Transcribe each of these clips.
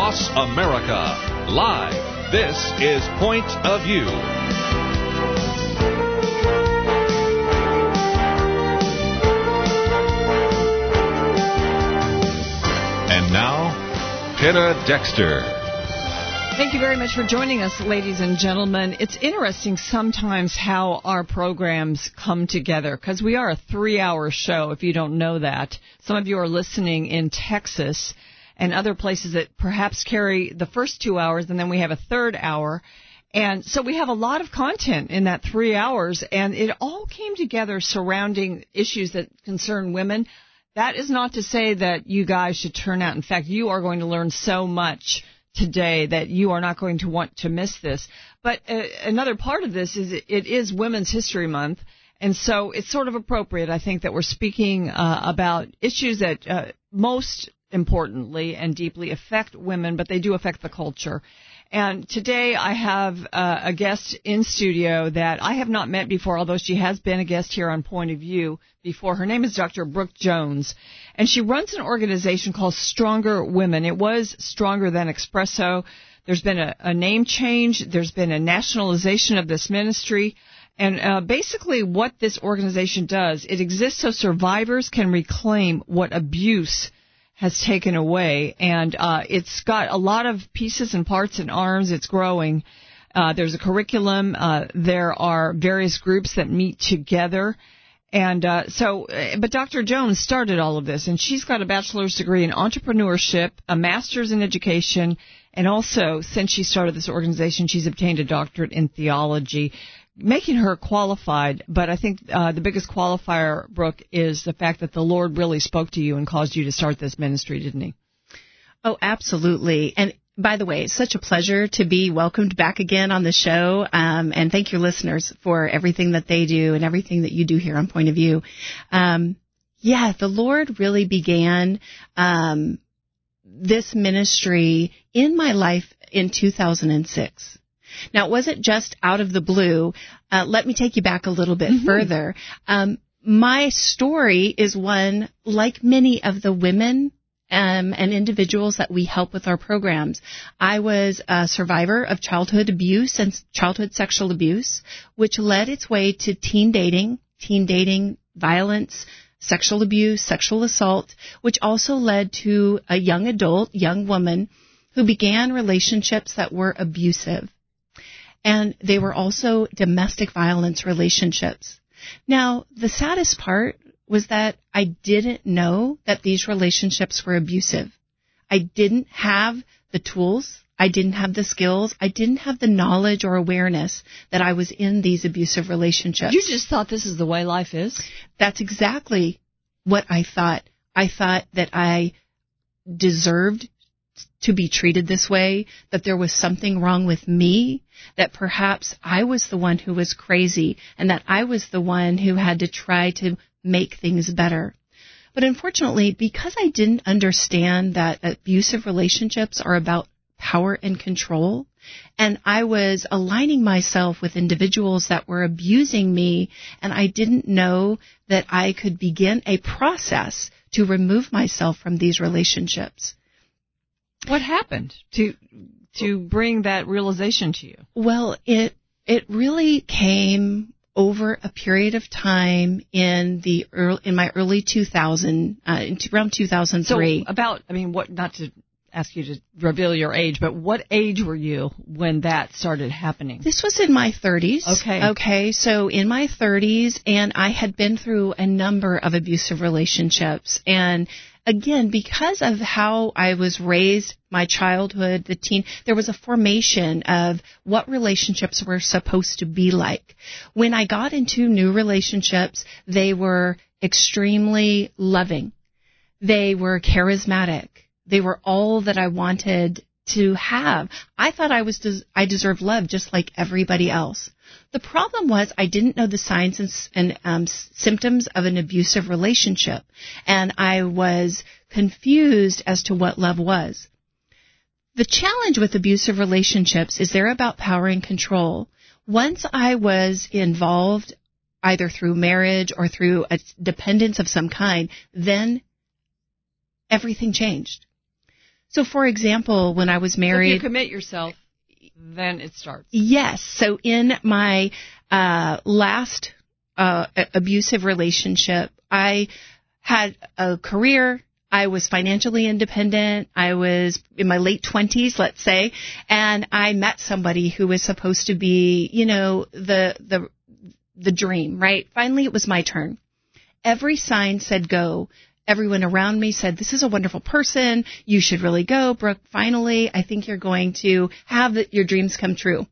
across America. Live, this is Point of View. And now, Penna Dexter. Thank you very much for joining us, ladies and gentlemen. It's interesting sometimes how our programs come together because we are a three hour show, if you don't know that. Some of you are listening in Texas and other places that perhaps carry the first two hours, and then we have a third hour. And so we have a lot of content in that three hours, and it all came together surrounding issues that concern women. That is not to say that you guys should turn out. In fact, you are going to learn so much today that you are not going to want to miss this. But uh, another part of this is it, it is Women's History Month. And so it's sort of appropriate, I think, that we're speaking uh, about issues that uh, most importantly and deeply affect women, but they do affect the culture. And today I have uh, a guest in studio that I have not met before, although she has been a guest here on Point of View before. Her name is Dr. Brooke Jones, and she runs an organization called Stronger Women. It was Stronger Than Espresso. There's been a, a name change. There's been a nationalization of this ministry. And uh, basically, what this organization does, it exists so survivors can reclaim what abuse has taken away, and uh, it's got a lot of pieces and parts and arms. It's growing. Uh, there's a curriculum. Uh, there are various groups that meet together. And uh, so, uh, but Dr. Jones started all of this, and she's got a bachelor's degree in entrepreneurship, a master's in education, and also, since she started this organization, she's obtained a doctorate in theology making her qualified, but I think uh, the biggest qualifier, Brooke, is the fact that the Lord really spoke to you and caused you to start this ministry, didn't He? Oh, absolutely. And by the way, it's such a pleasure to be welcomed back again on the show. Um, and thank your listeners for everything that they do and everything that you do here on Point of View. Um, yeah, the Lord really began um, this ministry in my life in 2006. Now, it wasn't just out of the blue. Uh, let me take you back a little bit mm-hmm. further. Um, my story is one like many of the women um, and individuals that we help with our programs. I was a survivor of childhood abuse and childhood sexual abuse, which led its way to teen dating, teen dating, violence, sexual abuse, sexual assault, which also led to a young adult, young woman who began relationships that were abusive and they were also domestic violence relationships. Now, the saddest part was that I didn't know that these relationships were abusive. I didn't have the tools. I didn't have the skills. I didn't have the knowledge or awareness that I was in these abusive relationships. You just thought this is the way life is? That's exactly what I thought. I thought that I deserved to be treated this way, that there was something wrong with me, that perhaps I was the one who was crazy and that I was the one who had to try to make things better. But unfortunately, because I didn't understand that abusive relationships are about power and control, and I was aligning myself with individuals that were abusing me, and I didn't know that I could begin a process to remove myself from these relationships. What happened to to bring that realization to you? Well, it it really came over a period of time in the early, in my early 2000 uh, around 2003. So about I mean what not to ask you to reveal your age, but what age were you when that started happening? This was in my 30s. Okay. Okay, so in my 30s, and I had been through a number of abusive relationships, and again, because of how I was raised, my childhood, the teen, there was a formation of what relationships were supposed to be like. When I got into new relationships, they were extremely loving. They were charismatic. They were all that I wanted to have. I thought I was des- I deserved love just like everybody else. The problem was I didn't know the signs and, and um, symptoms of an abusive relationship, and I was confused as to what love was. The challenge with abusive relationships is they're about power and control. Once I was involved either through marriage or through a dependence of some kind, then everything changed. So, for example, when I was married, if you commit yourself, then it starts. Yes. So, in my uh, last uh, abusive relationship, I had a career. I was financially independent. I was in my late 20s, let's say, and I met somebody who was supposed to be, you know, the the the dream, right? Finally, it was my turn. Every sign said go. Everyone around me said, this is a wonderful person. You should really go. Brooke, finally, I think you're going to have your dreams come true.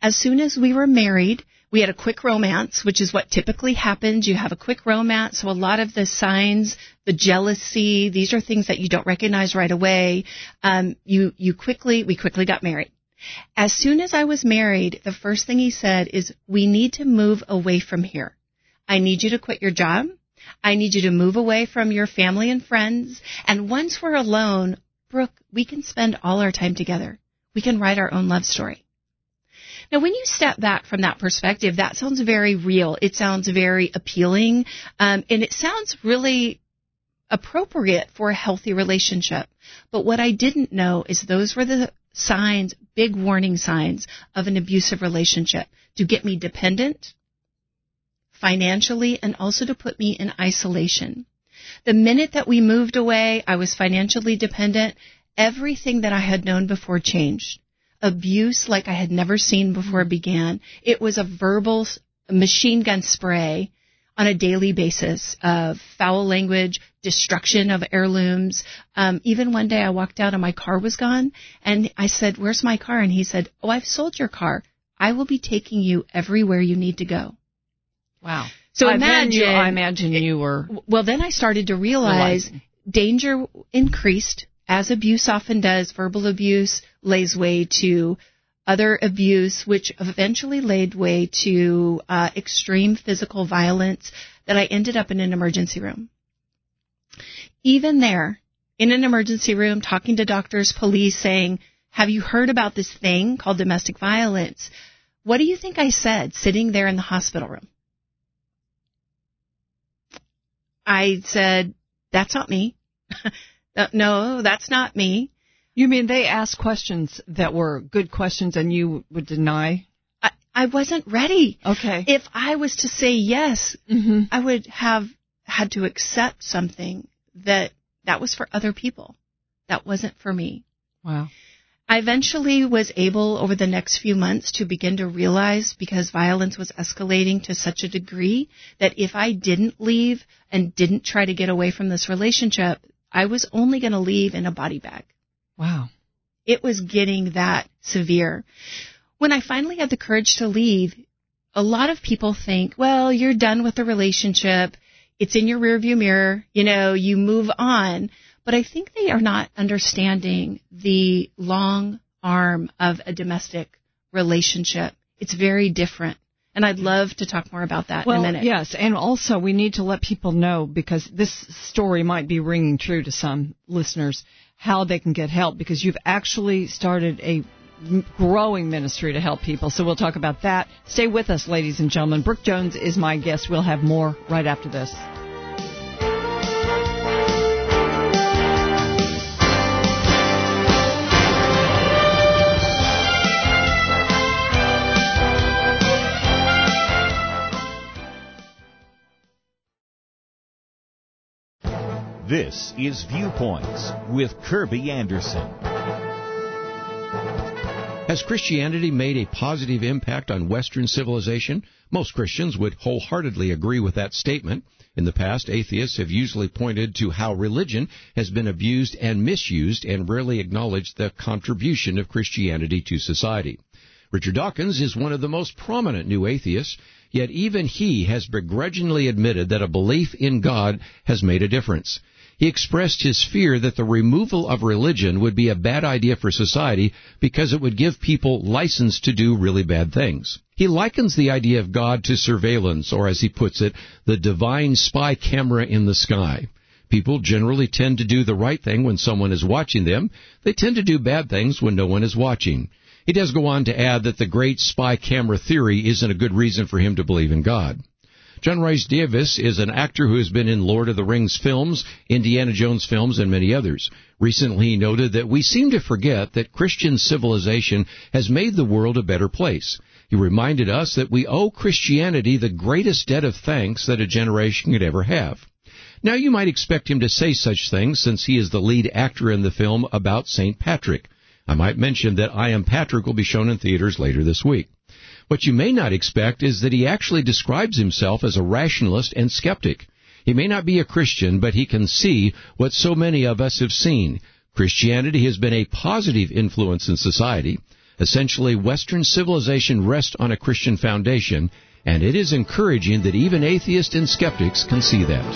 As soon as we were married, we had a quick romance, which is what typically happens. You have a quick romance, so a lot of the signs, the jealousy, these are things that you don't recognize right away. Um, you you quickly we quickly got married. As soon as I was married, the first thing he said is, "We need to move away from here. I need you to quit your job. I need you to move away from your family and friends. And once we're alone, Brooke, we can spend all our time together. We can write our own love story." Now, when you step back from that perspective, that sounds very real. It sounds very appealing, um, and it sounds really appropriate for a healthy relationship. But what I didn't know is those were the signs, big warning signs of an abusive relationship to get me dependent financially and also to put me in isolation. The minute that we moved away, I was financially dependent. Everything that I had known before changed abuse like I had never seen before began. It was a verbal machine gun spray on a daily basis of foul language, destruction of heirlooms. Um, even one day I walked out and my car was gone and I said, where's my car? And he said, oh, I've sold your car. I will be taking you everywhere you need to go. Wow. So I imagine, you, I imagine you were. Well, then I started to realize realizing. danger increased as abuse often does, verbal abuse lays way to other abuse, which eventually laid way to uh, extreme physical violence that I ended up in an emergency room. Even there, in an emergency room, talking to doctors, police, saying, have you heard about this thing called domestic violence? What do you think I said sitting there in the hospital room? I said, that's not me. Uh, no, that's not me. You mean they asked questions that were good questions and you would deny? I, I wasn't ready. Okay. If I was to say yes, mm-hmm. I would have had to accept something that that was for other people. That wasn't for me. Wow. I eventually was able over the next few months to begin to realize because violence was escalating to such a degree that if I didn't leave and didn't try to get away from this relationship, I was only going to leave in a body bag. Wow. It was getting that severe. When I finally had the courage to leave, a lot of people think, well, you're done with the relationship. It's in your rearview mirror. You know, you move on. But I think they are not understanding the long arm of a domestic relationship. It's very different. And I'd love to talk more about that well, in a minute. Yes, and also we need to let people know because this story might be ringing true to some listeners how they can get help because you've actually started a growing ministry to help people. So we'll talk about that. Stay with us, ladies and gentlemen. Brooke Jones is my guest. We'll have more right after this. This is Viewpoints with Kirby Anderson. Has Christianity made a positive impact on Western civilization? Most Christians would wholeheartedly agree with that statement. In the past, atheists have usually pointed to how religion has been abused and misused and rarely acknowledged the contribution of Christianity to society. Richard Dawkins is one of the most prominent new atheists, yet even he has begrudgingly admitted that a belief in God has made a difference. He expressed his fear that the removal of religion would be a bad idea for society because it would give people license to do really bad things. He likens the idea of God to surveillance, or as he puts it, the divine spy camera in the sky. People generally tend to do the right thing when someone is watching them. They tend to do bad things when no one is watching. He does go on to add that the great spy camera theory isn't a good reason for him to believe in God. John Rhys-Davies is an actor who has been in Lord of the Rings films, Indiana Jones films, and many others. Recently, he noted that we seem to forget that Christian civilization has made the world a better place. He reminded us that we owe Christianity the greatest debt of thanks that a generation could ever have. Now, you might expect him to say such things since he is the lead actor in the film about St. Patrick. I might mention that I Am Patrick will be shown in theaters later this week. What you may not expect is that he actually describes himself as a rationalist and skeptic. He may not be a Christian, but he can see what so many of us have seen. Christianity has been a positive influence in society. Essentially, Western civilization rests on a Christian foundation, and it is encouraging that even atheists and skeptics can see that.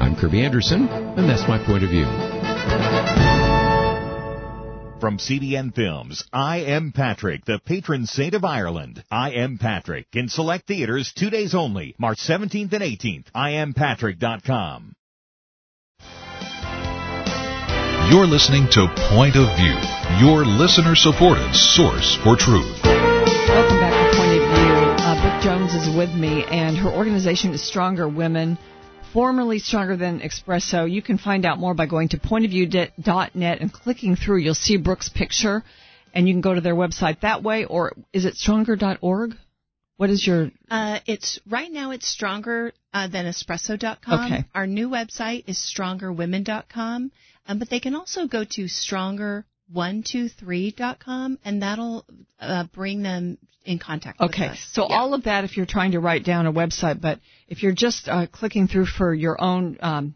I'm Kirby Anderson, and that's my point of view. From CBN Films, I Am Patrick, the patron saint of Ireland. I Am Patrick in select theaters two days only, March 17th and 18th. IamPatrick.com. You're listening to Point of View, your listener supported source for truth. Welcome back to Point of View. Uh, Brooke Jones is with me, and her organization is Stronger Women formerly stronger than Espresso. You can find out more by going to pointofview.net and clicking through. You'll see Brooke's picture, and you can go to their website that way. Or is it stronger.org? What is your? Uh, it's right now. It's stronger uh, than espresso.com. Okay. Our new website is strongerwomen.com, um, but they can also go to stronger123.com, and that'll uh, bring them in contact okay. with us. Okay, so Yeah. all of that, if you're trying to write down a website, but if you're just uh, clicking through for your own, um,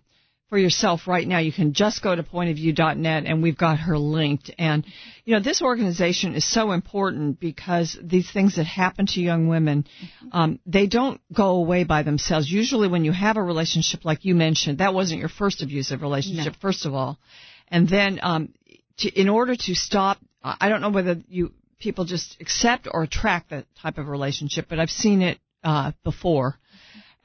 for yourself right now, you can just go to pointofview.net and we've got her linked. And, you know, this organization is so important because these things that happen to young women, um, they don't go away by themselves. Usually when you have a relationship like you mentioned, that wasn't your first abusive relationship, first of all. And then, um, to, in order to stop, I I don't know whether you, people just accept or attract that type of relationship, but I've seen it, uh, before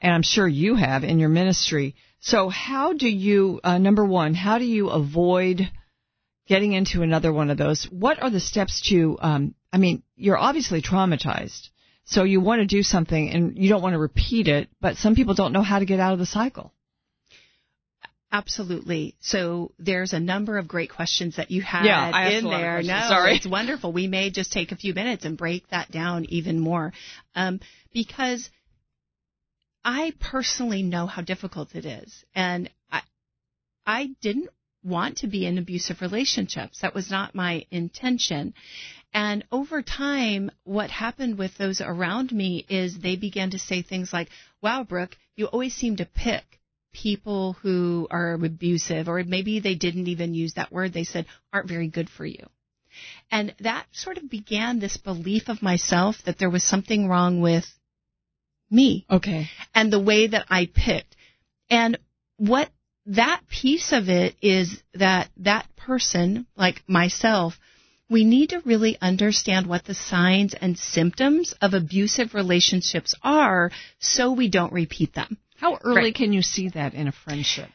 and I'm sure you have in your ministry. So how do you, uh, number one, how do you avoid getting into another one of those? What are the steps to, um, I mean, you're obviously traumatized. So you want to do something and you don't want to repeat it, but some people don't know how to get out of the cycle. Absolutely. So there's a number of great questions that you had Yeah, in a lot of there. No, Sorry. it's wonderful. We may just take a few minutes and break that down even more, um, because I personally know how difficult it is, and I I didn't want to be in abusive relationships. That was not my intention. And over time, what happened with those around me is they began to say things like, wow, Brooke, you always seem to pick people who are abusive, or maybe they didn't even use that word. They said, aren't very good for you. And that sort of began this belief of myself that there was something wrong with me Okay. and the way that I picked. And what that piece of it is that that person, like myself, we need to really understand what the signs and symptoms of abusive relationships are so we don't repeat them. How early Right. can you see that in a friendship?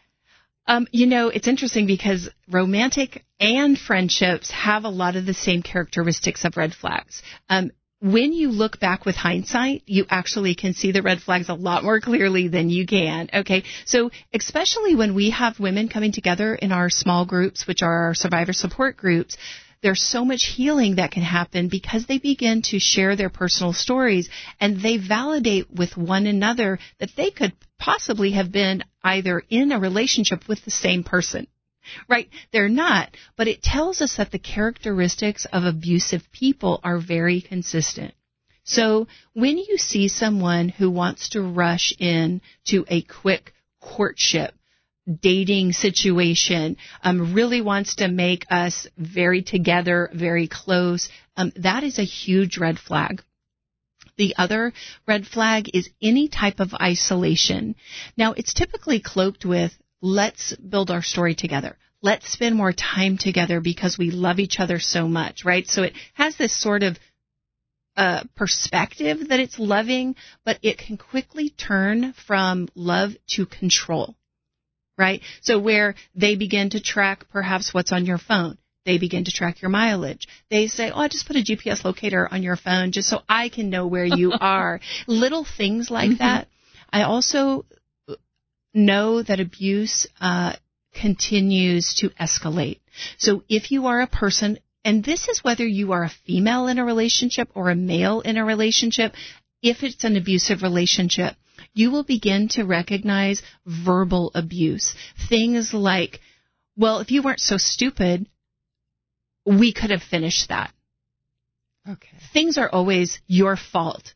Um, you know, it's interesting because romantic and friendships have a lot of the same characteristics of red flags. Um, when you look back with hindsight, you actually can see the red flags a lot more clearly than you can. Okay. So especially when we have women coming together in our small groups, which are our survivor support groups, there's so much healing that can happen because they begin to share their personal stories and they validate with one another that they could possibly have been either in a relationship with the same person. Right? They're not, but it tells us that the characteristics of abusive people are very consistent. So when you see someone who wants to rush in to a quick courtship, dating situation, um, really wants to make us very together, very close, um, that is a huge red flag. The other red flag is any type of isolation. Now, it's typically cloaked with, let's build our story together. Let's spend more time together because we love each other so much, right? So it has this sort of uh, perspective that it's loving, but it can quickly turn from love to control, right? So where they begin to track perhaps what's on your phone. They begin to track your mileage. They say, oh, I just put a GPS locator on your phone just so I can know where you are. Little things like that. I also know that abuse uh, continues to escalate. So if you are a person, and this is whether you are a female in a relationship or a male in a relationship, if it's an abusive relationship, you will begin to recognize verbal abuse. Things like, well, if you weren't so stupid, we could have finished that. Okay. Things are always your fault.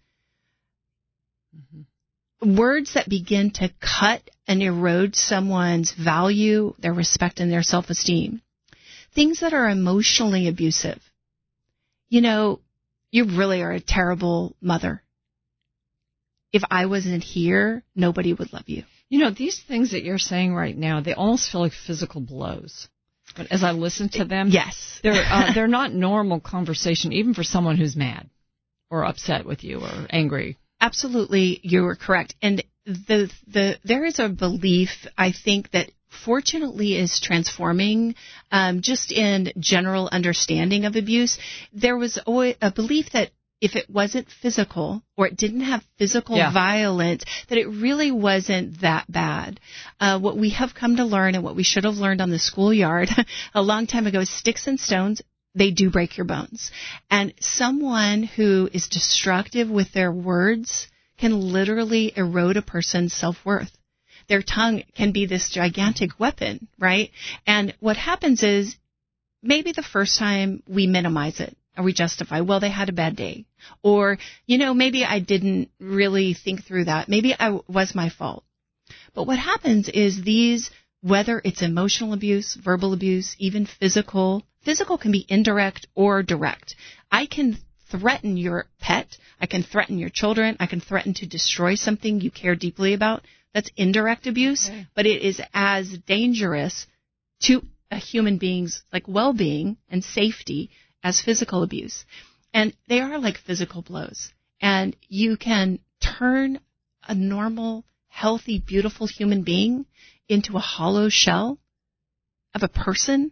Mm-hmm. Words that begin to cut and erode someone's value, their respect, and their self esteem. Things that are emotionally abusive. You know, you really are a terrible mother. If I wasn't here, nobody would love you. You know, these things that you're saying right now, they almost feel like physical blows. But as I listen to them, yes, they're uh, they're not normal conversation, even for someone who's mad or upset with you or angry. Absolutely, you are correct. And the the there is a belief I think that fortunately is transforming um, just in general understanding of abuse. There was a belief that if it wasn't physical or it didn't have physical yeah. violence, that it really wasn't that bad. Uh, what we have come to learn and what we should have learned on the schoolyard a long time ago is sticks and stones they do break your bones. And someone who is destructive with their words can literally erode a person's self-worth. Their tongue can be this gigantic weapon, right? And what happens is maybe the first time we minimize it or we justify, well, they had a bad day. Or, you know, maybe I didn't really think through that. Maybe I was my fault. But what happens is these, whether it's emotional abuse, verbal abuse, even physical, physical can be indirect or direct. I can threaten your pet. I can threaten your children. I can threaten to destroy something you care deeply about. That's indirect abuse, okay. but it is as dangerous to a human being's like well-being and safety as physical abuse. And they are like physical blows. And you can turn a normal, healthy, beautiful human being into a hollow shell of a person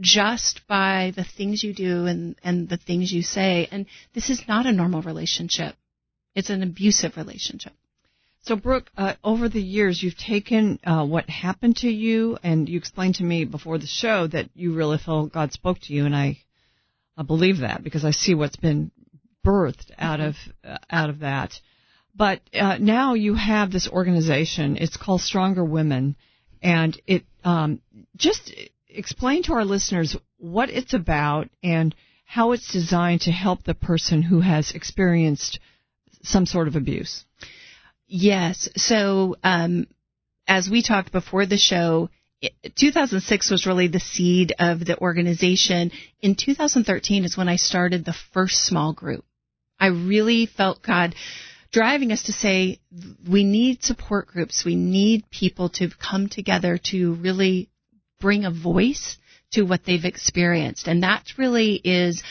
just by the things you do and, and the things you say. And this is not a normal relationship. It's an abusive relationship. So, Brooke, uh, over the years, you've taken uh, what happened to you, and you explained to me before the show that you really felt God spoke to you, and I I believe that because I see what's been birthed out of uh, out of that. But uh, now you have this organization. It's called Stronger Women, and it um, just explain to our listeners what it's about and how it's designed to help the person who has experienced some sort of abuse. Yes. So, um, as we talked before the show, 2006 was really the seed of the organization. In 2013 is when I started the first small group. I really felt God driving us to say we need support groups. We need people to come together to really bring a voice to what they've experienced. And that really is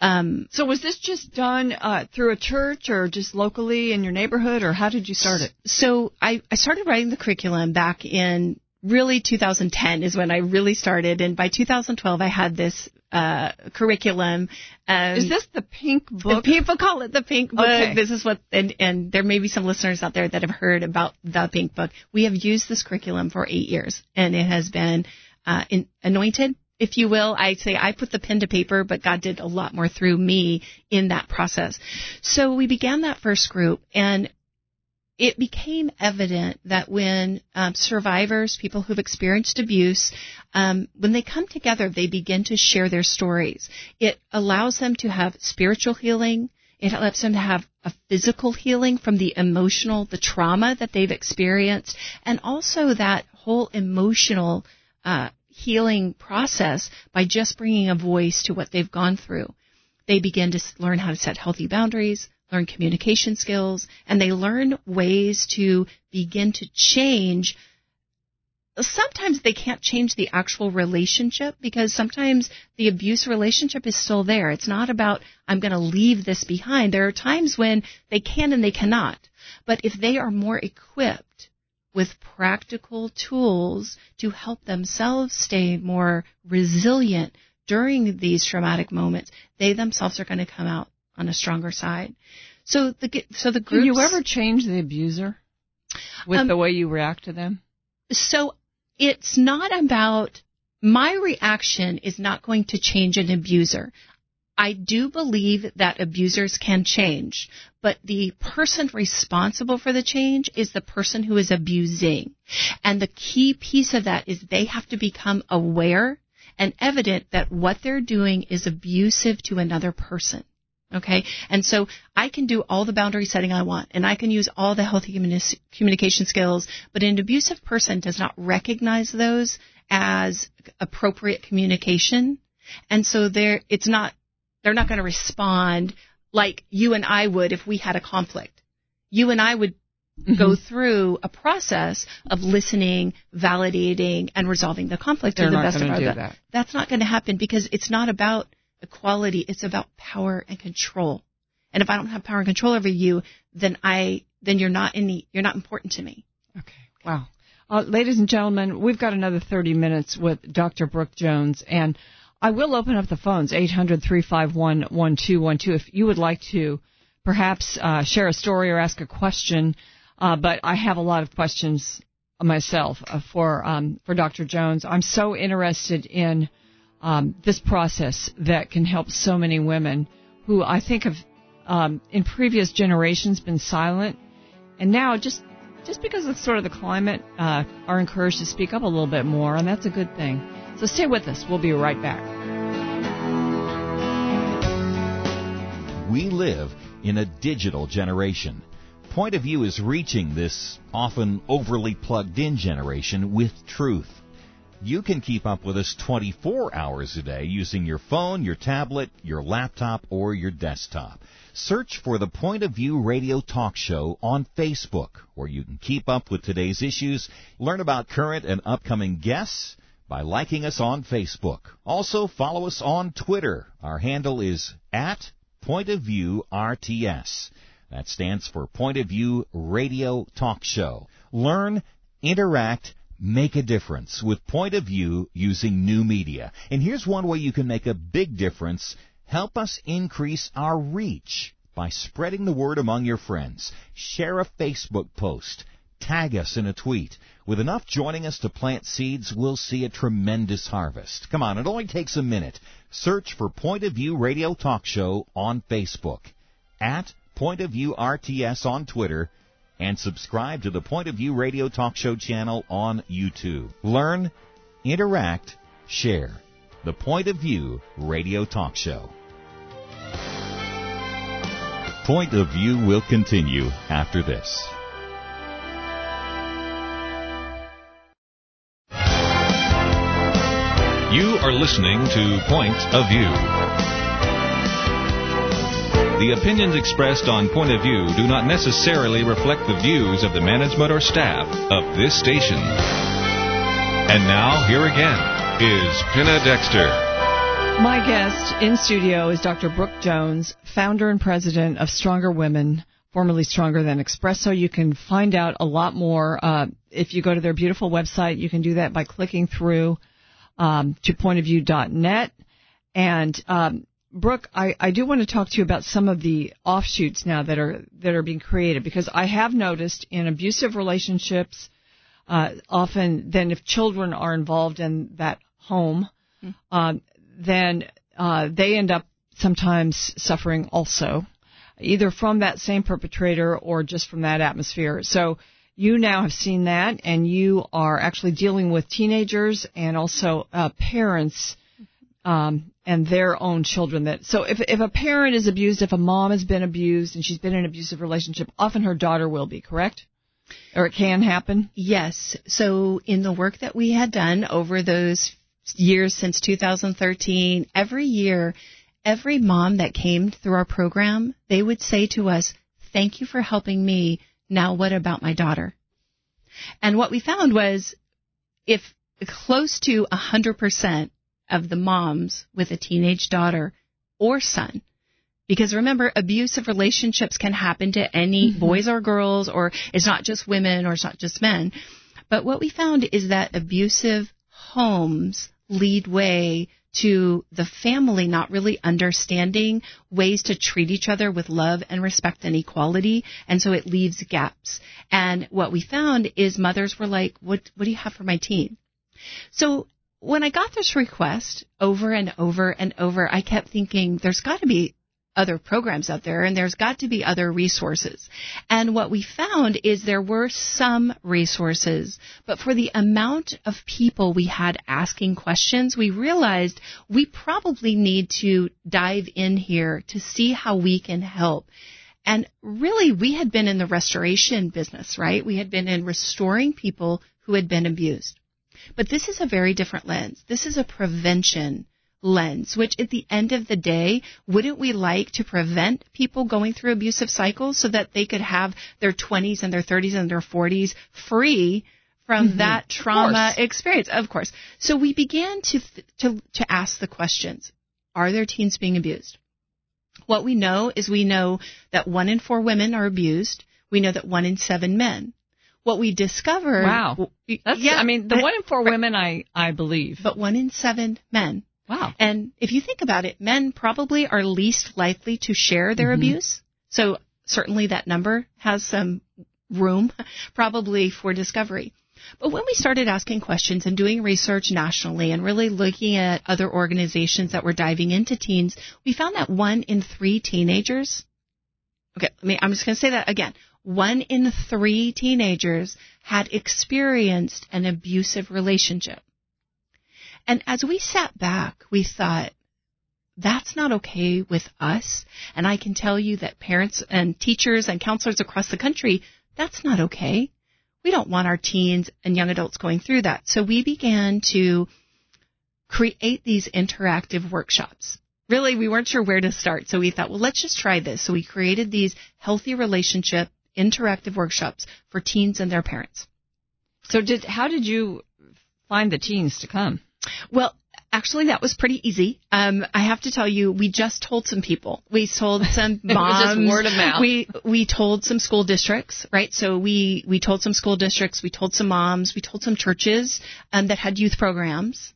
um, so was this just done uh, through a church or just locally in your neighborhood, or how did you start it? So I, I started writing the curriculum back in really 2010 is when I really started, and by 2012 I had this uh, curriculum. Um, is this the pink book? People call it the pink book. Okay. This is what, and, and there may be some listeners out there that have heard about the pink book. We have used this curriculum for eight years, and it has been uh, in, anointed if you will. I say I put the pen to paper, but God did a lot more through me in that process. So we began that first group and it became evident that when um, survivors, people who've experienced abuse, um, when they come together, they begin to share their stories. It allows them to have spiritual healing. It allows them to have a physical healing from the emotional, the trauma that they've experienced, and also that whole emotional uh, healing process by just bringing a voice to what they've gone through. They begin to learn how to set healthy boundaries, learn communication skills, and they learn ways to begin to change. Sometimes they can't change the actual relationship because sometimes the abuse relationship is still there. It's not about, I'm going to leave this behind. There are times when they can and they cannot. But if they are more equipped with practical tools to help themselves stay more resilient during these traumatic moments, they themselves are going to come out on a stronger side. So the so the Do groups. you ever change the abuser with Um, the way you react to them? so it's not about my reaction is not going to change an abuser. I do believe that abusers can change, but the person responsible for the change is the person who is abusing. And the key piece of that is they have to become aware and evident that what they're doing is abusive to another person. Okay. And so I can do all the boundary setting I want and I can use all the healthy communication skills, but an abusive person does not recognize those as appropriate communication. And so they're, it's not, they're not going to respond like you and I would if we had a conflict. You and I would mm-hmm. go through a process of listening, validating, and resolving the conflict They're to the best of our ability. that. That's not going to happen because it's not about equality. It's about power and control. And if I don't have power and control over you, then I, then you're not any, you're not important to me. Okay. Wow. Uh, ladies and gentlemen, we've got another 30 minutes with Dr. Brooke Jones, and I will open up the phones, 800-351-1212, if you would like to perhaps uh, share a story or ask a question. Uh, but I have a lot of questions myself uh, for um, for Dr. Jones. I'm so interested in um, this process that can help so many women who I think have um, in previous generations been silent, and now just just because of sort of the climate uh, are encouraged to speak up a little bit more, and that's a good thing. So stay with us. We'll be right back. We live in a digital generation. Point of View is reaching this often overly plugged in generation with truth. You can keep up with us 24 hours a day using your phone, your tablet, your laptop, or your desktop. Search for the Point of View Radio Talk Show on Facebook, where you can keep up with today's issues, learn about current and upcoming guests by liking us on Facebook. Also, follow us on Twitter. Our handle is at Point of View RTS. That stands for Point of View Radio Talk Show. Learn, interact, make a difference with Point of View using new media. And here's one way you can make a big difference. Help us increase our reach by spreading the word among your friends. Share a Facebook post. Tag us in a tweet. With enough joining us to plant seeds, we'll see a tremendous harvest. Come on, it only takes a minute. Search for Point of View Radio Talk Show on Facebook, at Point of View RTS on Twitter, and subscribe to the Point of View Radio Talk Show channel on YouTube. Learn, interact, share. The Point of View Radio Talk Show. Point of View will continue after this. You are listening to Point of View. The opinions expressed on Point of View do not necessarily reflect the views of the management or staff of this station. And now, here again is Penna Dexter. My guest in studio is Dr. Brooke Jones, founder and president of Stronger Women, formerly Stronger Than Espresso. You can find out a lot more uh, if you go to their beautiful website. You can do that by clicking through um, to pointofview.net. And um, Brooke, I, I do want to talk to you about some of the offshoots now that are that are being created because I have noticed in abusive relationships, uh, often then if children are involved in that home, um, then uh, they end up sometimes suffering also, either from that same perpetrator or just from that atmosphere. So you now have seen that, and you are actually dealing with teenagers and also uh, parents um, and their own children. That so if if a parent is abused, if a mom has been abused and she's been in an abusive relationship, often her daughter will be correct, or it can happen. Yes. So in the work that we had done over those years since 2013, every year, every mom that came through our program, they would say to us, thank you for helping me. Now what about my daughter? And what we found was if close to 100% of the moms with a teenage daughter or son because remember, abusive relationships can happen to any mm-hmm. boys or girls, or it's not just women or it's not just men. But what we found is that abusive homes lead way to the family not really understanding ways to treat each other with love and respect and equality. And so it leaves gaps. And what we found is mothers were like, what, what do you have for my teen? So when I got this request over and over and over, I kept thinking there's got to be other programs out there and there's got to be other resources. And what we found is there were some resources, but for the amount of people we had asking questions, we realized we probably need to dive in here to see how we can help. And really, we had been in the restoration business, right? We had been in restoring people who had been abused. But this is a very different lens. This is a prevention lens, which at the end of the day, wouldn't we like to prevent people going through abusive cycles so that they could have their 20s and their 30s and their 40s free from mm-hmm. that trauma of experience? Of course. So we began to, to, to ask the questions. Are there teens being abused? What we know is we know that one in four women are abused. We know that one in seven men what we discovered. Wow. That's, yeah, I mean, the one in four women, I, I believe. But one in seven men. Wow. And if you think about it, men probably are least likely to share their mm-hmm. abuse. So certainly that number has some room probably for discovery. But when we started asking questions and doing research nationally and really looking at other organizations that were diving into teens, we found that one in three teenagers, okay, I mean, I'm just going to say that again. One in three teenagers had experienced an abusive relationship. And as we sat back, we thought, that's not okay with us. And I can tell you that parents and teachers and counselors across the country, that's not okay. We don't want our teens and young adults going through that. So we began to create these interactive workshops. Really, we weren't sure where to start. So we thought, well, let's just try this. So we created these healthy relationship interactive workshops for teens and their parents. So did, how did you find the teens to come? Well, actually that was pretty easy. Um, I have to tell you, we just told some people. We told some moms. word of mouth. We we told some school districts, right? So we we told some school districts. We told some moms. We told some churches um, that had youth programs.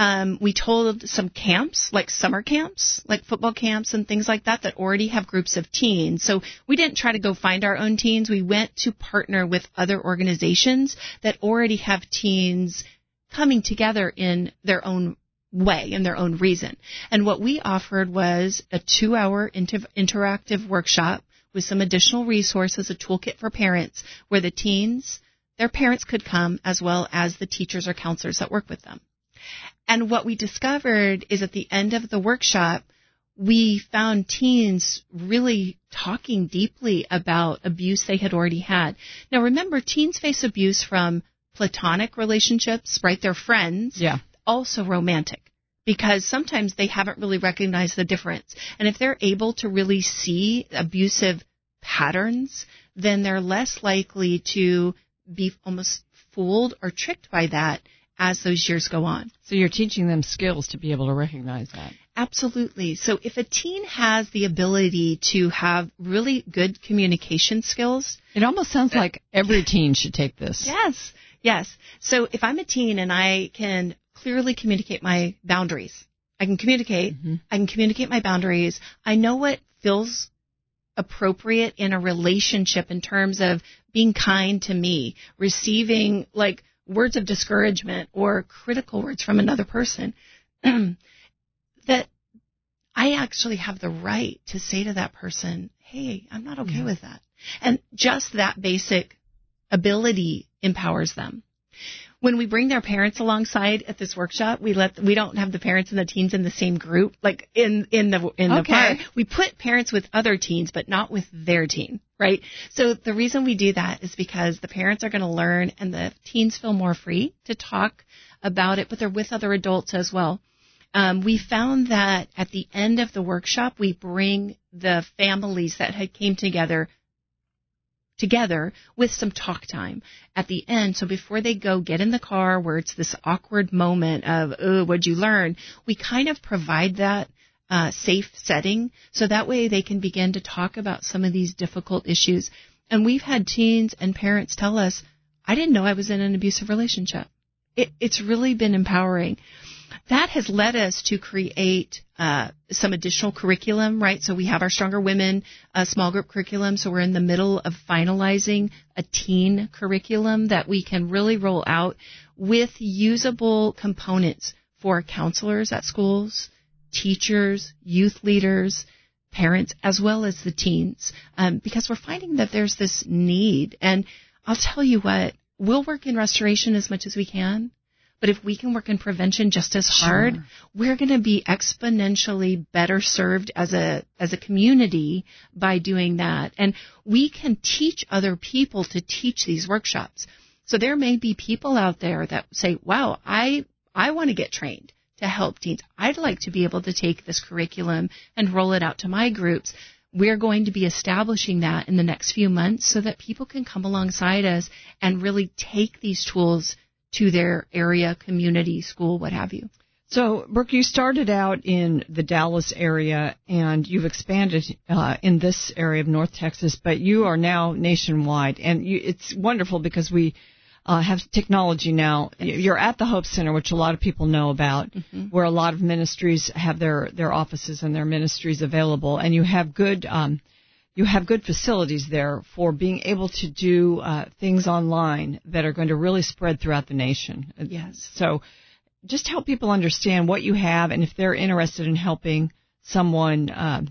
Um, we told some camps, like summer camps, like football camps and things like that, that already have groups of teens. So we didn't try to go find our own teens. We went to partner with other organizations that already have teens coming together in their own way, in their own reason. And what we offered was a two hour inter- interactive workshop with some additional resources, a toolkit for parents where the teens, their parents could come as well as the teachers or counselors that work with them. And what we discovered is at the end of the workshop, we found teens really talking deeply about abuse they had already had. Now remember, teens face abuse from platonic relationships, right? They're friends. Yeah. Also romantic. Because sometimes they haven't really recognized the difference. And if they're able to really see abusive patterns, then they're less likely to be almost fooled or tricked by that as those years go on. So you're teaching them skills to be able to recognize that. Absolutely. So if a teen has the ability to have really good communication skills, it almost sounds like every teen should take this. Yes. Yes. So if I'm a teen and I can clearly communicate my boundaries, I can communicate, mm-hmm. I can communicate my boundaries. I know what feels appropriate in a relationship in terms of being kind to me, receiving like words of discouragement or critical words from another person, that I actually have the right to say to that person, Hey, I'm not okay yeah. with that. And just that basic ability empowers them. When we bring their parents alongside at this workshop, we let we don't have the parents and the teens in the same group, like in in the in the okay. park. We put parents with other teens, but not with their teen, right? So the reason we do that is because the parents are going to learn, and the teens feel more free to talk about it, but they're with other adults as well. Um, we found that at the end of the workshop, we bring the families that had came together together with some talk time at the end. So before they go get in the car where it's this awkward moment of, oh, what'd you learn? We kind of provide that uh, safe setting so that way they can begin to talk about some of these difficult issues. And we've had teens and parents tell us, I didn't know I was in an abusive relationship. It, it's really been empowering. That has led us to create uh, some additional curriculum, right? So we have our Stronger Women uh, small group curriculum. So we're in the middle of finalizing a teen curriculum that we can really roll out with usable components for counselors at schools, teachers, youth leaders, parents, as well as the teens, um, because we're finding that there's this need. And I'll tell you what, we'll work in restoration as much as we can. But if we can work in prevention just as hard, sure. we're going to be exponentially better served as a as a community by doing that. And we can teach other people to teach these workshops. So there may be people out there that say, "Wow, I I want to get trained to help teens. I'd like to be able to take this curriculum and roll it out to my groups." we're going to be establishing that in the next few months so that people can come alongside us and really take these tools to their area, community, school, what have you. So, Brooke, you started out in the Dallas area and you've expanded uh, in this area of North Texas, but you are now nationwide. And you, it's wonderful because we uh, have technology now. You're at the Hope Center, which a lot of people know about, mm-hmm. where a lot of ministries have their, their offices and their ministries available. And you have good um, you have good facilities there for being able to do uh, things online that are going to really spread throughout the nation. Yes. So just help people understand what you have and if they're interested in helping someone uh,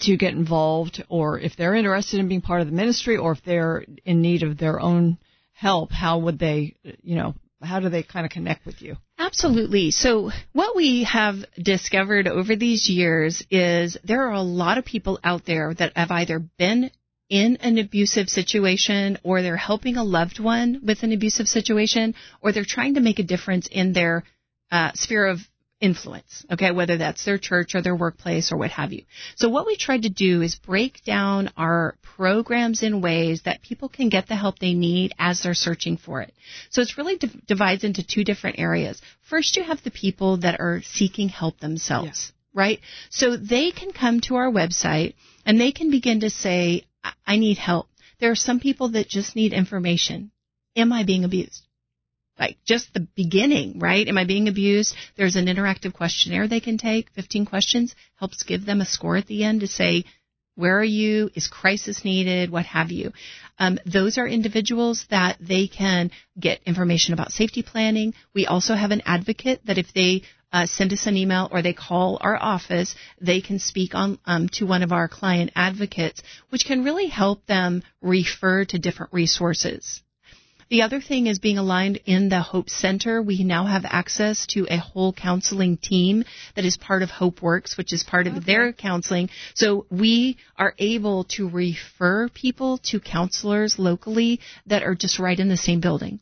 to get involved or if they're interested in being part of the ministry or if they're in need of their own help, how would they, you know, how do they kind of connect with you? Absolutely. So what we have discovered over these years is there are a lot of people out there that have either been in an abusive situation or they're helping a loved one with an abusive situation or they're trying to make a difference in their uh, sphere of influence, okay, whether that's their church or their workplace or what have you. So what we tried to do is break down our programs in ways that people can get the help they need as they're searching for it. So it's really divides into two different areas. First, you have the people that are seeking help themselves, yeah. right? So they can come to our website and they can begin to say, I need help. There are some people that just need information. Am I being abused? Like just the beginning, right? Am I being abused? There's an interactive questionnaire they can take, 15 questions, helps give them a score at the end to say, where are you? Is crisis needed? What have you? Um, those are individuals that they can get information about safety planning. We also have an advocate that if they uh, send us an email or they call our office, they can speak on um, to one of our client advocates, which can really help them refer to different resources. The other thing is being aligned in the Hope Center. We now have access to a whole counseling team that is part of Hope Works, which is part of okay. their counseling. So we are able to refer people to counselors locally that are just right in the same building.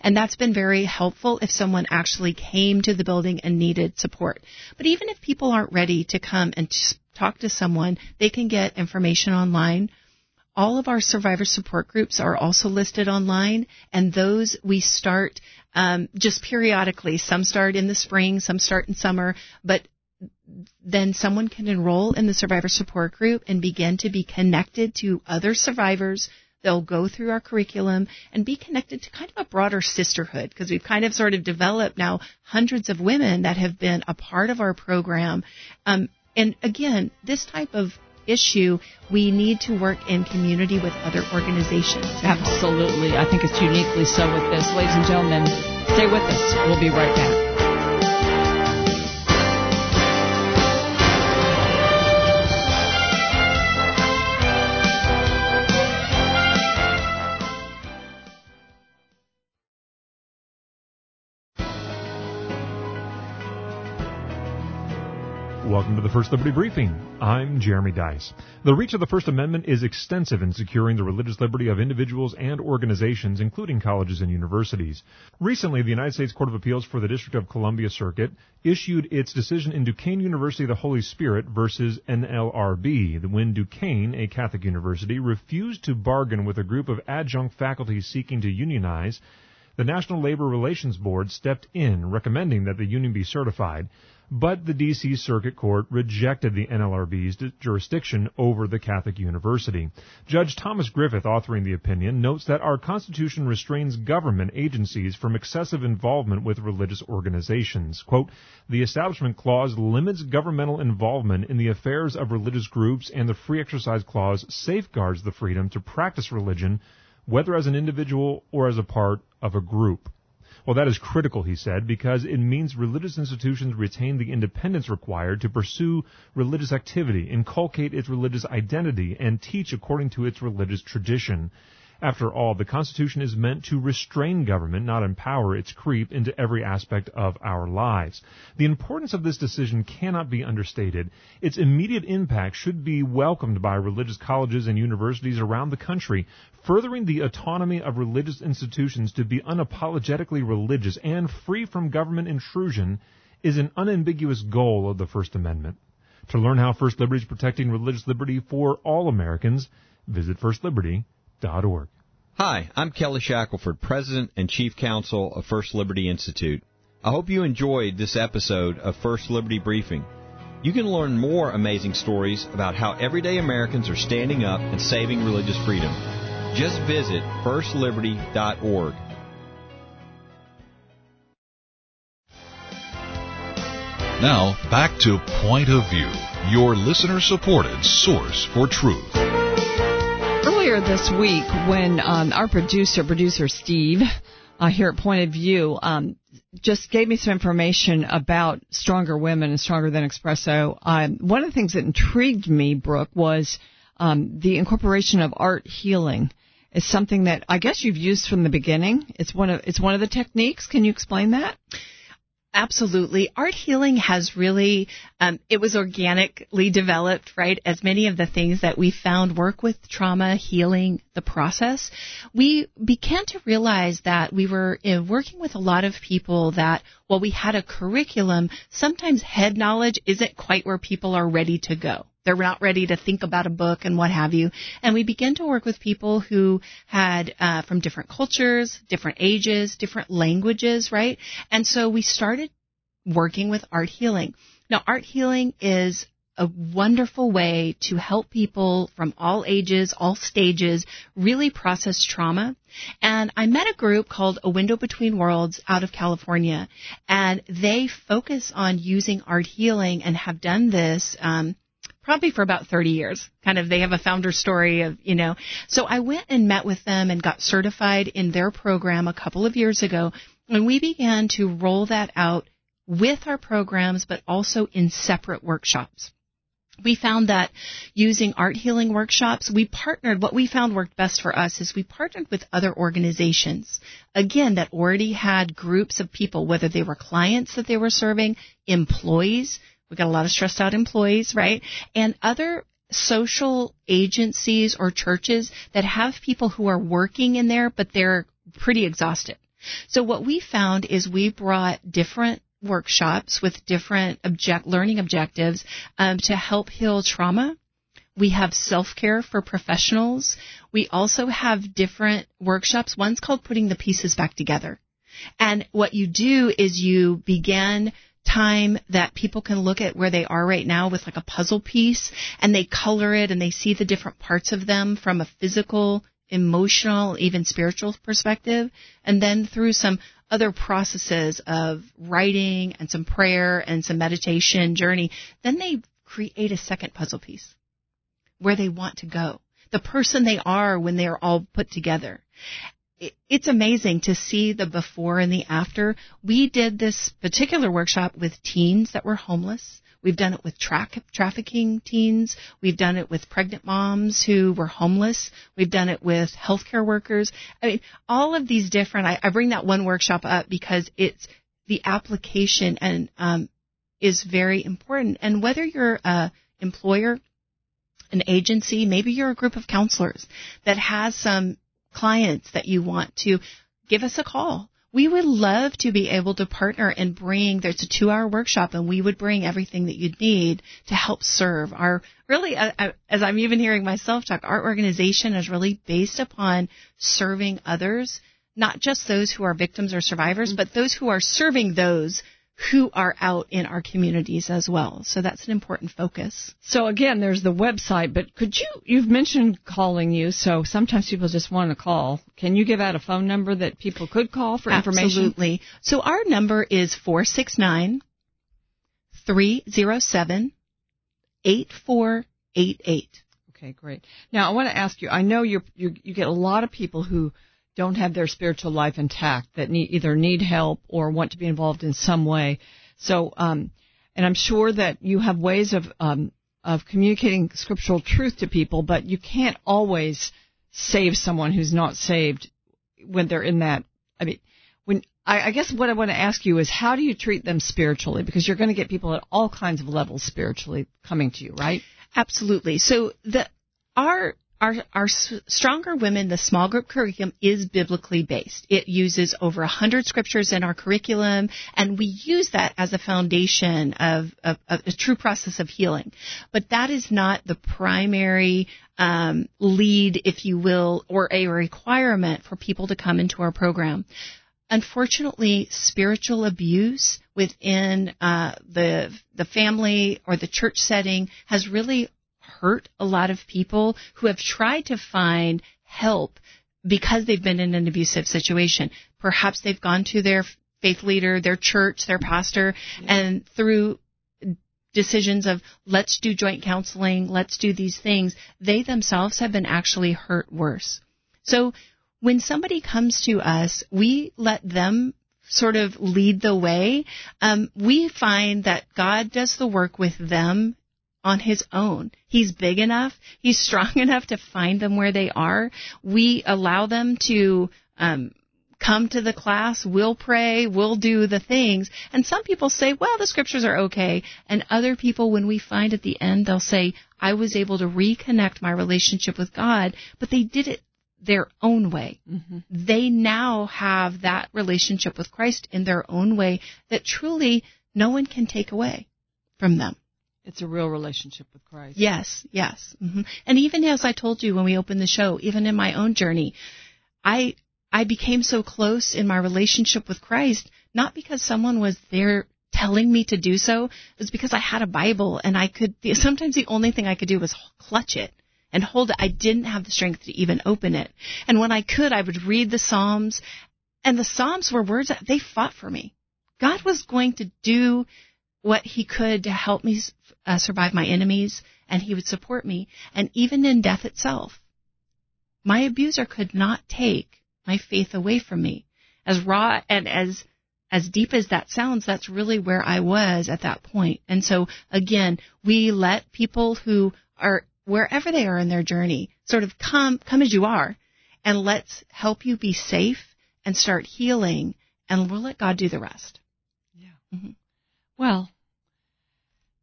And that's been very helpful if someone actually came to the building and needed support. But even if people aren't ready to come and talk to someone, they can get information online all of our survivor support groups are also listed online, and those we start um, just periodically. Some start in the spring, some start in summer, but then someone can enroll in the survivor support group and begin to be connected to other survivors. They'll go through our curriculum and be connected to kind of a broader sisterhood because we've kind of sort of developed now hundreds of women that have been a part of our program. Um, and again, this type of issue, we need to work in community with other organizations. Absolutely. I think it's uniquely so with this. Ladies and gentlemen, stay with us. We'll be right back. Welcome to the First Liberty Briefing. I'm Jeremy Dys. The reach of the First Amendment is extensive in securing the religious liberty of individuals and organizations, including colleges and universities. Recently, the United States Court of Appeals for the District of Columbia Circuit issued its decision in Duquesne University of the Holy Spirit versus NLRB, when Duquesne, a Catholic university, refused to bargain with a group of adjunct faculty seeking to unionize The National Labor Relations Board stepped in, recommending that the union be certified, but the D.C. Circuit Court rejected the NLRB's jurisdiction over the Catholic University. Judge Thomas Griffith, authoring the opinion, notes that our Constitution restrains government agencies from excessive involvement with religious organizations. Quote, the Establishment Clause limits governmental involvement in the affairs of religious groups, and the Free Exercise Clause safeguards the freedom to practice religion, whether as an individual or as a part of a group. Well, that is critical, he said, because it means religious institutions retain the independence required to pursue religious activity, inculcate its religious identity, and teach according to its religious tradition. After all, the Constitution is meant to restrain government, not empower its creep into every aspect of our lives. The importance of this decision cannot be understated. Its immediate impact should be welcomed by religious colleges and universities around the country, furthering the autonomy of religious institutions to be unapologetically religious and free from government intrusion is an unambiguous goal of the First Amendment. To learn how First Liberty is protecting religious liberty for all Americans, visit firstliberty.org. Hi, I'm Kelly Shackelford, President and Chief Counsel of First Liberty Institute. I hope you enjoyed this episode of First Liberty Briefing. You can learn more amazing stories about how everyday Americans are standing up and saving religious freedom. Just visit firstliberty.org. Now, back to Point of View, your listener supported source for truth earlier this week when um, our producer, producer Steve, uh, here at Point of View, um, just gave me some information about Stronger Women and Stronger Than Espresso. Um, one of the things that intrigued me, Brooke, was um, the incorporation of art healing. Is something that I guess you've used from the beginning. It's one of it's one of the techniques. Can you explain that? Absolutely. Art healing has really, um, it was organically developed, right? As many of the things that we found work with trauma healing, the process, we began to realize that we were working with a lot of people that while we had a curriculum, sometimes head knowledge isn't quite where people are ready to go. They're not ready to think about a book and what have you. And we began to work with people who had uh, from different cultures, different ages, different languages, right? And so we started working with art healing. Now, art healing is a wonderful way to help people from all ages, all stages, really process trauma. And I met a group called A Window Between Worlds out of California, and they focus on using art healing and have done this um, probably for about 30 years. Kind of, they have a founder story of, you know. So I went and met with them and got certified in their program a couple of years ago, and we began to roll that out with our programs, but also in separate workshops. We found that using art healing workshops, we partnered, what we found worked best for us is we partnered with other organizations, again, that already had groups of people, whether they were clients that they were serving, employees, we got a lot of stressed out employees, right? And other social agencies or churches that have people who are working in there, but they're pretty exhausted. So what we found is we brought different workshops with different object learning objectives um, to help heal trauma. We have self-care for professionals. We also have different workshops. One's called putting the pieces back together. And what you do is you begin time that people can look at where they are right now with like a puzzle piece and they color it and they see the different parts of them from a physical, emotional, even spiritual perspective. And then through some other processes of writing and some prayer and some meditation journey, then they create a second puzzle piece where they want to go. The person they are when they're all put together it's amazing to see the before and the after. We did this particular workshop with teens that were homeless. We've done it with tra- trafficking teens. We've done it with pregnant moms who were homeless. We've done it with healthcare workers. I mean, all of these different. I, I bring that one workshop up because it's the application and um, is very important. And whether you're a employer, an agency, maybe you're a group of counselors that has some clients that you want to give us a call. We would love to be able to partner and bring, there's a two hour workshop and we would bring everything that you'd need to help serve our, really, uh, uh, as I'm even hearing myself talk, our organization is really based upon serving others not just those who are victims or survivors, but those who are serving those who are out in our communities as well. So that's an important focus. So again, there's the website, but could you, you've mentioned calling you, so sometimes people just want to call. Can you give out a phone number that people could call for information? Absolutely. So our number is 469 307 8488. Okay, great. Now I want to ask you, I know you you get a lot of people who don't have their spiritual life intact that need, either need help or want to be involved in some way. So, um, and I'm sure that you have ways of um, of communicating scriptural truth to people, but you can't always save someone who's not saved when they're in that. I mean, when I, I guess what I want to ask you is how do you treat them spiritually? Because you're going to get people at all kinds of levels spiritually coming to you, right? Absolutely. So the our our, our Stronger Women, the small group curriculum is biblically based. It uses over 100 scriptures in our curriculum, and we use that as a foundation of, of, of a true process of healing. But that is not the primary um, lead, if you will, or a requirement for people to come into our program. Unfortunately, spiritual abuse within uh, the the family or the church setting has really hurt a lot of people who have tried to find help because they've been in an abusive situation. Perhaps they've gone to their faith leader, their church, their pastor, and through decisions of let's do joint counseling, let's do these things, they themselves have been actually hurt worse. So when somebody comes to us, we let them sort of lead the way. Um, we find that God does the work with them on his own. He's big enough. He's strong enough to find them where they are. We allow them to um, come to the class. We'll pray. We'll do the things. And some people say, well, the scriptures are okay. And other people, when we find at the end, they'll say, I was able to reconnect my relationship with God, but they did it their own way. Mm-hmm. They now have that relationship with Christ in their own way that truly no one can take away from them. It's a real relationship with Christ. Yes, yes. Mm-hmm. And even as I told you when we opened the show, even in my own journey, I I became so close in my relationship with Christ not because someone was there telling me to do so, it was because I had a Bible and I could sometimes the only thing I could do was clutch it and hold it. I didn't have the strength to even open it. And when I could, I would read the Psalms and the Psalms were words that they fought for me. God was going to do what he could to help me uh, survive my enemies, and he would support me. And even in death itself, my abuser could not take my faith away from me. As raw and as as deep as that sounds, that's really where I was at that point. And so again, we let people who are wherever they are in their journey sort of come come as you are and let's help you be safe and start healing and we'll let God do the rest. Yeah. Mm-hmm. Well,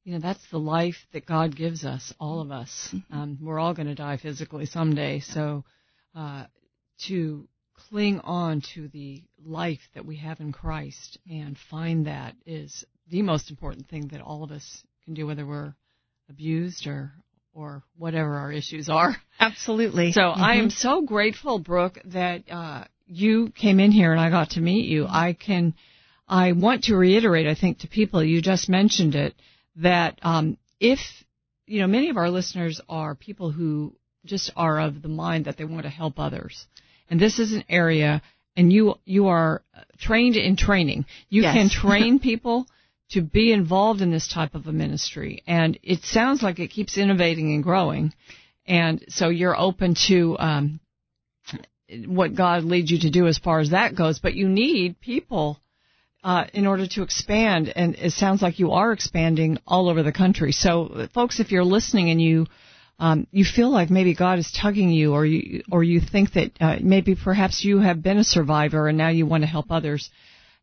you know, that's the life that God gives us, all of us. Mm-hmm. Um, we're all going to die physically someday. So, uh, to cling on to the life that we have in Christ and find that is the most important thing that all of us can do, whether we're abused or or whatever our issues are. Absolutely. So mm-hmm. I am so grateful, Brooke, that uh, you came in here and I got to meet you. I can I want to reiterate, I think, to people, you just mentioned it, that um, if, you know, many of our listeners are people who just are of the mind that they want to help others. And this is an area, and you, you are trained in training. You yes. can train people to be involved in this type of a ministry. And it sounds like it keeps innovating and growing. And so you're open to, um, what God leads you to do as far as that goes, but you need people uh, in order to expand. And it sounds like you are expanding all over the country. So, folks, if you're listening and you um, you feel like maybe God is tugging you, or you or you think that uh, maybe perhaps you have been a survivor and now you want to help others,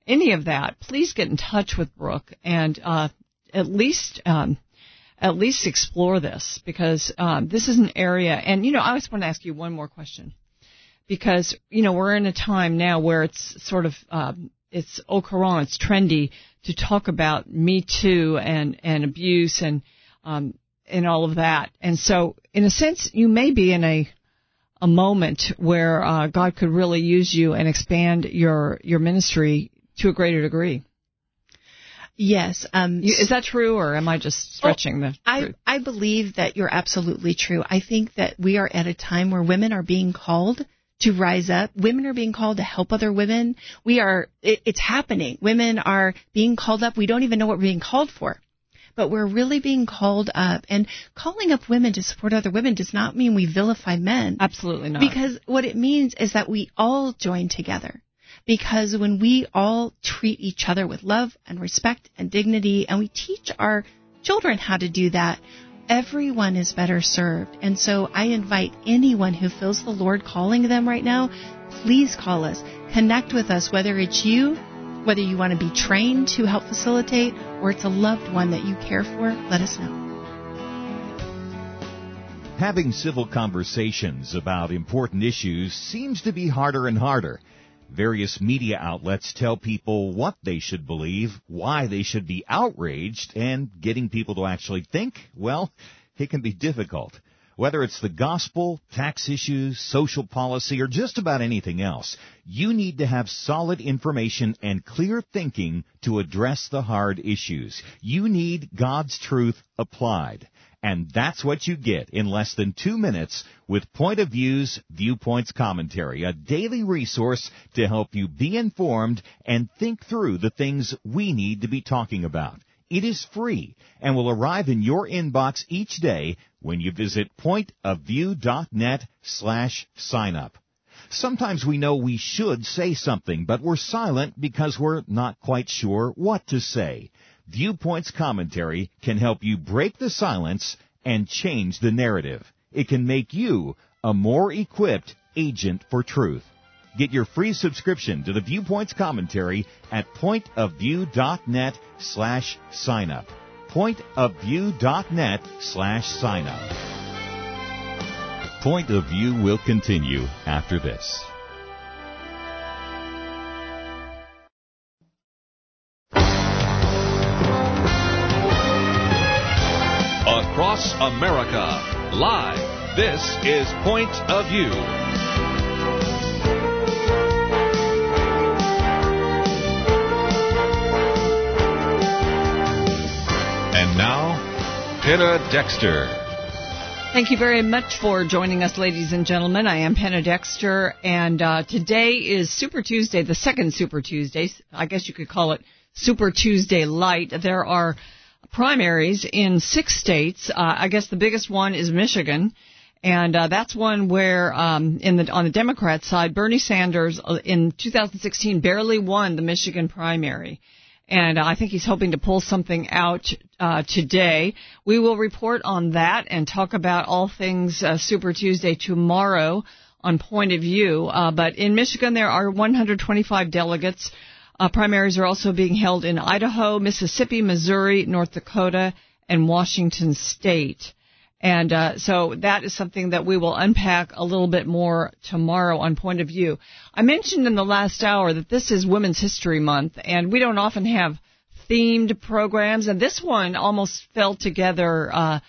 any of that, please get in touch with Brooke and uh, at least. Um, at least explore this because um, this is an area, and you know, I just want to ask you one more question because you know we're in a time now where it's sort of um, it's au courant, it's trendy to talk about Me Too and and abuse and um, and all of that. And so, in a sense, you may be in a a moment where uh, God could really use you and expand your your ministry to a greater degree. Yes. Um, you, is that true, or am I just stretching oh, the? I I believe that you're absolutely true. I think that we are at a time where women are being called to rise up. Women are being called to help other women. We are. It, it's happening. Women are being called up. We don't even know what we're being called for. But we're really being called up, and calling up women to support other women does not mean we vilify men. Absolutely not. Because what it means is that we all join together because when we all treat each other with love and respect and dignity and we teach our children how to do that, everyone is better served. And so I invite anyone who feels the Lord calling them right now, please call us. Connect with us, whether it's you, whether you want to be trained to help facilitate, or it's a loved one that you care for, let us know. Having civil conversations about important issues seems to be harder and harder. Various media outlets tell people what they should believe, why they should be outraged, and getting people to actually think, well, it can be difficult. Whether it's the gospel, tax issues, social policy, or just about anything else, you need to have solid information and clear thinking to address the hard issues. You need God's truth applied. And that's what you get in less than two minutes with Point of Views Viewpoints Commentary, a daily resource to help you be informed and think through the things we need to be talking about. It is free and will arrive in your inbox each day when you visit pointofview.net slash sign up. Sometimes we know we should say something, but we're silent because we're not quite sure what to say. Viewpoints commentary can help you break the silence and change the narrative. It can make you a more equipped agent for truth. Get your free subscription to the Viewpoints commentary at pointofview.net slash sign up. Pointofview.net slash sign up. Point of View will continue after this. Across America. Live, this is Point of View. And now, Penna Dexter. Thank you very much for joining us, ladies and gentlemen. I am Penna Dexter, and uh, today is Super Tuesday, the second Super Tuesday. I guess you could call it Super Tuesday Light. There are primaries in six states. Uh, I guess the biggest one is Michigan. And uh, that's one where, um, in the on the Democrat side, Bernie Sanders uh, in 2016 barely won the Michigan primary, and I think he's hoping to pull something out uh, today. We will report on that and talk about all things uh, Super Tuesday tomorrow on Point of View. Uh, but in Michigan, there are 125 delegates. Uh, primaries are also being held in Idaho, Mississippi, Missouri, North Dakota, and Washington State. And uh, so that is something that we will unpack a little bit more tomorrow on Point of View. I mentioned in the last hour that this is Women's History Month, and we don't often have themed programs, and this one almost fell together uh,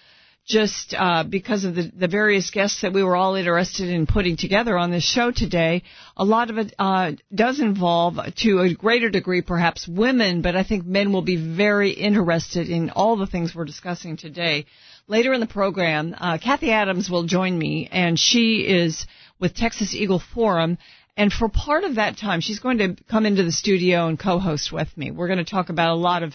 just uh, because of the, the various guests that we were all interested in putting together on this show today. A lot of it uh, does involve, to a greater degree, perhaps women, but I think men will be very interested in all the things we're discussing today. Later in the program, uh, Cathie Adams will join me, and she is with Texas Eagle Forum. And for part of that time, she's going to come into the studio and co-host with me. We're going to talk about a lot of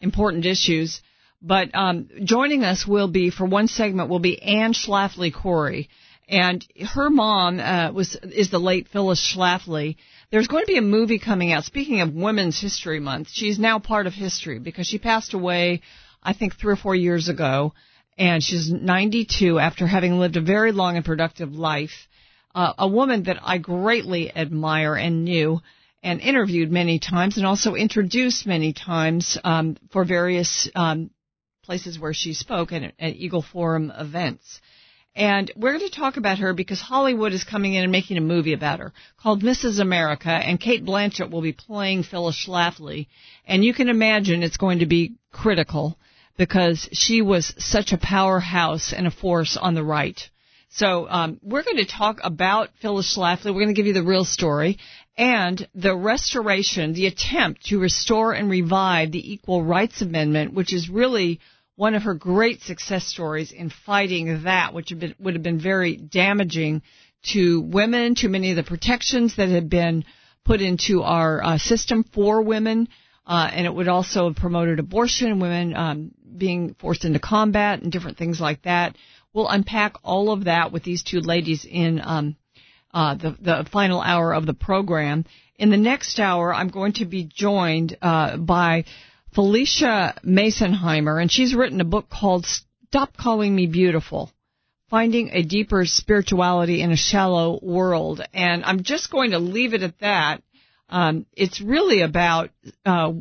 important issues. But um, joining us will be for one segment will be Anne Schlafly Cori, and her mom uh, was is the late Phyllis Schlafly. There's going to be a movie coming out. Speaking of Women's History Month, she's now part of history because she passed away, I think, three or four years ago, and she's 92 after having lived a very long and productive life. Uh, a woman that I greatly admire and knew and interviewed many times and also introduced many times um, for various um, places where she spoke at, at Eagle Forum events. And we're going to talk about her because Hollywood is coming in and making a movie about her called Mrs. America, and Cate Blanchett will be playing Phyllis Schlafly. And you can imagine it's going to be critical because she was such a powerhouse and a force on the right. So um, we're going to talk about Phyllis Schlafly. We're going to give you the real story and the restoration, the attempt to restore and revive the Equal Rights Amendment, which is really one of her great success stories in fighting that, which been, would have been very damaging to women, to many of the protections that had been put into our uh, system for women. Uh, and it would also have promoted abortion, women um, being forced into combat, and different things like that. We'll unpack all of that with these two ladies in um, uh, the, the final hour of the program. In the next hour, I'm going to be joined uh, by Phylicia Masonheimer, and she's written a book called Stop Calling Me Beautiful. Finding a deeper spirituality in a shallow world. And I'm just going to leave it at that. Um, it's really about uh,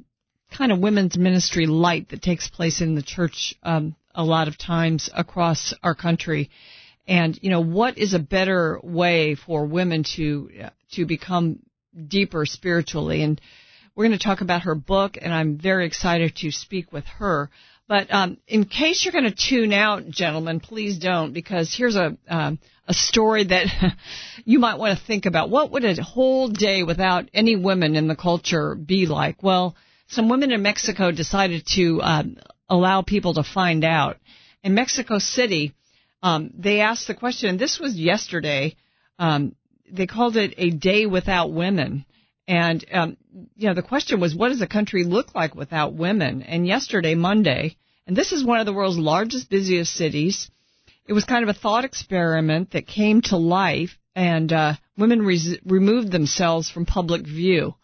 kind of women's ministry light that takes place in the church um, a lot of times across our country. And you know, what is a better way for women to to become deeper spiritually? And we're going to talk about her book, and I'm very excited to speak with her. But um, in case you're going to tune out, gentlemen, please don't, because here's a um, a story that you might want to think about. What would a whole day without any women in the culture be like? Well, some women in Mexico decided to um, allow people to find out. In Mexico City, um, they asked the question, and this was yesterday. Um, they called it a day without women. And, um, you know, the question was, what does a country look like without women? And yesterday, Monday, and this is one of the world's largest, busiest cities, it was kind of a thought experiment that came to life, and uh, women res- removed themselves from public view.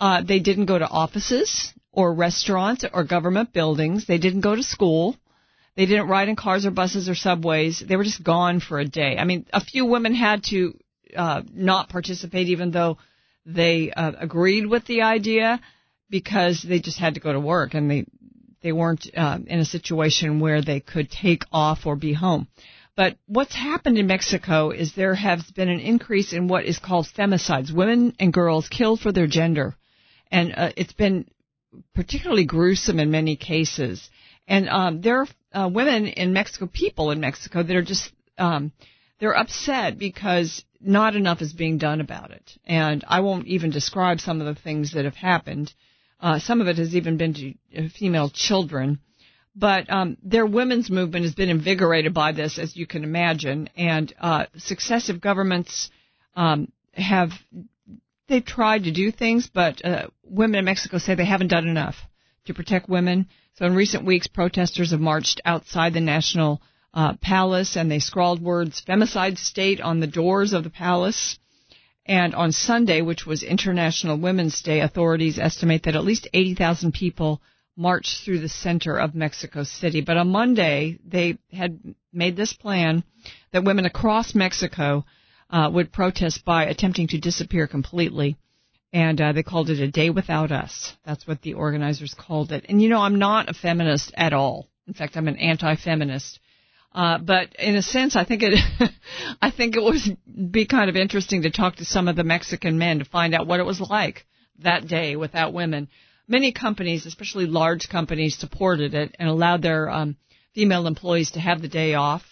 Uh, they didn't go to offices or restaurants or government buildings. They didn't go to school. They didn't ride in cars or buses or subways. They were just gone for a day. I mean, a few women had to uh, not participate, even though they uh, agreed with the idea, because they just had to go to work and they they weren't uh, in a situation where they could take off or be home. But what's happened in Mexico is there has been an increase in what is called femicides, women and girls killed for their gender, and uh, it's been particularly gruesome in many cases. And um, there are uh, women in Mexico, people in Mexico, that are just um, they're upset because not enough is being done about it. And I won't even describe some of the things that have happened. Uh, some of it has even been to uh, female children. But um, their women's movement has been invigorated by this, as you can imagine, and uh, successive governments um, have they've tried to do things, but uh, women in Mexico say they haven't done enough to protect women. So in recent weeks, protesters have marched outside the National uh, Palace and they scrawled words "femicide state" on the doors of the palace. And on Sunday, which was International Women's Day, authorities estimate that at least 80,000 people marched through the center of Mexico City. But on Monday, they had made this plan that women across Mexico uh, would protest by attempting to disappear completely. And uh, they called it a day without us. That's what the organizers called it. And you know, I'm not a feminist at all. In fact, I'm an anti-feminist. Uh, but in a sense, I think it, I think it would be kind of interesting to talk to some of the Mexican men to find out what it was like that day without women. Many companies, especially large companies, supported it and allowed their um, female employees to have the day off.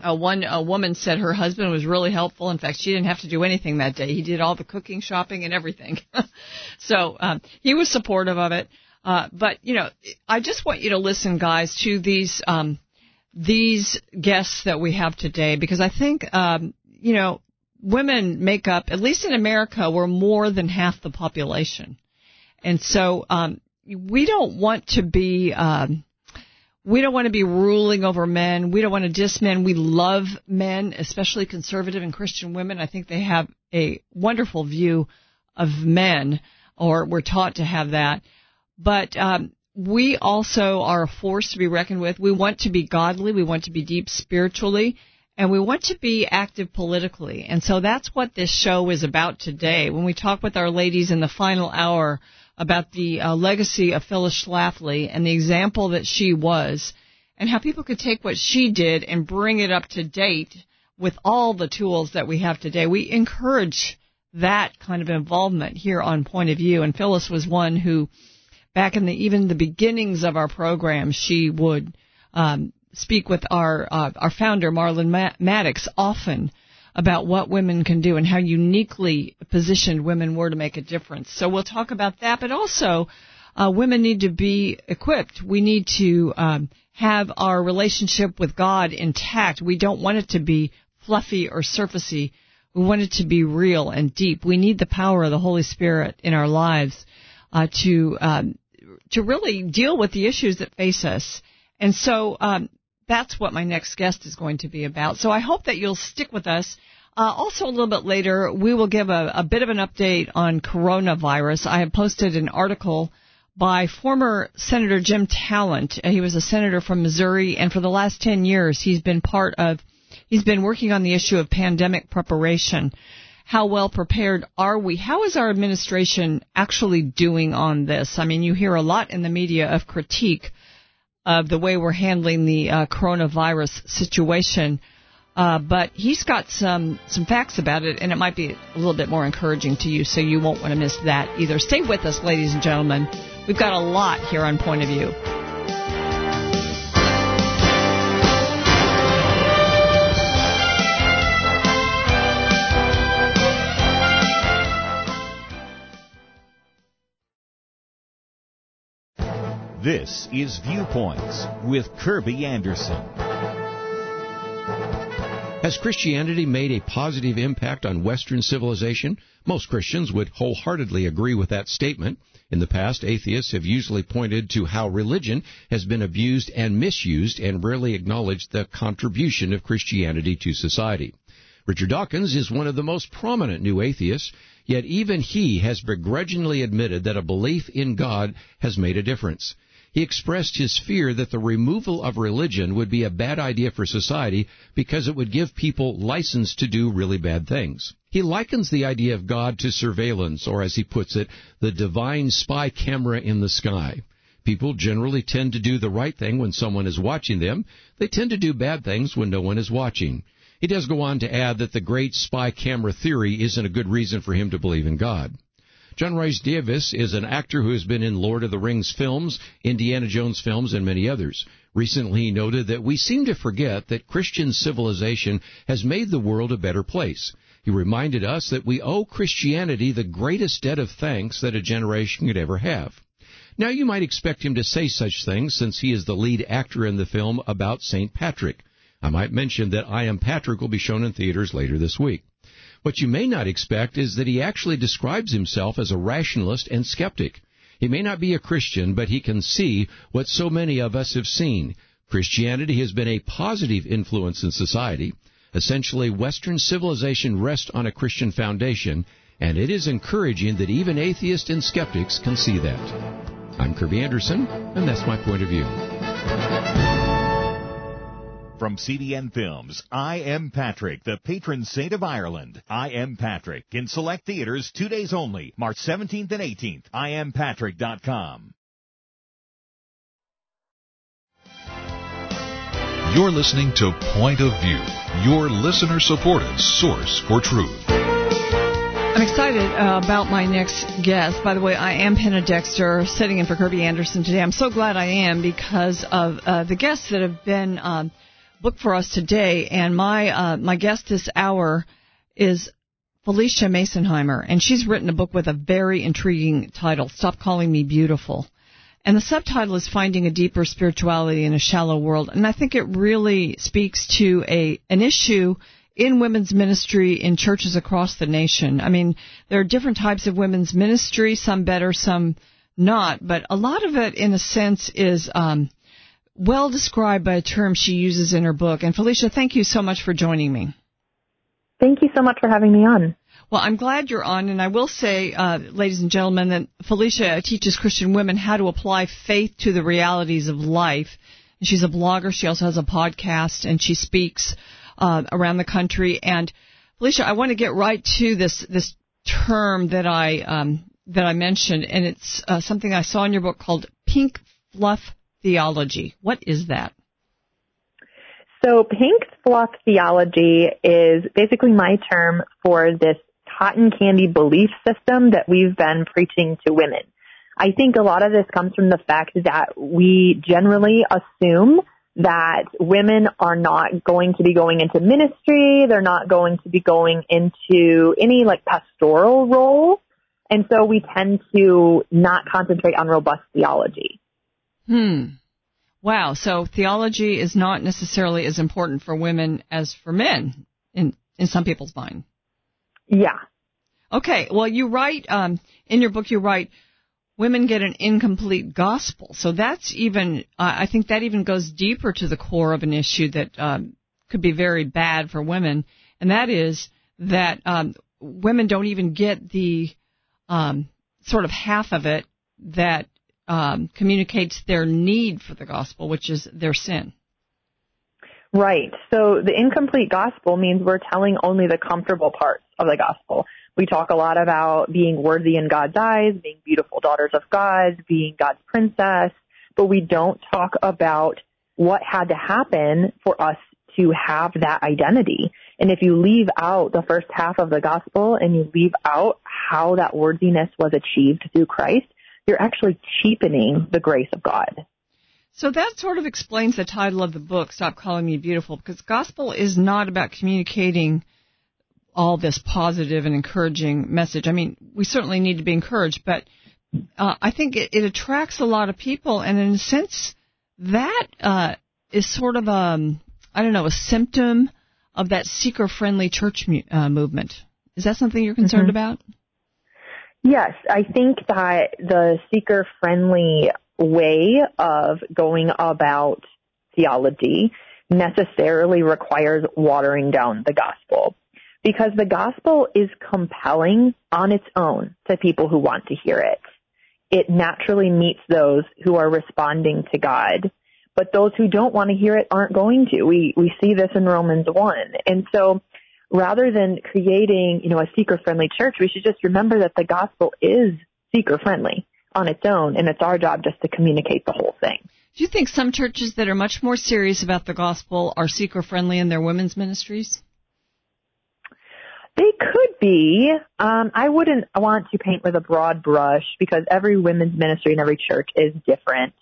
Uh, one a woman said her husband was really helpful. In fact, she didn't have to do anything that day. He did all the cooking, shopping, and everything. so um, he was supportive of it. Uh, but you know, I just want you to listen, guys, to these um, these guests that we have today because I think um, you know women make up, at least in America, we're more than half the population, and so um, we don't want to be. Um, we don't want to be ruling over men. We don't want to diss men. We love men, especially conservative and Christian women. I think they have a wonderful view of men, or we're taught to have that. But um, we also are a force to be reckoned with. We want to be godly. We want to be deep spiritually. And we want to be active politically. And so that's what this show is about today. When we talk with our ladies in the final hour about the uh, legacy of Phyllis Schlafly and the example that she was, and how people could take what she did and bring it up to date with all the tools that we have today. We encourage that kind of involvement here on Point of View, and Phyllis was one who, back in the even the beginnings of our program, she would um, speak with our uh, our founder Marlin Maddoux often about what women can do and how uniquely positioned women were to make a difference. So we'll talk about that, but also uh, women need to be equipped. We need to um, have our relationship with God intact. We don't want it to be fluffy or surfacey. We want it to be real and deep. We need the power of the Holy Spirit in our lives uh, to um, to really deal with the issues that face us. And so um, that's what my next guest is going to be about. So I hope that you'll stick with us. Uh, also, a little bit later, we will give a, a bit of an update on coronavirus. I have posted an article by former Senator Jim Talent. He was a senator from Missouri, and for the last 10 years, he's been part of, he's been working on the issue of pandemic preparation. How well prepared are we? How is our administration actually doing on this? I mean, you hear a lot in the media of critique of the way we're handling the uh, coronavirus situation. Uh, but he's got some some facts about it, and it might be a little bit more encouraging to you, so you won't want to miss that either. Stay with us, ladies and gentlemen. We've got a lot here on Point of View. This is Viewpoints with Kerby Anderson. Has Christianity made a positive impact on Western civilization? Most Christians would wholeheartedly agree with that statement. In the past, atheists have usually pointed to how religion has been abused and misused and rarely acknowledged the contribution of Christianity to society. Richard Dawkins is one of the most prominent new atheists, yet even he has begrudgingly admitted that a belief in God has made a difference. He expressed his fear that the removal of religion would be a bad idea for society because it would give people license to do really bad things. He likens the idea of God to surveillance, or as he puts it, the divine spy camera in the sky. People generally tend to do the right thing when someone is watching them. They tend to do bad things when no one is watching. He does go on to add that the great spy camera theory isn't a good reason for him to believe in God. John Rhys-Davies is an actor who has been in Lord of the Rings films, Indiana Jones films, and many others. Recently, he noted that we seem to forget that Christian civilization has made the world a better place. He reminded us that we owe Christianity the greatest debt of thanks that a generation could ever have. Now, you might expect him to say such things since he is the lead actor in the film about St. Patrick. I might mention that I Am Patrick will be shown in theaters later this week. What you may not expect is that he actually describes himself as a rationalist and skeptic. He may not be a Christian, but he can see what so many of us have seen. Christianity has been a positive influence in society. Essentially, Western civilization rests on a Christian foundation, and it is encouraging that even atheists and skeptics can see that. I'm Kerby Anderson, and that's my point of view. From CBN Films, I Am Patrick, the patron saint of Ireland. I Am Patrick in select theaters two days only, March 17th and 18th. IamPatrick.com. You're listening to Point of View, your listener supported source for truth. I'm excited uh, about my next guest. By the way, I am Penna Dexter, sitting in for Kerby Anderson today. I'm so glad I am because of uh, the guests that have been um, book for us today, and my uh, my guest this hour is Phylicia Masonheimer, and she's written a book with a very intriguing title, "Stop Calling Me Beautiful." And the subtitle is Finding a Deeper Spirituality in a Shallow World. And I think it really speaks to a, an issue in women's ministry in churches across the nation. I mean, there are different types of women's ministry, some better, some not, but a lot of it in a sense is, um, well described by a term she uses in her book. And Phylicia, thank you so much for joining me. Thank you so much for having me on. Well, I'm glad you're on, and I will say, uh, ladies and gentlemen, that Phylicia teaches Christian women how to apply faith to the realities of life. She's a blogger. She also has a podcast, and she speaks uh, around the country. And Phylicia, I want to get right to this this term that I um, that I mentioned, and it's uh, something I saw in your book called pink fluff theology. What is that? So pink fluff theology is basically my term for this cotton candy belief system that we've been preaching to women. I think a lot of this comes from the fact that we generally assume that women are not going to be going into ministry. They're not going to be going into any like pastoral role. And so we tend to not concentrate on robust theology. Hmm. Wow. So theology is not necessarily as important for women as for men in, in some people's mind. Yeah. Okay. Well, you write, um, in your book, you write, women get an incomplete gospel. So that's even, uh, I think that even goes deeper to the core of an issue that um, could be very bad for women, and that is that um, women don't even get the um, sort of half of it that um, communicates their need for the gospel, which is their sin. Right. So the incomplete gospel means we're telling only the comfortable parts of the gospel. We talk a lot about being worthy in God's eyes, being beautiful daughters of God, being God's princess, but we don't talk about what had to happen for us to have that identity. And if you leave out the first half of the gospel and you leave out how that worthiness was achieved through Christ, you're actually cheapening the grace of God. So that sort of explains the title of the book, Stop Calling Me Beautiful, because gospel is not about communicating all this positive and encouraging message. I mean, we certainly need to be encouraged, but uh, I think it, it, attracts a lot of people, and in a sense, that uh, is sort of a, um, don't know, a symptom of that seeker-friendly church mu- uh, movement. Is that something you're concerned mm-hmm. about? Yes, I think that the seeker-friendly way of going about theology necessarily requires watering down the gospel because the gospel is compelling on its own to people who want to hear it. It naturally meets those who are responding to God, but those who don't want to hear it aren't going to. We we see this in Romans 1. And so rather than creating, you know, a seeker friendly church, we should just remember that the gospel is seeker friendly on its own and it's our job just to communicate the whole thing. Do you think some churches that are much more serious about the gospel are seeker friendly in their women's ministries? They could be. Um, I wouldn't want to paint with a broad brush because every women's ministry in every church is different.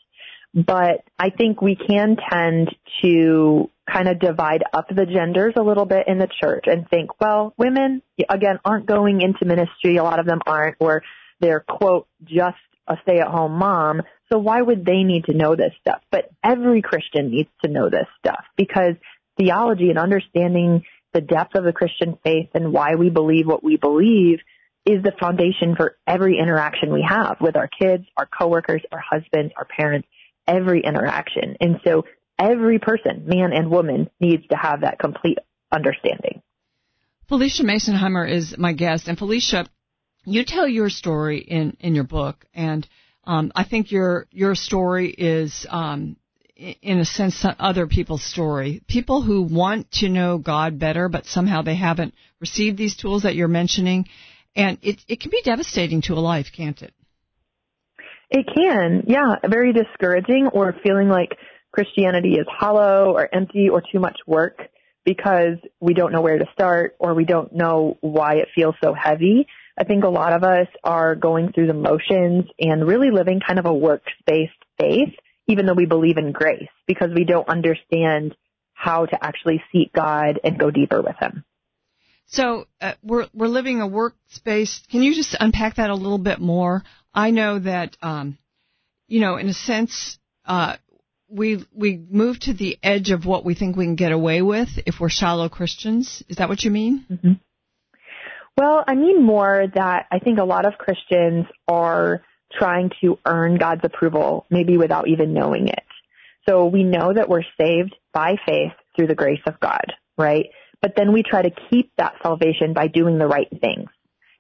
But I think we can tend to kind of divide up the genders a little bit in the church and think, well, women, again, aren't going into ministry. A lot of them aren't, or they're, quote, just a stay at home mom. So why would they need to know this stuff? But every Christian needs to know this stuff because theology and understanding the depth of the Christian faith and why we believe what we believe is the foundation for every interaction we have with our kids, our coworkers, our husbands, our parents, every interaction. And so every person, man and woman, needs to have that complete understanding. Phylicia Masonheimer is my guest, and Phylicia, you tell your story in in your book, and um, I think your your story is um, in a sense, other people's story. People who want to know God better, but somehow they haven't received these tools that you're mentioning. And it, it can be devastating to a life, can't it? It can, yeah. Very discouraging or feeling like Christianity is hollow or empty or too much work because we don't know where to start or we don't know why it feels so heavy. I think a lot of us are going through the motions and really living kind of a works-based faith even though we believe in grace, because we don't understand how to actually seek God and go deeper with Him. So uh, we're we're living a workspace. Can you just unpack that a little bit more? I know that um, you know, in a sense, uh, we we move to the edge of what we think we can get away with if we're shallow Christians. Is that what you mean? Mm-hmm. Well, I mean more that I think a lot of Christians are trying to earn God's approval, maybe without even knowing it. So we know that we're saved by faith through the grace of God, right? But then we try to keep that salvation by doing the right things.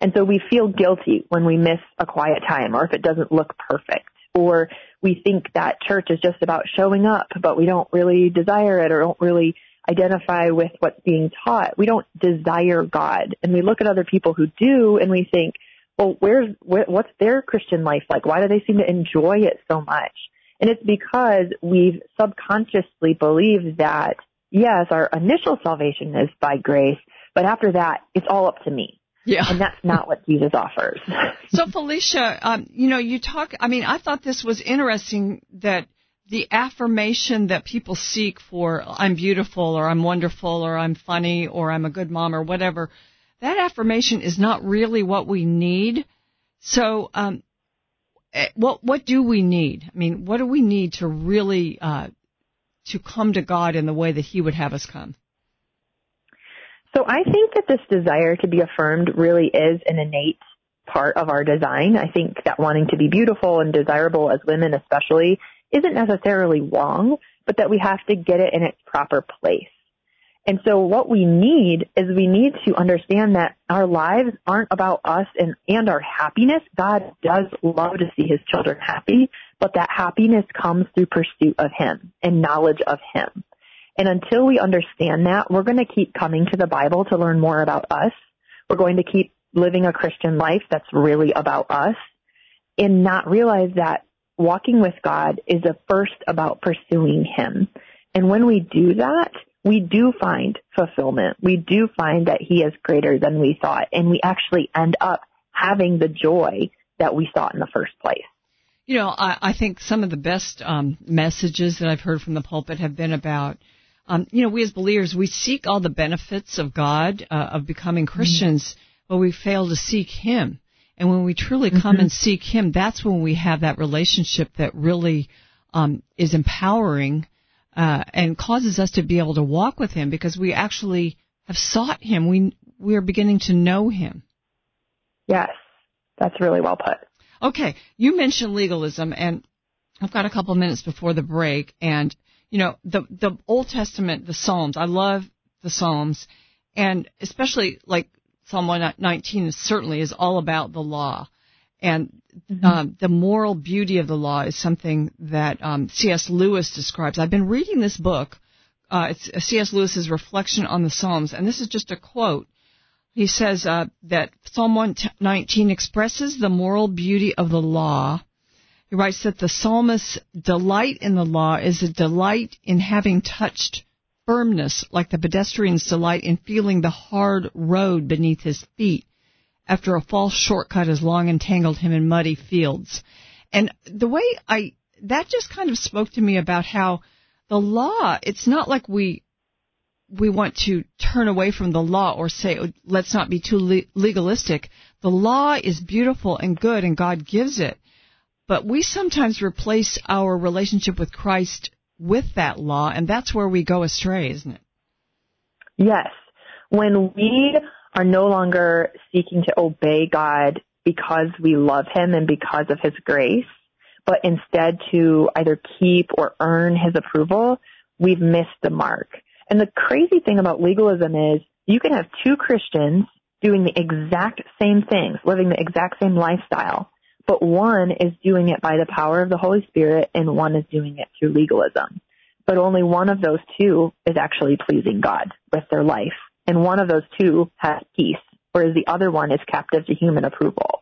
And so we feel guilty when we miss a quiet time or if it doesn't look perfect. Or we think that church is just about showing up, but we don't really desire it or don't really identify with what's being taught. We don't desire God. And we look at other people who do and we think, well, where's where, what's their Christian life like? Why do they seem to enjoy it so much? And it's because we've subconsciously believed that yes, our initial salvation is by grace, but after that, it's all up to me. Yeah. And that's not what Jesus offers. so Phylicia, um, you know, you talk, I mean, I thought this was interesting that the affirmation that people seek for I'm beautiful or I'm wonderful or I'm funny or I'm a good mom or whatever, that affirmation is not really what we need. So, um, eh, what what do we need? I mean, what do we need to really uh, to come to God in the way that He would have us come? So I think that this desire to be affirmed really is an innate part of our design. I think that wanting to be beautiful and desirable as women especially isn't necessarily wrong, but that we have to get it in its proper place. And so what we need is we need to understand that our lives aren't about us and, and our happiness. God does love to see his children happy, but that happiness comes through pursuit of him and knowledge of him. And until we understand that, we're going to keep coming to the Bible to learn more about us. We're going to keep living a Christian life that's really about us and not realize that walking with God is a first about pursuing Him. And when we do that, we do find fulfillment. We do find that He is greater than we thought and we actually end up having the joy that we sought in the first place. You know, I, I think some of the best um, messages that I've heard from the pulpit have been about um, you know, we as believers, we seek all the benefits of God, uh, of becoming Christians, mm-hmm but we fail to seek Him. And when we truly come mm-hmm. and seek Him, that's when we have that relationship that really um, is empowering uh, and causes us to be able to walk with Him because we actually have sought Him. We we are beginning to know Him. Yes, that's really well put. Okay, you mentioned legalism, and I've got a couple minutes before the break, and you know the the Old Testament, the Psalms. I love the Psalms, and especially like Psalm 119 certainly is all about the law. And mm-hmm. um, the moral beauty of the law is something that um, C.S. Lewis describes. I've been reading this book. Uh, it's C.S. Lewis's reflection on the Psalms, and this is just a quote. He says uh, that Psalm 119 expresses the moral beauty of the law. He writes that the psalmist's delight in the law is a delight in having touched firmness like the pedestrian's delight in feeling the hard road beneath his feet after a false shortcut has long entangled him in muddy fields. And the way I, that just kind of spoke to me about how the law, it's not like we, we want to turn away from the law or say, oh, let's not be too legalistic. The law is beautiful and good and God gives it. But we sometimes replace our relationship with Christ with that law, and that's where we go astray, isn't it? Yes. When we are no longer seeking to obey God because we love Him and because of His grace, but instead to either keep or earn His approval, we've missed the mark. And the crazy thing about legalism is you can have two Christians doing the exact same things, living the exact same lifestyle, but one is doing it by the power of the Holy Spirit and one is doing it through legalism. But only one of those two is actually pleasing God with their life. And one of those two has peace, whereas the other one is captive to human approval.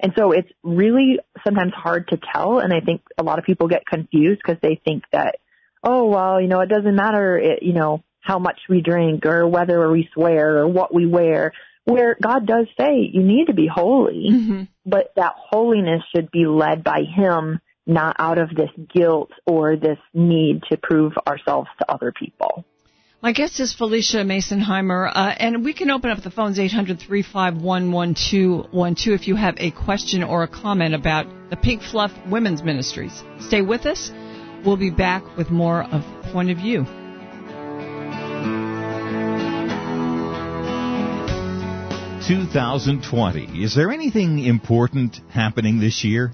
And so it's really sometimes hard to tell. And I think a lot of people get confused because they think that, oh, well, you know, it doesn't matter, it, you know, how much we drink or whether we swear or what we wear where God does say you need to be holy, mm-hmm. but that holiness should be led by Him, not out of this guilt or this need to prove ourselves to other people. My guest is Phylicia Masonheimer, uh, and we can open up the phones 800-351-1212 if you have a question or a comment about the Pink Fluff Women's Ministries. Stay with us. We'll be back with more of Point of View. 2020. Is there anything important happening this year?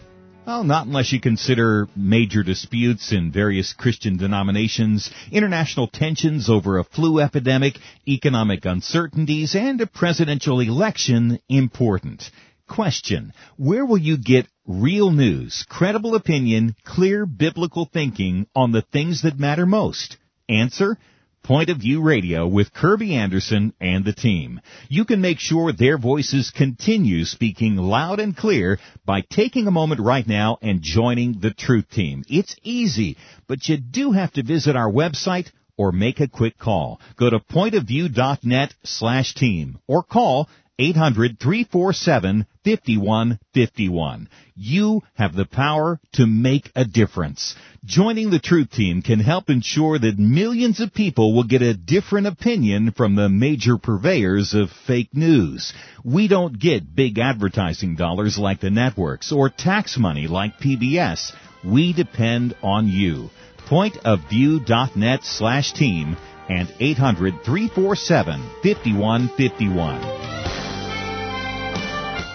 Well, not unless you consider major disputes in various Christian denominations, international tensions over a flu epidemic, economic uncertainties, and a presidential election important. Question. Where will you get real news, credible opinion, clear biblical thinking on the things that matter most? Answer. Point of View Radio with Kerby Anderson and the team. You can make sure their voices continue speaking loud and clear by taking a moment right now and joining the Truth Team. It's easy, but you do have to visit our website or make a quick call. Go to pointofview.net slash team or call 800 347 5151. You have the power to make a difference. Joining the Truth Team can help ensure that millions of people will get a different opinion from the major purveyors of fake news. We don't get big advertising dollars like the networks or tax money like PBS. We depend on you. Pointofview.net slash team and 800 347 5151.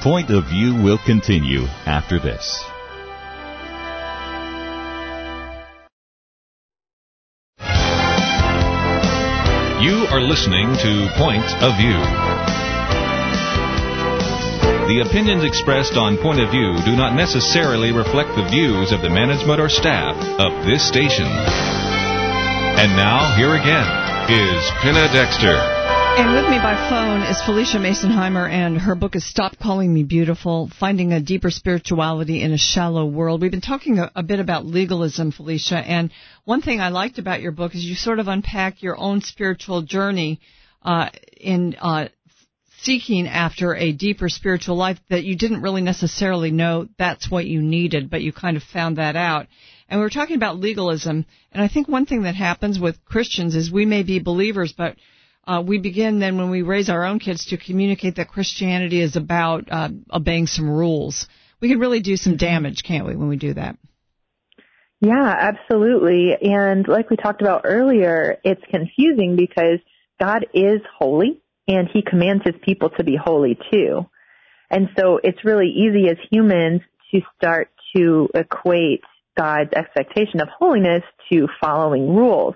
Point of View will continue after this. You are listening to Point of View. The opinions expressed on Point of View do not necessarily reflect the views of the management or staff of this station. And now, here again is Penna Dexter. And with me by phone is Phylicia Masonheimer, and her book is Stop Calling Me Beautiful Finding a Deeper Spirituality in a Shallow World. We've been talking a, a, bit about legalism, Phylicia, and one thing I liked about your book is you sort of unpack your own spiritual journey uh, in uh, seeking after a deeper spiritual life that you didn't really necessarily know that's what you needed, but you kind of found that out. And we were talking about legalism, and I think one thing that happens with Christians is we may be believers, but uh, we begin then when we raise our own kids to communicate that Christianity is about uh, obeying some rules. We can really do some damage, can't we, when we do that? Yeah, absolutely. And like we talked about earlier, it's confusing because God is holy and he commands his people to be holy too. And so it's really easy as humans to start to equate God's expectation of holiness to following rules.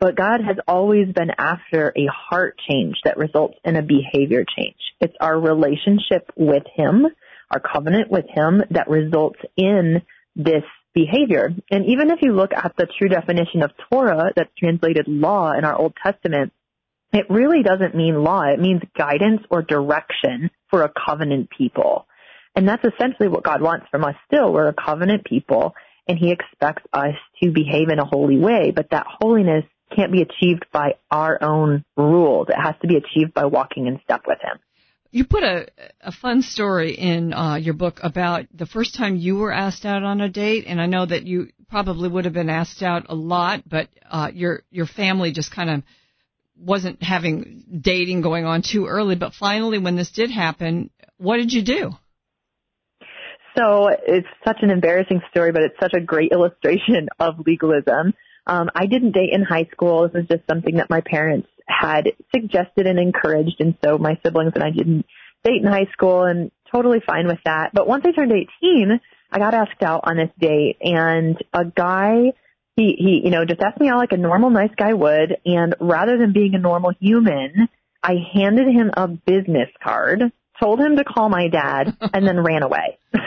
But God has always been after a heart change that results in a behavior change. It's our relationship with Him, our covenant with Him that results in this behavior. And even if you look at the true definition of Torah that's translated law in our Old Testament, it really doesn't mean law. It means guidance or direction for a covenant people. And that's essentially what God wants from us still. We're a covenant people and he expects us to behave in a holy way, but that holiness can't be achieved by our own rules. It has to be achieved by walking in step with Him. You put a, a fun story in uh, your book about the first time you were asked out on a date, and I know that you probably would have been asked out a lot, but uh, your your family just kind of wasn't having dating going on too early. But finally, when this did happen, what did you do? So it's such an embarrassing story, but it's such a great illustration of legalism. Um, I didn't date in high school. This was just something that my parents had suggested and encouraged, and so my siblings and I didn't date in high school, and totally fine with that. But once I turned 18, I got asked out on this date, and a guy, he he, you know, just asked me out like a normal, nice guy would, and rather than being a normal human, I handed him a business card, told him to call my dad, and then ran away.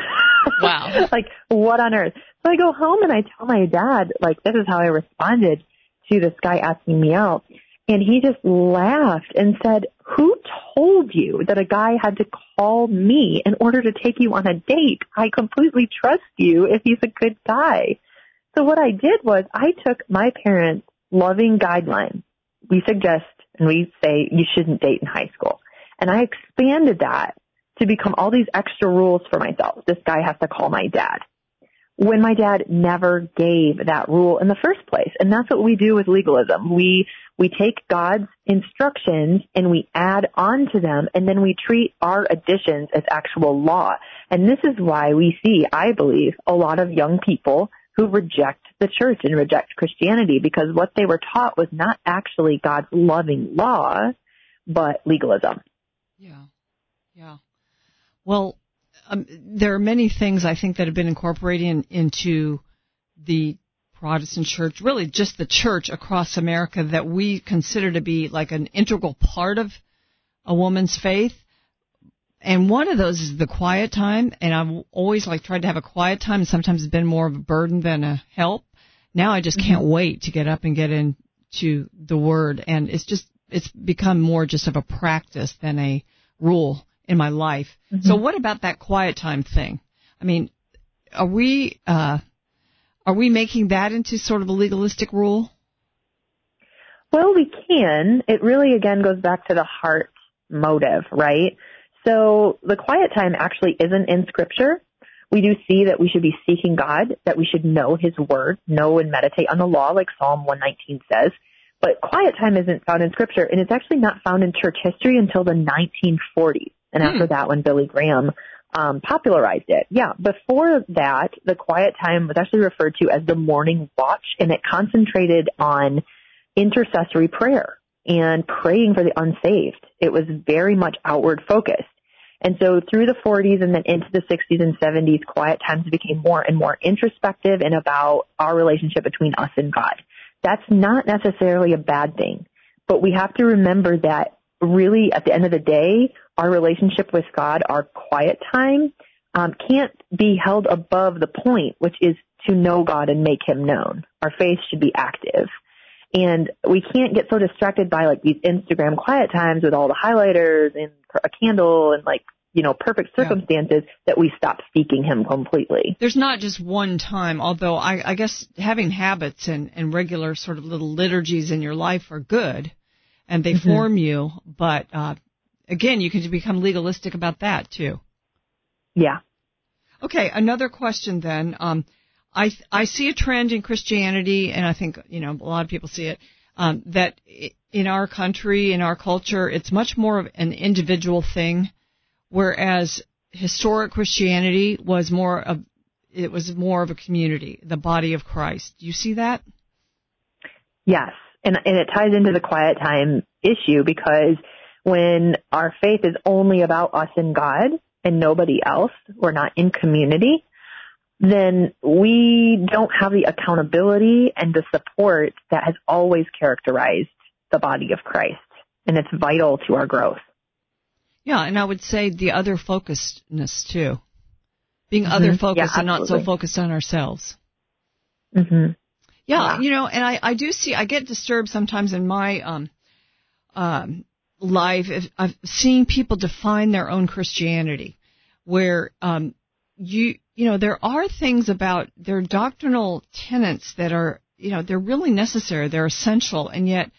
Wow. like, what on earth? So I go home and I tell my dad, like, this is how I responded to this guy asking me out. And he just laughed and said, who told you that a guy had to call me in order to take you on a date? I completely trust you if he's a good guy. So what I did was I took my parents' loving guideline. We suggest and we say you shouldn't date in high school. And I expanded that to become all these extra rules for myself. This guy has to call my dad when my dad never gave that rule in the first place. And that's what we do with legalism. We, we take God's instructions and we add on to them and then we treat our additions as actual law. And this is why we see, I believe, a lot of young people who reject the church and reject Christianity because what they were taught was not actually God's loving law, but legalism. Yeah. Yeah. Well, um, there are many things I think that have been incorporated in, into the Protestant church, really just the church across America that we consider to be like an integral part of a woman's faith. And one of those is the quiet time. And I've always like tried to have a quiet time and sometimes it's been more of a burden than a help. Now I just can't mm-hmm. wait to get up and get into the word. And it's just, it's become more just of a practice than a rule in my life. Mm-hmm. So what about that quiet time thing? I mean, are we uh, are we making that into sort of a legalistic rule? Well, we can. It really again goes back to the heart motive, right? So the quiet time actually isn't in scripture. We do see that we should be seeking God, that we should know his word, know and meditate on the law like Psalm 119 says. But quiet time isn't found in scripture and it's actually not found in church history until the 1940s. And hmm. after that, when Billy Graham um, popularized it. Yeah, before that, the quiet time was actually referred to as the morning watch, and it concentrated on intercessory prayer and praying for the unsaved. It was very much outward focused. And so through the 40s and then into the 60s and 70s, quiet times became more and more introspective and about our relationship between us and God. That's not necessarily a bad thing, but we have to remember that really at the end of the day, our relationship with God, our quiet time, um, can't be held above the point, which is to know God and make Him known. Our faith should be active. And we can't get so distracted by like these Instagram quiet times with all the highlighters and a candle and like, you know, perfect circumstances yeah. that we stop seeking him completely. There's not just one time, although I, I guess having habits and, and regular sort of little liturgies in your life are good and they mm-hmm. form you, but, uh, again, you can become legalistic about that too. Yeah. Okay, another question then. Um, I I see a trend in Christianity, and I think you know a lot of people see it. Um, that in our country, in our culture, it's much more of an individual thing, whereas historic Christianity was more of it was more of a community, the body of Christ. Do you see that? Yes, and and it ties into the quiet time issue because when our faith is only about us and God and nobody else, we're not in community, then we don't have the accountability and the support that has always characterized the body of Christ. And it's vital to our growth. Yeah, and I would say the other focusedness too. Being mm-hmm. other focused yeah, and not so focused on ourselves. Mm-hmm. Yeah, yeah, you know, and I, I do see, I get disturbed sometimes in my, um, um, life of seeing people define their own Christianity, where um, you you know there are things about their doctrinal tenets that are you know they're really necessary, they're essential, and yet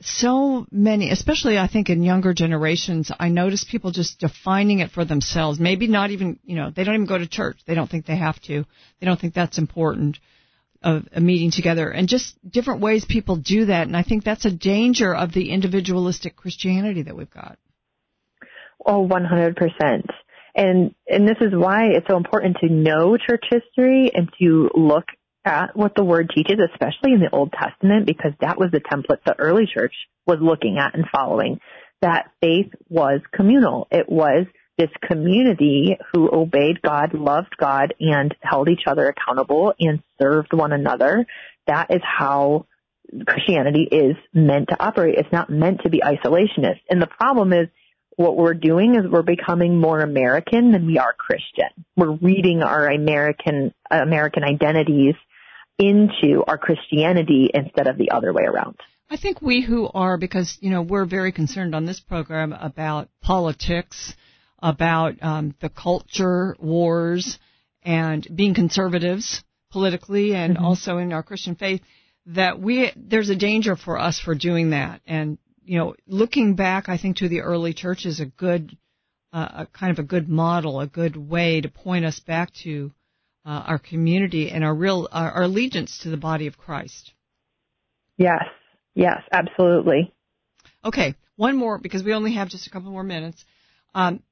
so many, especially I think in younger generations, I notice people just defining it for themselves. Maybe not even, you know, they don't even go to church. They don't think they have to. They don't think that's important of a meeting together and just different ways people do that. And I think that's a danger of the individualistic Christianity that we've got. Oh, 100%. And, and this is why it's so important to know church history and to look at what the word teaches, especially in the Old Testament, because that was the template the early church was looking at and following. That faith was communal. It was this community who obeyed God, loved God, and held each other accountable and served one another. That is how Christianity is meant to operate. It's not meant to be isolationist. And the problem is what we're doing is we're becoming more American than we are Christian. We're reading our American, American identities into our Christianity instead of the other way around. I think we who are, because, you know, we're very concerned on this program about politics, about um, the culture wars and being conservatives politically and mm-hmm. also in our Christian faith that we there's a danger for us for doing that and you know looking back I think to the early church is a good uh, a kind of a good model a good way to point us back to uh, our community and our real our, our allegiance to the body of Christ. Yes. Yes, absolutely. Okay, one more because we only have just a couple more minutes. Um,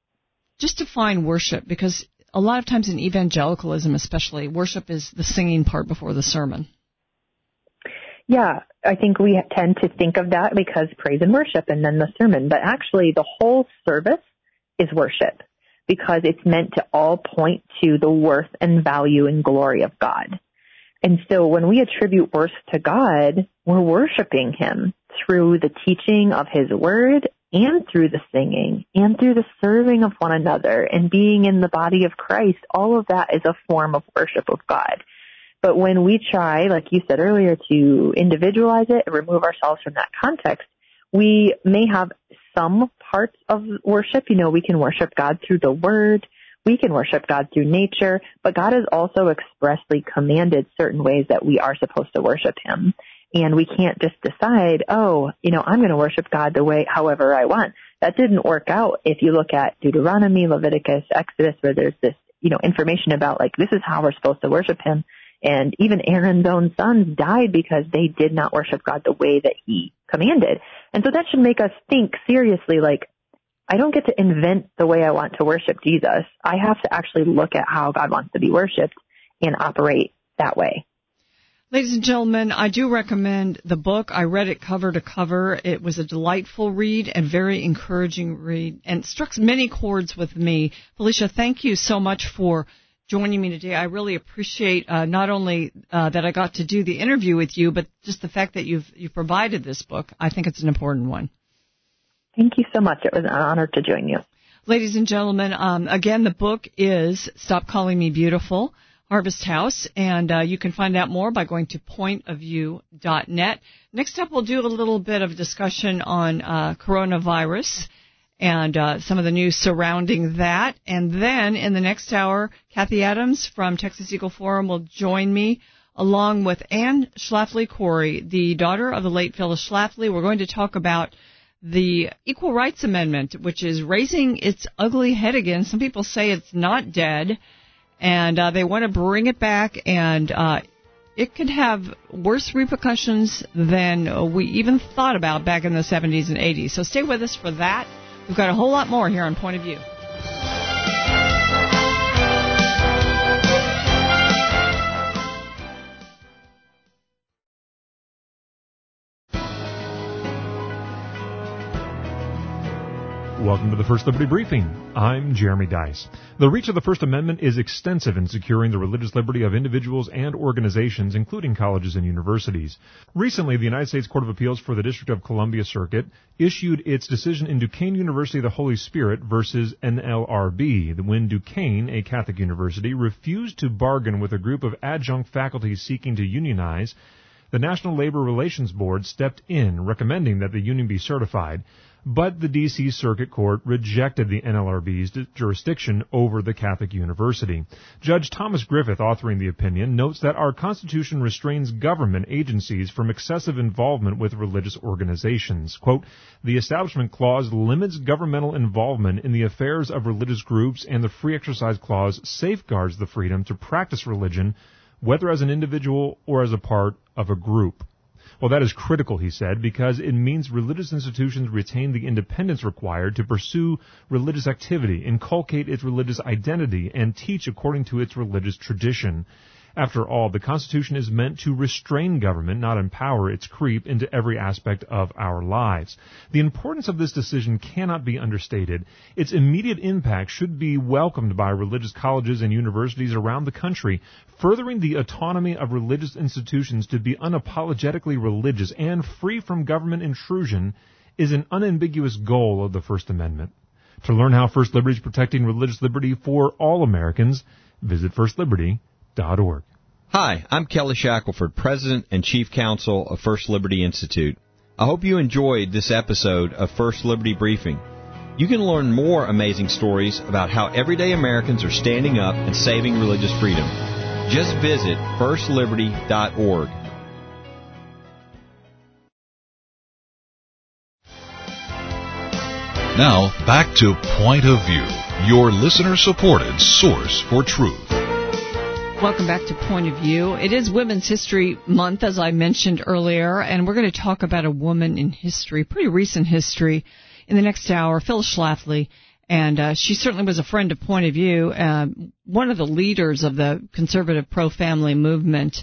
just define worship because a lot of times in evangelicalism, especially, worship is the singing part before the sermon. Yeah, I think we tend to think of that because praise and worship and then the sermon, but actually the whole service is worship because it's meant to all point to the worth and value and glory of God. And so when we attribute worth to God, we're worshiping Him through the teaching of His Word and through the singing and through the serving of one another and being in the body of Christ, all of that is a form of worship of God. But when we try, like you said earlier, to individualize it and remove ourselves from that context, we may have some parts of worship. You know, we can worship God through the word. We can worship God through nature, but God has also expressly commanded certain ways that we are supposed to worship Him. And we can't just decide, oh, you know, I'm going to worship God the way, however I want. That didn't work out. If you look at Deuteronomy, Leviticus, Exodus, where there's this, you know, information about like, this is how we're supposed to worship Him. And even Aaron's own sons died because they did not worship God the way that He commanded. And so that should make us think seriously, like, I don't get to invent the way I want to worship Jesus. I have to actually look at how God wants to be worshiped and operate that way. Ladies and gentlemen, I do recommend the book. I read it cover to cover. It was a delightful read and very encouraging read and struck many chords with me. Phylicia, thank you so much for joining me today. I really appreciate uh, not only uh, that I got to do the interview with you, but just the fact that you've you've provided this book. I think it's an important one. Thank you so much. It was an honor to join you. Ladies and gentlemen, um, again, the book is Stop Calling Me Beautiful. Harvest House, and uh, you can find out more by going to pointofview.net. Next up, we'll do a little bit of discussion on uh, coronavirus and uh, some of the news surrounding that. And then in the next hour, Cathie Adams from Texas Eagle Forum will join me along with Anne Schlafly Cori, the daughter of the late Phyllis Schlafly. We're going to talk about the Equal Rights Amendment, which is raising its ugly head again. Some people say it's not dead and uh, they want to bring it back, and uh, it could have worse repercussions than we even thought about back in the 70s and 80s. So stay with us for that. We've got a whole lot more here on Point of View. Welcome to the First Liberty Briefing. I'm Jeremy Dys. The reach of the First Amendment is extensive in securing the religious liberty of individuals and organizations, including colleges and universities. Recently, the United States Court of Appeals for the District of Columbia Circuit issued its decision in Duquesne University of the Holy Spirit versus NLRB, when Duquesne, a Catholic university, refused to bargain with a group of adjunct faculty seeking to unionize the National Labor Relations Board stepped in, recommending that the union be certified. But the D.C. Circuit Court rejected the NLRB's jurisdiction over the Catholic University. Judge Thomas Griffith, authoring the opinion, notes that our Constitution restrains government agencies from excessive involvement with religious organizations. Quote, the Establishment Clause limits governmental involvement in the affairs of religious groups, and the Free Exercise Clause safeguards the freedom to practice religion, whether as an individual or as a part of a group. Well, that is critical, he said, because it means religious institutions retain the independence required to pursue religious activity, inculcate its religious identity, and teach according to its religious tradition. After all, the Constitution is meant to restrain government, not empower its creep into every aspect of our lives. The importance of this decision cannot be understated. Its immediate impact should be welcomed by religious colleges and universities around the country, furthering the autonomy of religious institutions to be unapologetically religious and free from government intrusion is an unambiguous goal of the First Amendment. To learn how First Liberty is protecting religious liberty for all Americans, visit firstliberty.org. Hi, I'm Kelly Shackelford, President and Chief Counsel of First Liberty Institute. I hope you enjoyed this episode of First Liberty Briefing. You can learn more amazing stories about how everyday Americans are standing up and saving religious freedom. Just visit firstliberty.org. Now, back to Point of View, your listener supported source for truth. Welcome back to Point of View. It is Women's History Month, as I mentioned earlier, and we're going to talk about a woman in history, pretty recent history, in the next hour, Phyllis Schlafly. And uh, she certainly was a friend of Point of View, uh, one of the leaders of the conservative pro-family movement.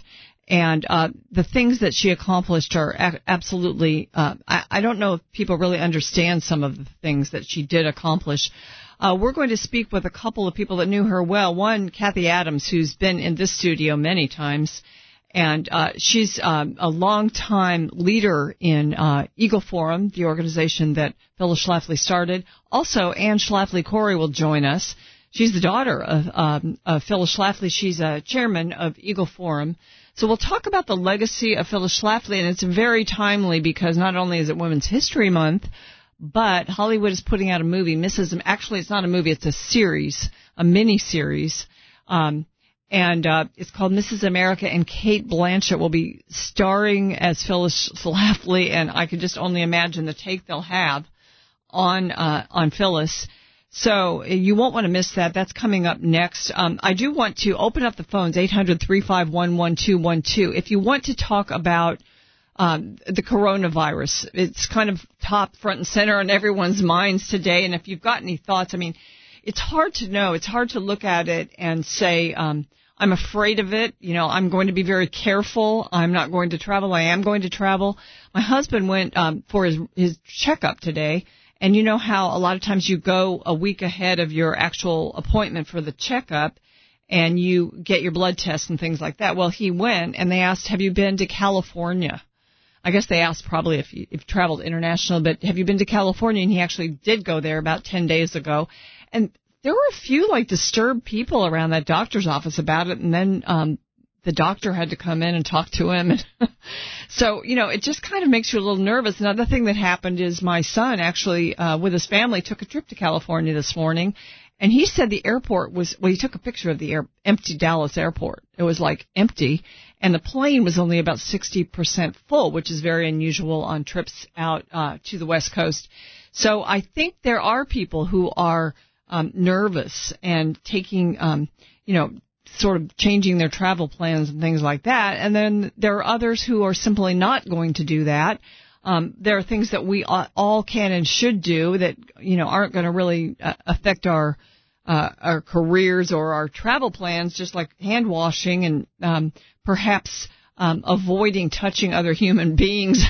And uh, the things that she accomplished are a- absolutely, uh, I-, I don't know if people really understand some of the things that she did accomplish. Uh, we're going to speak with a couple of people that knew her well. One, Cathie Adams, who's been in this studio many times, and uh, she's um, a longtime leader in uh, Eagle Forum, the organization that Phyllis Schlafly started. Also, Anne Schlafly Cori will join us. She's the daughter of, um, of Phyllis Schlafly. She's a chairman of Eagle Forum. So we'll talk about the legacy of Phyllis Schlafly, and it's very timely because not only is it Women's History Month, but Hollywood is putting out a movie, Mrs. Actually, it's not a movie; it's a series, a mini series, um, and uh, it's called Mrs. America. And Cate Blanchett will be starring as Phyllis Schlafly, and I can just only imagine the take they'll have on uh, on Phyllis. So you won't want to miss that. That's coming up next. Um, I do want to open up the phones, 800-351-1212. If you want to talk about um, the coronavirus, it's kind of top front and center on everyone's minds today. And if you've got any thoughts, I mean, it's hard to know. It's hard to look at it and say, um, I'm afraid of it. You know, I'm going to be very careful. I'm not going to travel. I am going to travel. My husband went um, for his his checkup today and you know how a lot of times you go a week ahead of your actual appointment for the checkup and you get your blood tests and things like that. Well, he went and they asked, have you been to California? I guess they asked probably if you, if you traveled international, but have you been to California? And he actually did go there about 10 days ago. And there were a few like disturbed people around that doctor's office about it. And then, um, the doctor had to come in and talk to him. And so, you know, it just kind of makes you a little nervous. Another thing that happened is my son actually, uh, with his family took a trip to California this morning. And he said the airport was, well, he took a picture of the air, empty Dallas airport. It was like empty. And the plane was only about 60% full, which is very unusual on trips out, uh, to the West Coast. So I think there are people who are, um, nervous and taking, um, you know, sort of changing their travel plans and things like that. And then there are others who are simply not going to do that. Um, there are things that we all can and should do that you know aren't going to really uh, affect our uh, our careers or our travel plans, just like hand washing and um, perhaps um, avoiding touching other human beings.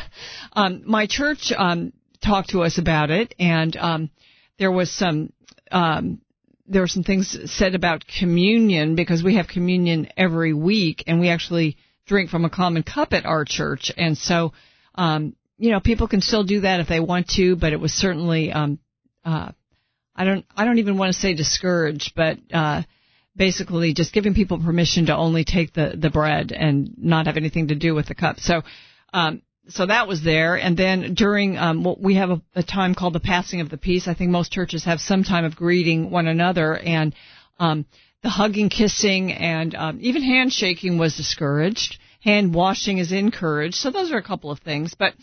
Um, my church um, talked to us about it, and um, there was some um, there were some things said about communion because we have communion every week and we actually drink from a common cup at our church. And so, um, you know, people can still do that if they want to, but it was certainly, um, uh, I don't, I don't even want to say discouraged, but, uh, basically just giving people permission to only take the, the bread and not have anything to do with the cup. So, um, so that was there. And then during um, what we have a, a, time called the passing of the peace. I think most churches have some time of greeting one another, and um, the hugging, kissing, and um, even handshaking was discouraged. Hand washing is encouraged. So those are a couple of things. But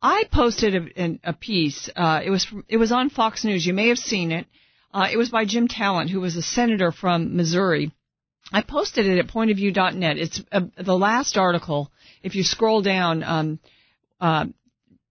I posted a, a piece. Uh, it was it was on Fox News. You may have seen it. Uh, it was by Jim Talent, who was a senator from Missouri. I posted it at pointofview.net. It's uh, the last article. If you scroll down. Um, uh,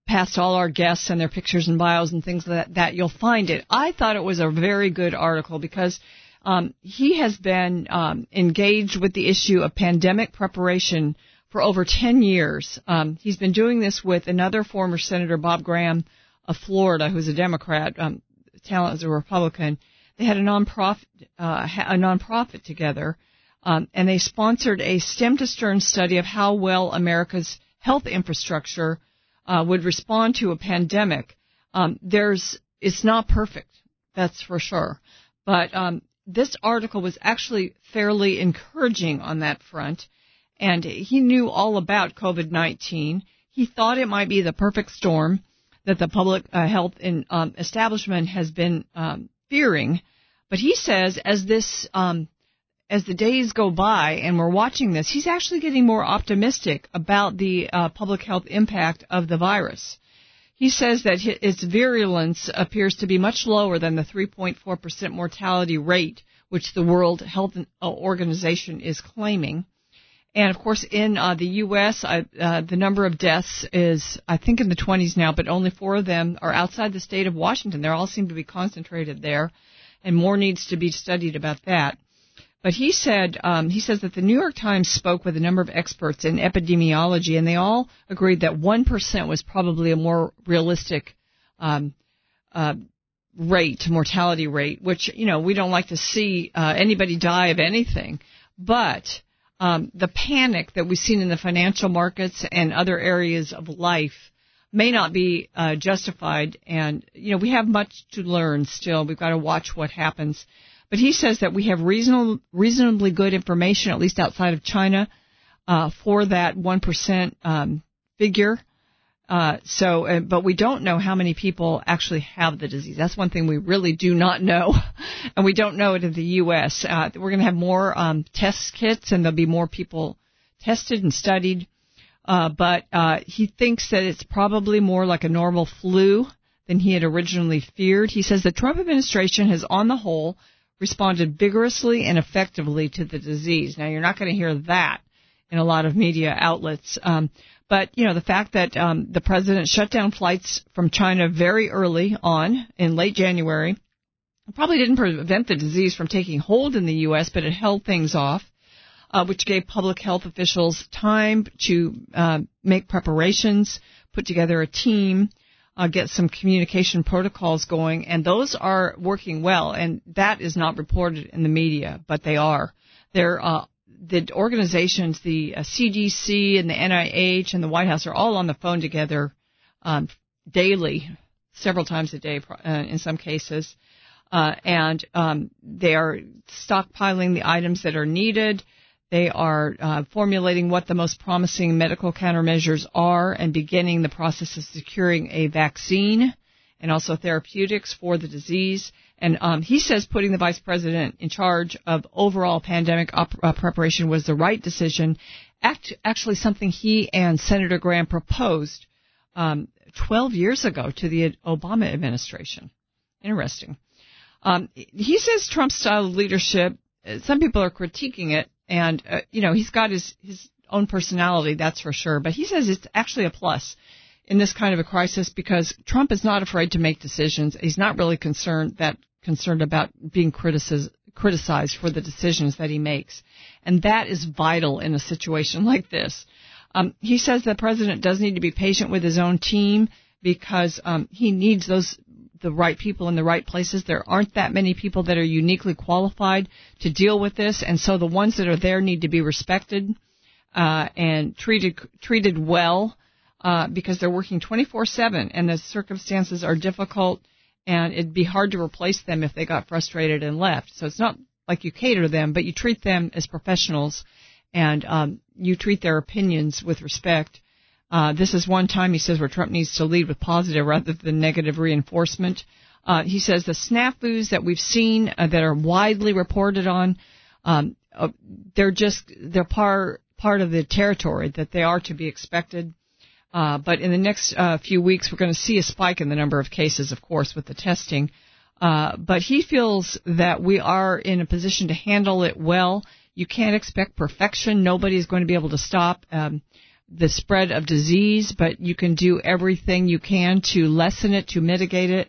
past all our guests and their pictures and bios and things like that, that you'll find it. I thought it was a very good article because um, he has been um, engaged with the issue of pandemic preparation for over 10 years. Um, he's been doing this with another former Senator, Bob Graham of Florida, who's a Democrat. Um, Talent is a Republican. They had a nonprofit, uh, a nonprofit together, um, and they sponsored a stem to stern study of how well America's health infrastructure uh, would respond to a pandemic. Um, there's it's not perfect, that's for sure, but um, this article was actually fairly encouraging on that front, and he knew all about COVID-19. He thought it might be the perfect storm that the public uh, health in, um, establishment has been um, fearing. But he says as this um, as the days go by and we're watching this, he's actually getting more optimistic about the uh, public health impact of the virus. He says that its virulence appears to be much lower than the 3.4% mortality rate, which the World Health uh, Organization is claiming. And of course, in uh, the U.S., uh, the number of deaths is, I think, in the 20s now, but only four of them are outside the state of Washington. They all seem to be concentrated there, and more needs to be studied about that. But he said um, he says that the New York Times spoke with a number of experts in epidemiology, and they all agreed that one percent was probably a more realistic um, uh, rate, mortality rate. Which you know we don't like to see uh, anybody die of anything, but um, the panic that we've seen in the financial markets and other areas of life may not be uh, justified. And you know we have much to learn still. We've got to watch what happens. But he says that we have reasonable, reasonably good information, at least outside of China, uh, for that 1% um, figure. Uh, so, uh, but we don't know how many people actually have the disease. That's one thing we really do not know, and we don't know it in the U.S. Uh, we're going to have more um, test kits, and there'll be more people tested and studied. Uh, but uh, he thinks that it's probably more like a normal flu than he had originally feared. He says the Trump administration has, on the whole, responded vigorously and effectively to the disease. Now, you're not going to hear that in a lot of media outlets. Um, but you know the fact that um, the president shut down flights from China very early on in late January probably didn't prevent the disease from taking hold in the U.S., but it held things off uh, which gave public health officials time to uh, make preparations, put together a team, uh, get some communication protocols going, and those are working well. And that is not reported in the media, but they are. They're uh, the organizations, the uh, CDC and the NIH and the White House are all on the phone together um, daily, several times a day uh, in some cases. Uh, and um, they are stockpiling the items that are needed. They are uh, formulating what the most promising medical countermeasures are and beginning the process of securing a vaccine and also therapeutics for the disease. And um, he says putting the vice president in charge of overall pandemic op- uh, preparation was the right decision. Act- actually, something he and Senator Graham proposed um, 12 years ago to the Obama administration. Interesting. Um, he says Trump's style of leadership. Uh, some people are critiquing it and uh, you know he's got his his own personality, that's for sure. But he says it's actually a plus in this kind of a crisis because Trump is not afraid to make decisions. He's not really concerned that concerned about being criticized criticized for the decisions that he makes, and that is vital in a situation like this. Um, he says the president does need to be patient with his own team because um, he needs those the right people in the right places. There aren't that many people that are uniquely qualified to deal with this, and so the ones that are there need to be respected uh, and treated treated well uh, because they're working 24/7, and the circumstances are difficult, and it'd be hard to replace them if they got frustrated and left. So it's not like you cater them, but you treat them as professionals, and um, you treat their opinions with respect uh, this is one time he says where Trump needs to lead with positive rather than negative reinforcement. Uh, he says the snafus that we've seen uh, that are widely reported on, um, uh, they're just they're part part of the territory that they are to be expected. Uh, but in the next uh, few weeks, we're going to see a spike in the number of cases, of course, with the testing. but he feels that we are in a position to handle it well. You can't expect perfection. Nobody is going to be able to stop. Um, the spread of disease, but you can do everything you can to lessen it, to mitigate it.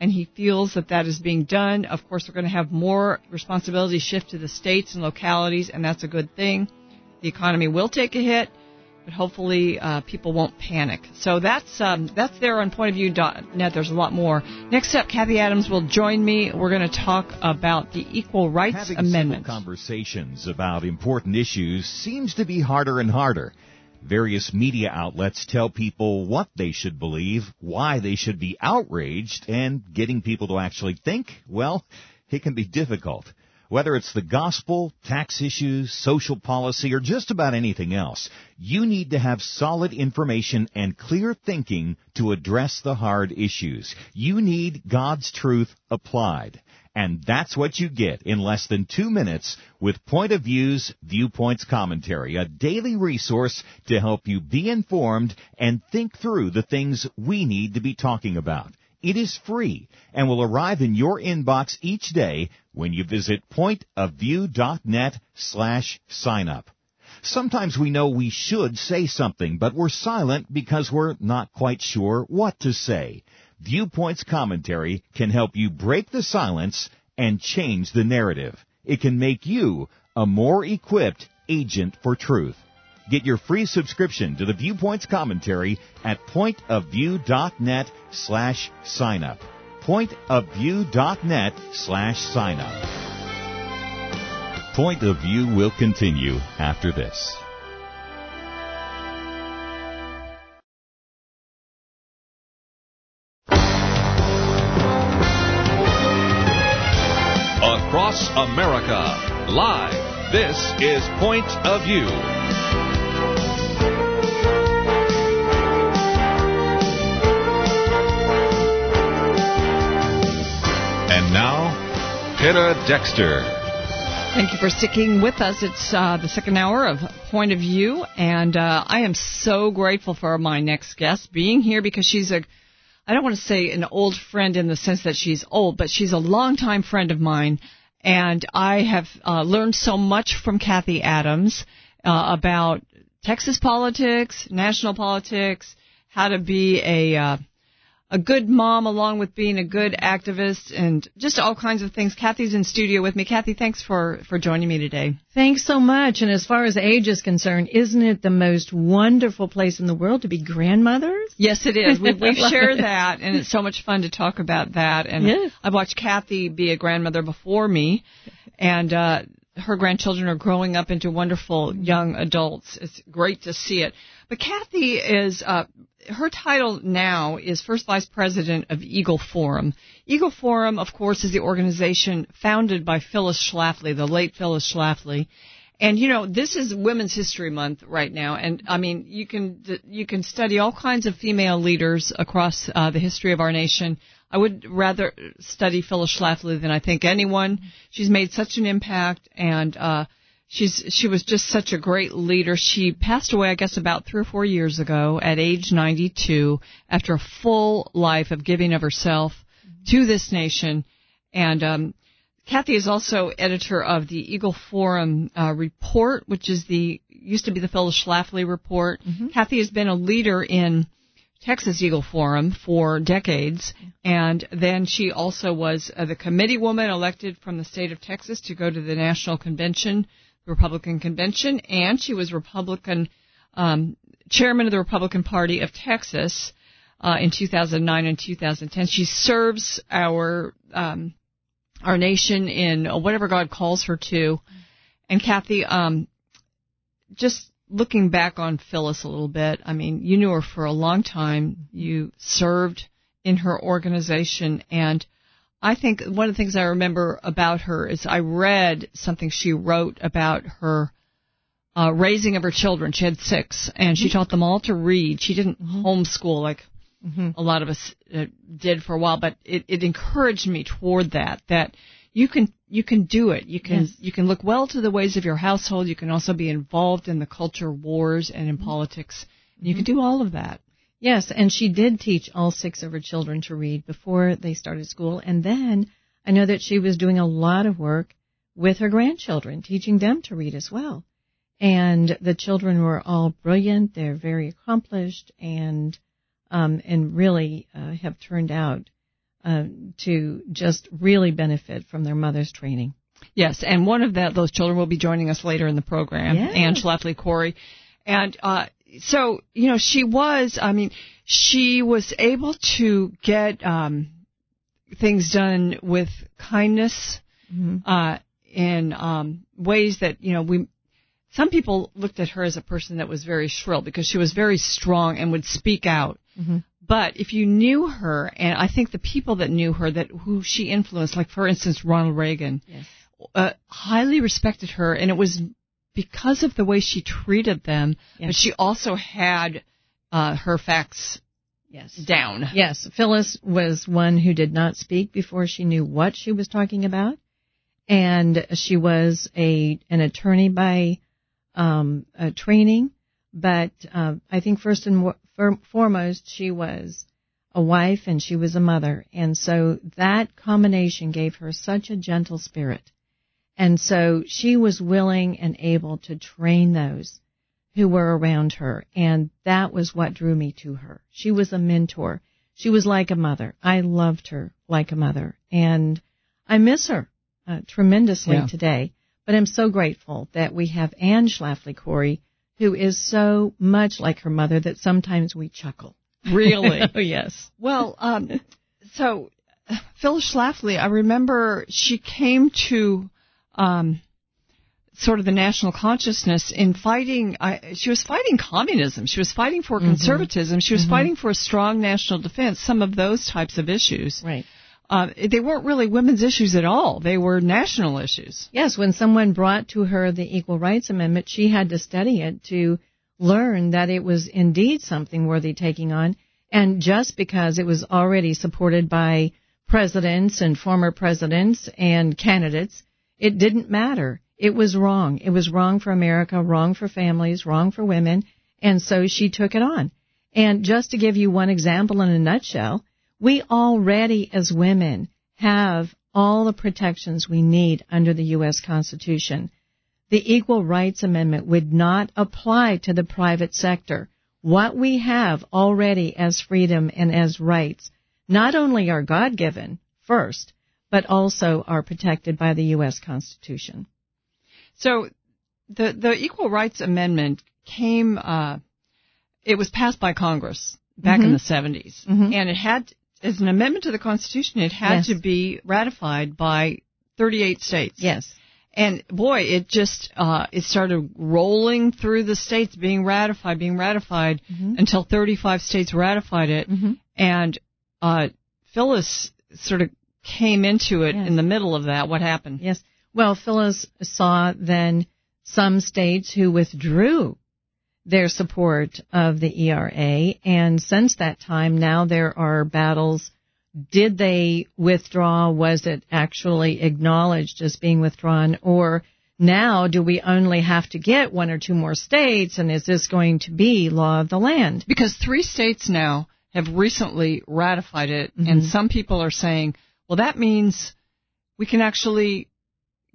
And he feels that that is being done. Of course, we're going to have more responsibility shift to the states and localities, and that's a good thing. The economy will take a hit, but hopefully uh, people won't panic. So that's um, that's there on pointofview.net. There's a lot more. Next up, Cathie Adams will join me. We're going to talk about the Equal Rights Having Amendment. conversations about important issues seems to be harder and harder. Various media outlets tell people what they should believe, why they should be outraged, and getting people to actually think, well, it can be difficult. Whether it's the gospel, tax issues, social policy, or just about anything else, you need to have solid information and clear thinking to address the hard issues. You need God's truth applied. And that's what you get in less than two minutes with Point of View's Viewpoints Commentary, a daily resource to help you be informed and think through the things we need to be talking about. It is free and will arrive in your inbox each day when you visit pointofview.net slash sign up. Sometimes we know we should say something, but we're silent because we're not quite sure what to say. Viewpoints commentary can help you break the silence and change the narrative. It can make you a more equipped agent for truth. Get your free subscription to the Viewpoints commentary at pointofview.net slash sign up. Pointofview.net slash sign up. Point of View will continue after this. across America. Live, this is Point of View. Penna Dexter. Thank you for sticking with us. It's uh, the second hour of Point of View, and uh, I am so grateful for my next guest being here because she's a, I don't want to say an old friend in the sense that she's old, but she's a longtime friend of mine, and I have uh, learned so much from Cathie Adams uh, about Texas politics, national politics, how to be a uh, a good mom along with being a good activist and just all kinds of things. Cathie's in studio with me. Cathie, thanks for, for joining me today. Thanks so much. And as far as age is concerned, isn't it the most wonderful place in the world to be grandmothers? Yes, it is. We, we've shared that and it's so much fun to talk about that. And yes. I've watched Cathie be a grandmother before me and, uh, her grandchildren are growing up into wonderful young adults. It's great to see it. But Cathie is, uh, her title now is First Vice President of Eagle Forum. Eagle Forum, of course, is the organization founded by Phyllis Schlafly, the late Phyllis Schlafly. And you know, this is Women's History Month right now, and I mean, you can you can study all kinds of female leaders across uh, the history of our nation. I would rather study Phyllis Schlafly than I think anyone. She's made such an impact, and uh, she's she was just such a great leader. She passed away, I guess, about three or four years ago at age 92 after a full life of giving of herself to this nation. And um, Cathie is also editor of the Eagle Forum uh, report, which is the used to be the Phyllis Schlafly report. Mm-hmm. Cathie has been a leader in Texas Eagle Forum for decades, and then she also was uh, the committee woman elected from the state of Texas to go to the national convention Republican convention, and she was Republican um, chairman of the Republican Party of Texas uh, in 2009 and 2010. She serves our um, our nation in whatever God calls her to. And Cathie, um, just looking back on Phyllis a little bit, I mean, you knew her for a long time. You served in her organization and I think one of the things I remember about her is I read something she wrote about her uh, raising of her children. She had six, and she taught them all to read. She didn't mm-hmm. homeschool like mm-hmm. a lot of us uh, did for a while, but it, it encouraged me toward that. That you can you can do it. You can yes. you can look well to the ways of your household. You can also be involved in the culture wars and in mm-hmm. politics. You can mm-hmm. do all of that. Yes, and she did teach all six of her children to read before they started school. And then I know that she was doing a lot of work with her grandchildren, teaching them to read as well. And the children were all brilliant. They're very accomplished and, um, and really, uh, have turned out, uh, to just really benefit from their mother's training. Yes, and one of that, those children will be joining us later in the program, yes. Anne Schlafly Cori. And uh, so you know she was i mean she was able to get um things done with kindness mm-hmm. uh in um ways that you know we some people looked at her as a person that was very shrill because she was very strong and would speak out mm-hmm. but if you knew her and i think the people that knew her that who she influenced like for instance ronald reagan yes. uh, highly respected her and it was because of the way she treated them, yes. but she also had uh, her facts yes. down. Yes, Phyllis was one who did not speak before she knew what she was talking about, and she was a an attorney by um, training, but uh, I think first and foremost she was a wife and she was a mother, and so that combination gave her such a gentle spirit and so she was willing and able to train those who were around her. And that was what drew me to her. She was a mentor. She was like a mother. I loved her like a mother. And I miss her uh, tremendously yeah. today. But I'm so grateful that we have Anne Schlafly Cori, who is so much like her mother that sometimes we chuckle. Really? oh, yes. Well, um, so Phyllis Schlafly, I remember she came to um, sort of the national consciousness in fighting. Uh, she was fighting communism. She was fighting for mm-hmm. conservatism. She was mm-hmm. fighting for a strong national defense. Some of those types of issues. Right. Uh, they weren't really women's issues at all. They were national issues. Yes, when someone brought to her the Equal Rights Amendment, she had to study it to learn that it was indeed something worthy taking on. And just because it was already supported by presidents and former presidents and candidates. It didn't matter. It was wrong. It was wrong for America, wrong for families, wrong for women. And so she took it on. And just to give you one example in a nutshell, we already as women have all the protections we need under the U.S. Constitution. The Equal Rights Amendment would not apply to the private sector. What we have already as freedom and as rights not only are God given first, but also are protected by the U.S. Constitution. So the the Equal Rights Amendment came. Uh, it was passed by Congress back Mm-hmm. in the 70s, and it had as an amendment to the Constitution. It had Yes. to be ratified by 38 states. Yes. And boy, it just uh, it started rolling through the states, being ratified, being ratified, Mm-hmm. until 35 states ratified it. And uh, Phyllis sort of came into it in the middle of that. What happened? Yes. Well, Phyllis saw then some states who withdrew their support of the ERA, and since that time, now there are battles. Did they withdraw? Was it actually acknowledged as being withdrawn? Or now do we only have to get one or two more states, and is this going to be law of the land? Because three states now have recently ratified it, and mm-hmm. some people are saying, well, that means we can actually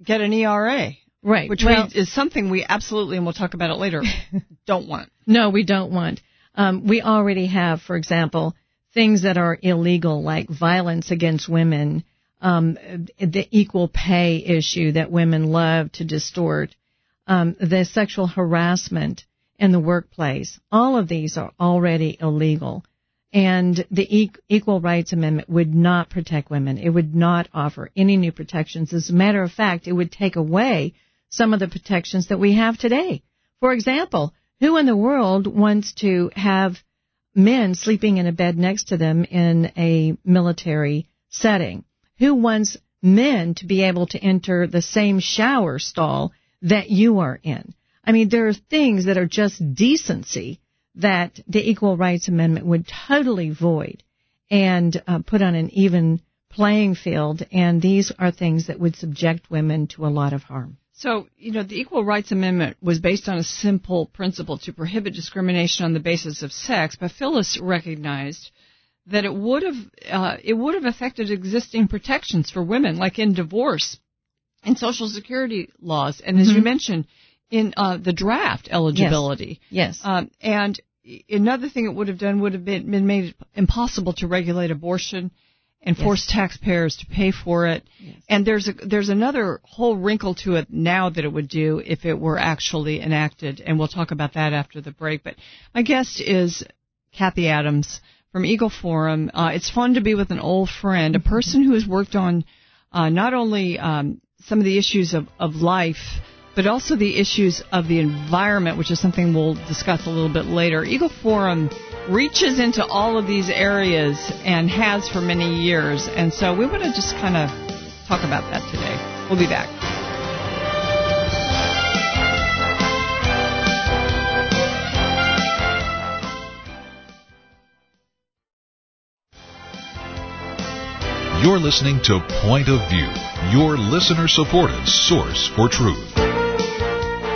get an ERA. Right. Which well, we, is something we absolutely, and we'll talk about it later, don't want. No, we don't want. Um, we already have, for example, things that are illegal like violence against women, um, the equal pay issue that women love to distort, um, the sexual harassment in the workplace. All of these are already illegal. And the Equal Rights Amendment would not protect women. It would not offer any new protections. As a matter of fact, it would take away some of the protections that we have today. For example, who in the world wants to have men sleeping in a bed next to them in a military setting? Who wants men to be able to enter the same shower stall that you are in? I mean, there are things that are just decency that the Equal Rights Amendment would totally void and uh, put on an even playing field. And these are things that would subject women to a lot of harm. So, you know, the Equal Rights Amendment was based on a simple principle to prohibit discrimination on the basis of sex, but Phyllis recognized that it would have uh, it would have affected existing protections for women, like in divorce, and Social Security laws, and as you mentioned, in uh, the draft eligibility. Yes. Um, and another thing it would have done would have been, been made it impossible to regulate abortion and force taxpayers to pay for it. Yes. And there's a, there's another whole wrinkle to it now that it would do if it were actually enacted, and we'll talk about that after the break. But my guest is Cathie Adams from Eagle Forum. Uh, it's fun to be with an old friend, a person who has worked on uh, not only um, some of the issues of, of life, but also the issues of the environment, which is something we'll discuss a little bit later. Eagle Forum reaches into all of these areas and has for many years, and so we want to just kind of talk about that today. We'll be back. You're listening to Point of View, your listener supported source for truth.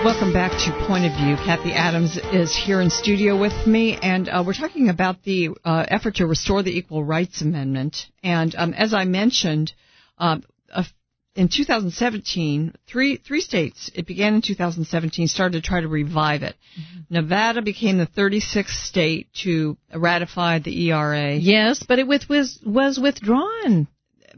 Welcome back to Point of View. Cathie Adams is here in studio with me, and uh, we're talking about the uh, effort to restore the Equal Rights Amendment. And um, as I mentioned, uh, uh, in 2017, three three states. It began in 2017. Started to try to revive it. Nevada became the 36th state to ratify the ERA. Yes, but it with, was was withdrawn.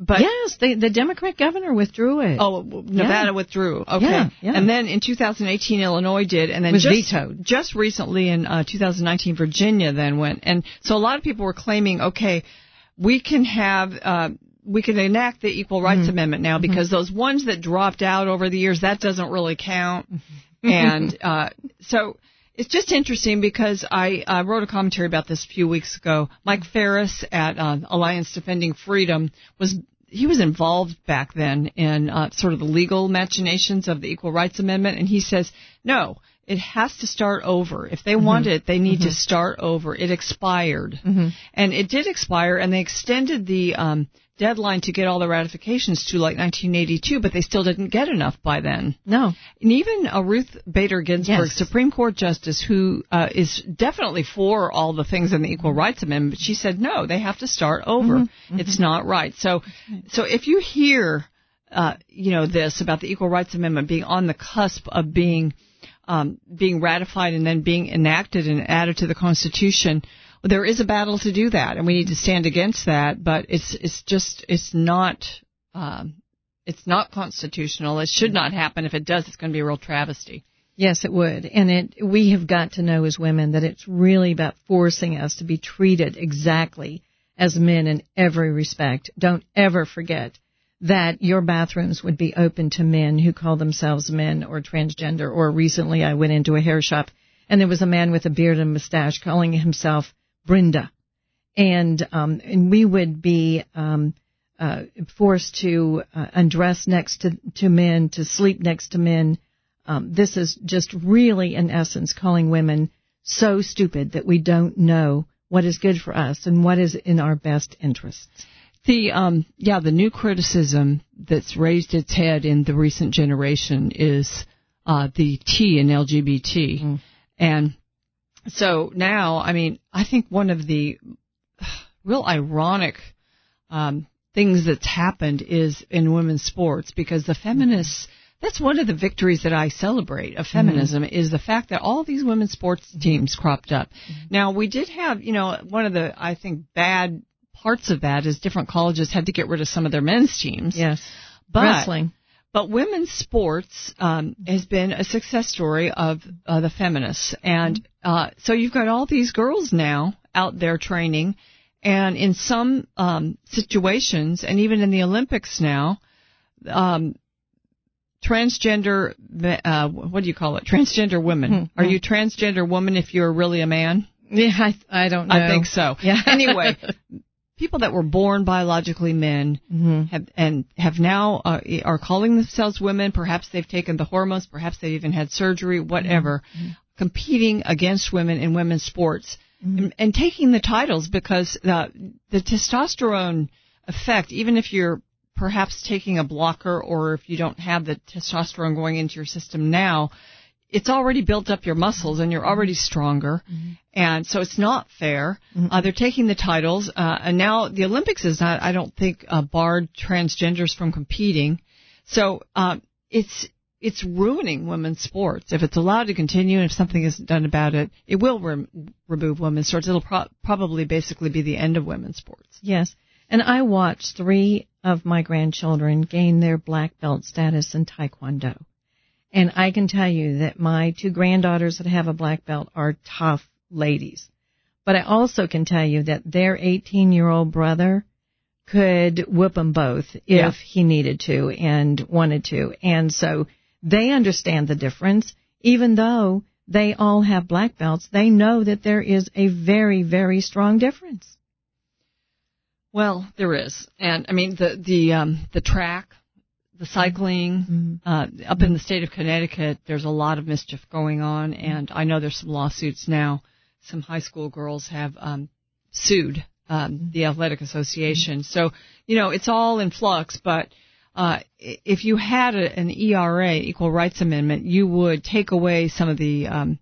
But yes, the the Democrat governor withdrew it. Oh, Nevada Yeah. withdrew. Okay. Yeah, yeah. And then in 2018, Illinois did, and then just, vetoed. just recently in uh, 2019, Virginia then went. And so a lot of people were claiming, okay, we can have. Uh, we can enact the Equal Rights Mm-hmm. Amendment now because those ones that dropped out over the years that doesn't really count, Mm-hmm. and uh, so it's just interesting because I uh, wrote a commentary about this a few weeks ago. Mike Farris at uh, Alliance Defending Freedom was he was involved back then in uh, sort of the legal machinations of the Equal Rights Amendment, and he says no. It has to start over. If they want it, they need to start over. It expired, and it did expire, and they extended the um, deadline to get all the ratifications to like 1982, but they still didn't get enough by then. No. And even uh, Ruth Bader Ginsburg, Yes. Supreme Court Justice, who uh, is definitely for all the things in the Equal Rights Amendment, she said no, they have to start over. It's not right. So, so if you hear, uh, you know, this about the Equal Rights Amendment being on the cusp of being um, being ratified and then being enacted and added to the Constitution, there is a battle to do that, and we need to stand against that. But it's it's just it's not. Um, it's not constitutional. It should not happen. If it does, it's going to be a real travesty. Yes, it would. And it, we have got to know as women that it's really about forcing us to be treated exactly as men in every respect. Don't ever forget that your bathrooms would be open to men who call themselves men or transgender. Or recently I went into a hair shop and there was a man with a beard and mustache calling himself Brenda. And, um, and we would be, um, uh, forced to uh, undress next to, to men, to sleep next to men. Um, this is just really, in essence, calling women so stupid that we don't know what is good for us and what is in our best interests. The um yeah, the new criticism that's raised its head in the recent generation is uh the T in LGBT. And so now, I mean, I think one of the real ironic um things that's happened is in women's sports because the feminists that's one of the victories that I celebrate of feminism is the fact that all these women's sports teams cropped up. Now we did have, you know, one of the I think bad parts of that is different colleges had to get rid of some of their men's teams. Yes. But, Wrestling. But women's sports um, has been a success story of uh, the feminists, and uh, so you've got all these girls now out there training, and in some um, situations, and even in the Olympics now, um, transgender, uh, what do you call it? Transgender women. Are you transgender woman if you're really a man? Yeah, I, I don't know. I think so. Yeah. anyway, people that were born biologically men Mm-hmm. have and have now uh, are calling themselves women. Perhaps they've taken the hormones. Perhaps they've even had surgery. Whatever, Mm-hmm. Competing against women in women's sports and, and taking the titles because the the testosterone effect, even if you're perhaps taking a blocker or if you don't have the testosterone going into your system now, it's already built up your muscles and you're already stronger. And so it's not fair. Uh, they're taking the titles, uh, and now the Olympics is not, I don't think, uh, barred transgenders from competing. So, um, it's, it's ruining women's sports. If it's allowed to continue and if something isn't done about it, it will rem- remove women's sports. It'll pro- probably basically be the end of women's sports. Yes. And I watched three of my grandchildren gain their black belt status in Taekwondo. And I can tell you that my two granddaughters that have a black belt are tough ladies. But I also can tell you that their 18 year old brother could whip them both if Yeah. he needed to and wanted to. And so they understand the difference, even though they all have black belts. They know that there is a very, very strong difference. Well, there is, and I mean the the um, the track, the cycling uh, up in the state of Connecticut. There's a lot of mischief going on, and I know there's some lawsuits now. Some high school girls have um, sued um, the athletic association. So you know it's all in flux, but. Uh, if you had a, an ERA, Equal Rights Amendment, you would take away some of the um,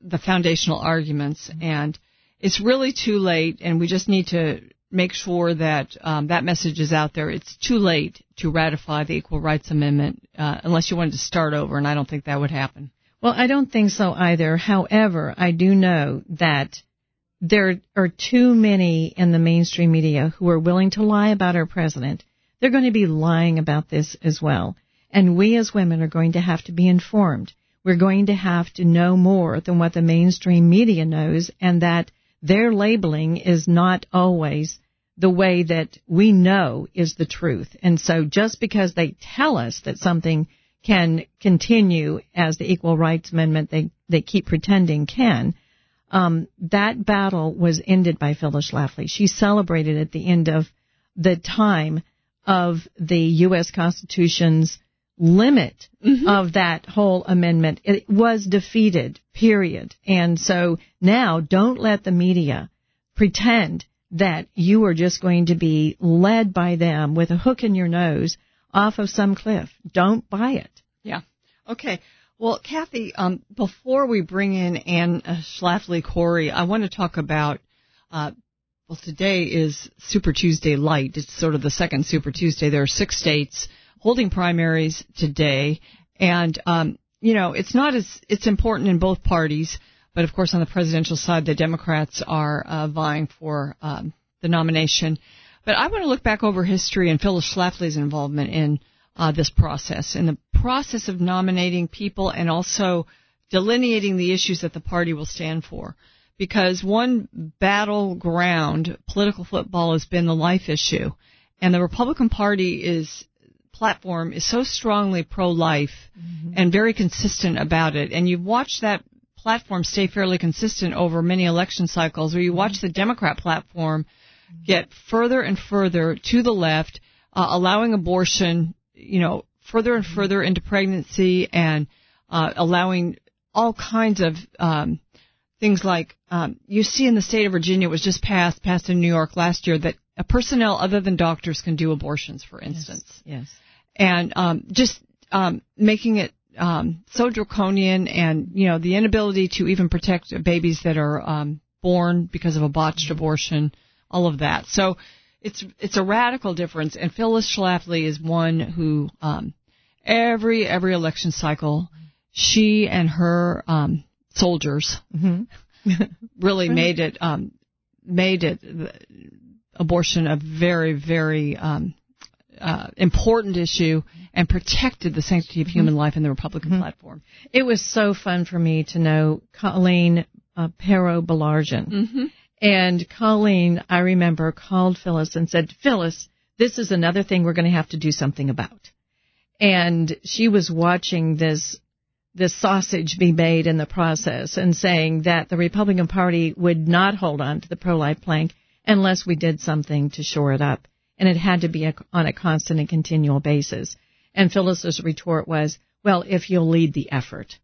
the foundational arguments, and it's really too late, and we just need to make sure that um, that message is out there. It's too late to ratify the Equal Rights Amendment uh, unless you wanted to start over, and I don't think that would happen. Well, I don't think so either. However, I do know that there are too many in the mainstream media who are willing to lie about our president. They're going to be lying about this as well. And we as women are going to have to be informed. We're going to have to know more than what the mainstream media knows and that their labeling is not always the way that we know is the truth. And so just because they tell us that something can continue as the Equal Rights Amendment they, they keep pretending can, um, that battle was ended by Phyllis Schlafly. She celebrated at the end of the time of the U.S. Constitution's limit of that whole amendment. It was defeated, period. And so now don't let the media pretend that you are just going to be led by them with a hook in your nose off of some cliff. Don't buy it. Yeah. Okay. Well, Cathie, um, before we bring in Anne Schlafly Cori, I want to talk about, uh, well, today is Super Tuesday light. It's sort of the second Super Tuesday. There are six states holding primaries today. And, um, you know, it's not as, it's important in both parties. But of course, on the presidential side, the Democrats are uh, vying for um, the nomination. But I want to look back over history and Phyllis Schlafly's involvement in uh, this process, in the process of nominating people and also delineating the issues that the party will stand for. Because one battleground political football has been the life issue, and the Republican Party is platform is so strongly pro-life mm-hmm. and very consistent about it. And you've watched that platform stay fairly consistent over many election cycles, where you watch mm-hmm. the Democrat platform get further and further to the left, uh, allowing abortion, you know, further and further into pregnancy and uh, allowing all kinds of um, things like um, you see in the state of Virginia it was just passed passed in New York last year that a personnel other than doctors can do abortions, for instance. Yes. yes. And um, just um, making it um, so draconian, and you know the inability to even protect babies that are um, born because of a botched abortion, all of that. So it's it's a radical difference. And Phyllis Schlafly is one who um, every every election cycle, she and her um, soldiers mm-hmm. really made it um, made it abortion a very very um, uh, important issue and protected the sanctity of mm-hmm. human life in the Republican mm-hmm. platform. It was so fun for me to know Colleen uh, Parro. Mm-hmm. And Colleen, I remember, called Phyllis and said, Phyllis, this is another thing we're going to have to do something about. And she was watching this this sausage be made in the process and saying that the Republican Party would not hold on to the pro-life plank unless we did something to shore it up. And it had to be a, on a constant and continual basis. And Phyllis's retort was, well, if you'll lead the effort.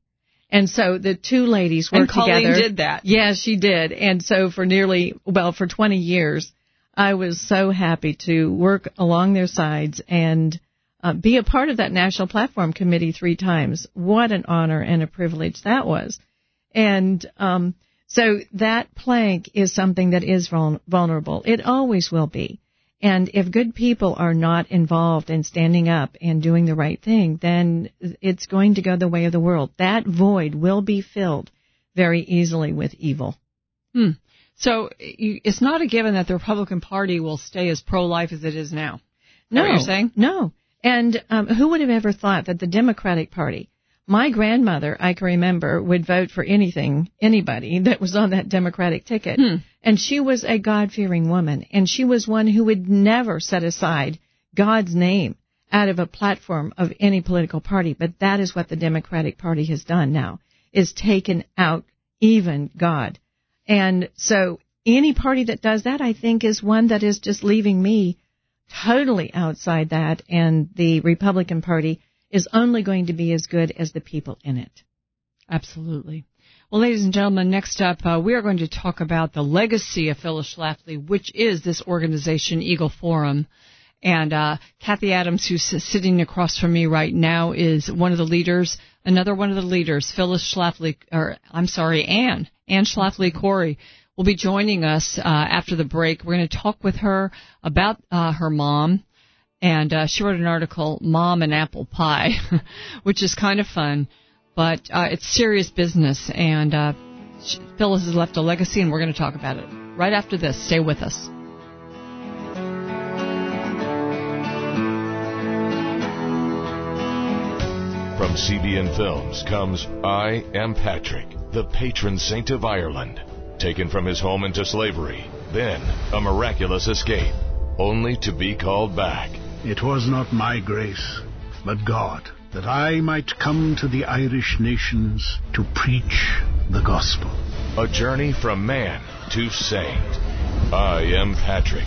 And so the two ladies worked and Colleen together. did that. Yes, she did. And so for nearly, well, for 20 years, I was so happy to work along their sides and uh, be a part of that national platform committee three times. What an honor and a privilege that was. And, um, so that plank is something that is vulnerable. It always will be. And if good people are not involved in standing up and doing the right thing, then it's going to go the way of the world. That void will be filled very easily with evil. Hmm. So it's not a given that the Republican Party will stay as pro-life as it is now. No, you're saying no. And um, who would have ever thought that the Democratic Party, my grandmother, I can remember, would vote for anything, anybody that was on that Democratic ticket. Hmm. And she was a God fearing woman. And she was one who would never set aside God's name out of a platform of any political party. But that is what the Democratic Party has done now, is taken out even God. And so any party that does that, I think, is one that is just leaving me totally outside that. And the Republican Party is only going to be as good as the people in it. Absolutely. Well, ladies and gentlemen, next up, uh, we are going to talk about the legacy of Phyllis Schlafly, which is this organization, Eagle Forum. And uh, Cathie Adams, who's sitting across from me right now, is one of the leaders. Another one of the leaders, Phyllis Schlafly, or I'm sorry, Anne, Anne Schlafly Cori, will be joining us uh, after the break. We're going to talk with her about uh, her mom and uh, she wrote an article, "Mom and Apple Pie," which is kind of fun, but uh, it's serious business. And uh, Phyllis has left a legacy, and we're going to talk about it right after this. Stay with us. From CBN Films comes I Am Patrick, the patron saint of Ireland, taken from his home into slavery, then a miraculous escape, only to be called back. It was not my grace, but God, that I might come to the Irish nations to preach the gospel. A journey from man to saint. I am Patrick.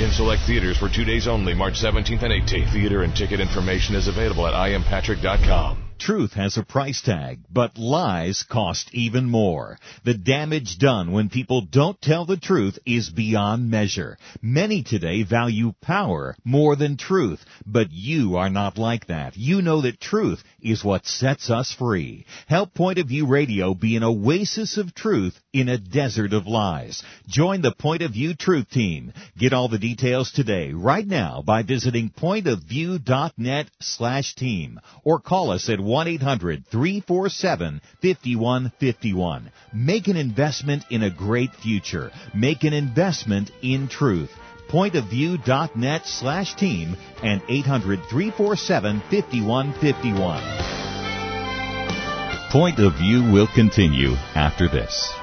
In select theaters for two days only, March 17th and 18th. Theater and ticket information is available at IamPatrick.com. Truth has a price tag, but lies cost even more. The damage done when people don't tell the truth is beyond measure. Many today value power more than truth, but you are not like that. You know that truth is what sets us free. Help Point of View Radio be an oasis of truth in a desert of lies. Join the Point of View Truth Team. Get all the details today, right now, by visiting pointofview.net slash team or call us at 1-800-347-5151. Make an investment in a great future. Make an investment in truth. Pointofview.net slash team and 800-347-5151. Point of View will continue after this.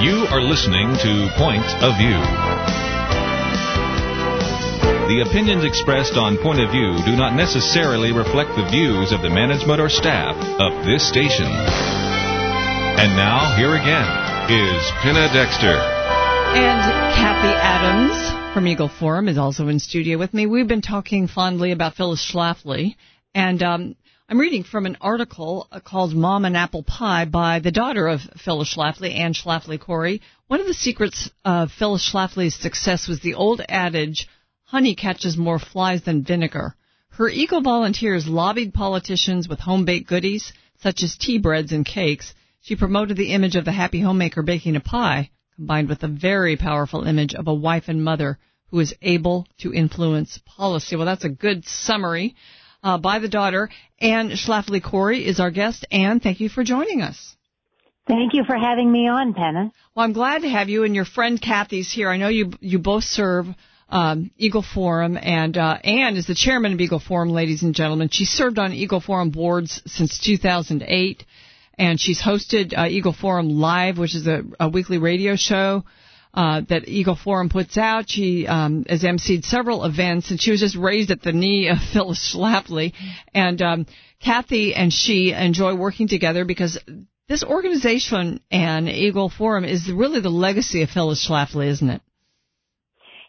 You are listening to Point of View. The opinions expressed on Point of View do not necessarily reflect the views of the management or staff of this station. And now, here again is Penna Dexter. And Cathie Adams from Eagle Forum is also in studio with me. We've been talking fondly about Phyllis Schlafly, and um, I'm reading from an article uh, called Mom and Apple Pie by the daughter of Phyllis Schlafly, Anne Schlafly Cori. One of the secrets of Phyllis Schlafly's success was the old adage, honey catches more flies than vinegar. Her eco volunteers lobbied politicians with home-baked goodies, such as tea breads and cakes. She promoted the image of the happy homemaker baking a pie, combined with a very powerful image of a wife and mother who is able to influence policy. Well, that's a good summary uh, by the daughter. Anne Schlafly Cori is our guest. Anne, thank you for joining us. Thank you for having me on, Penna. Well, I'm glad to have you and your friend Cathie's here. I know you you both serve um, Eagle Forum, and uh, Anne is the chairman of Eagle Forum, ladies and gentlemen. She served on Eagle Forum boards since 2008, and she's hosted uh, Eagle Forum Live, which is a, a weekly radio show uh, that Eagle Forum puts out. She um, has emceed several events, and she was just raised at the knee of Phyllis Schlafly. And um, Cathie and she enjoy working together because this organization and Eagle Forum is really the legacy of Phyllis Schlafly, isn't it?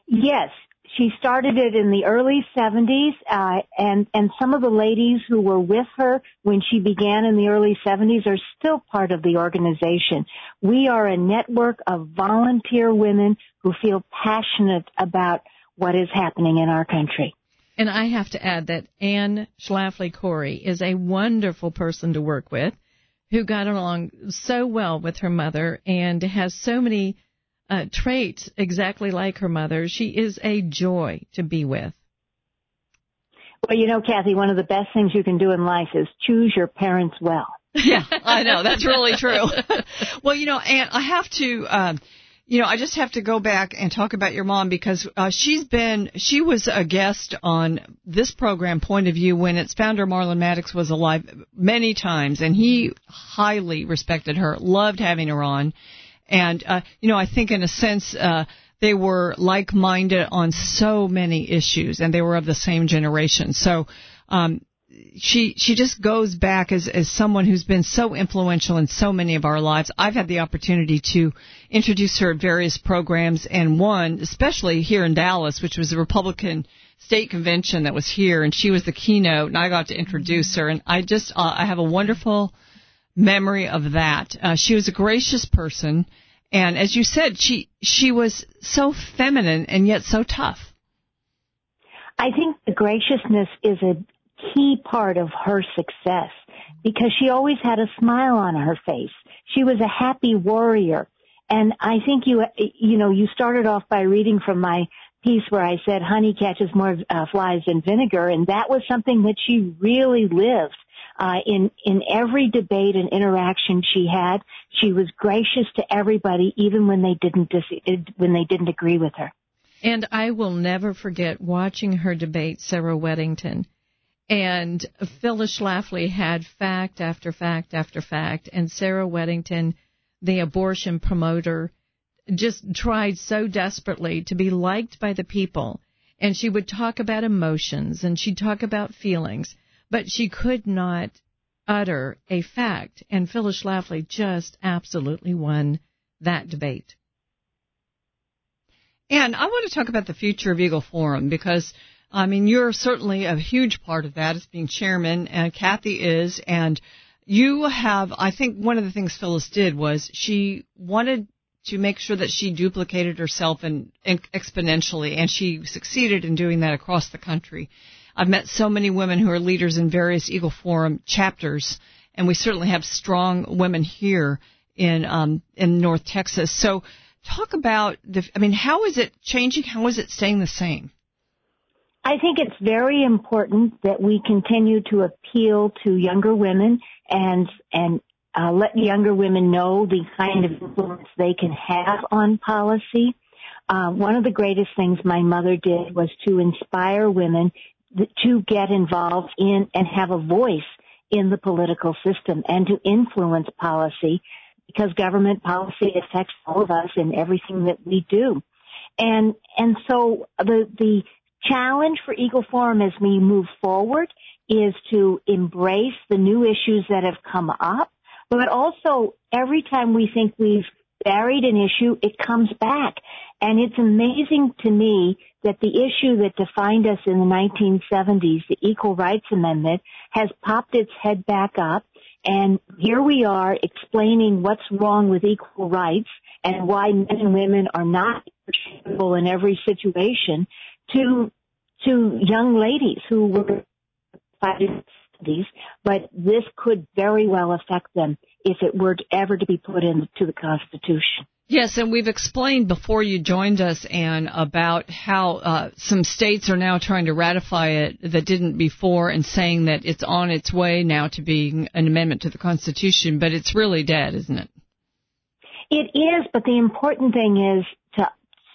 Yes, she started it in the early 70s, uh, and and some of the ladies who were with her when she began in the early 70s are still part of the organization. We are a network of volunteer women who feel passionate about what is happening in our country. And I have to add that Anne Schlafly Cori is a wonderful person to work with, who got along so well with her mother and has so many uh, traits exactly like her mother. She is a joy to be with. Well, you know, Cathie, one of the best things you can do in life is choose your parents well. yeah, I know that's really true. well, you know, and I have to, um, you know, I just have to go back and talk about your mom because uh, she's been, she was a guest on this program, Point of View, when its founder Marlin Maddoux was alive many times, and he highly respected her, loved having her on and, uh, you know, I think in a sense, uh, they were like-minded on so many issues and they were of the same generation. So, um, she she just goes back as as someone who's been so influential in so many of our lives. I've had the opportunity to introduce her at various programs, and one especially here in Dallas, which was a Republican state convention that was here, and she was the keynote, and I got to introduce her, and I just uh, I have a wonderful memory of that. Uh, she was a gracious person, and as you said, she she was so feminine and yet so tough. I think the graciousness is a key part of her success because she always had a smile on her face. She was a happy warrior. And I think you, you know, you started off by reading from my piece where I said honey catches more uh, flies than vinegar, and that was something that she really lived. Uh, in in every debate and interaction she had, she was gracious to everybody, even when they didn't dis- when they didn't agree with her. And I will never forget watching her debate Sarah Weddington. And Phyllis Schlafly had fact after fact after fact, and Sarah Weddington, the abortion promoter, just tried so desperately to be liked by the people. And she would talk about emotions and she'd talk about feelings but she could not utter a fact. And Phyllis Schlafly just absolutely won that debate. And I want to talk about the future of Eagle Forum because, I mean, you're certainly a huge part of that as being chairman, and Cathie is, and you have, I think one of the things Phyllis did was she wanted to make sure that she duplicated herself and, and exponentially, and she succeeded in doing that across the country. I've met so many women who are leaders in various Eagle Forum chapters, and we certainly have strong women here in um, in North Texas. So, talk about the. I mean, how is it changing? How is it staying the same? I think it's very important that we continue to appeal to younger women and and uh, let younger women know the kind of influence they can have on policy. Uh, one of the greatest things my mother did was to inspire women to get involved in and have a voice in the political system and to influence policy because government policy affects all of us in everything that we do. And, and so the, the challenge for Eagle Forum as we move forward is to embrace the new issues that have come up, but also every time we think we've buried an issue, it comes back. And it's amazing to me that the issue that defined us in the 1970s, the Equal Rights Amendment, has popped its head back up. And here we are explaining what's wrong with equal rights and why men and women are not interchangeable in every situation to, to young ladies who were fighting these, but this could very well affect them if it were ever to be put into the Constitution. Yes, and we've explained before you joined us, Anne, about how uh, some states are now trying to ratify it that didn't before and saying that it's on its way now to being an amendment to the Constitution, but it's really dead, isn't it? It is, but the important thing is to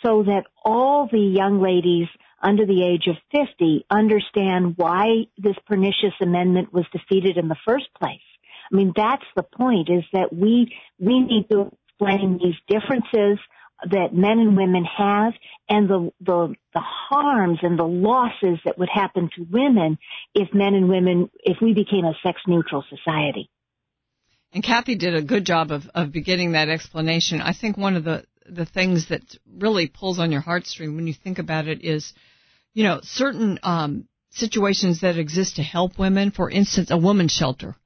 so that all the young ladies under the age of 50 understand why this pernicious amendment was defeated in the first place. I mean, that's the point is that we, we need to explain these differences that men and women have and the, the, the harms and the losses that would happen to women if men and women, if we became a sex neutral society. And Cathie did a good job of, of beginning that explanation. I think one of the, the things that really pulls on your heartstring when you think about it is, you know, certain um, situations that exist to help women. For instance, a woman's shelter.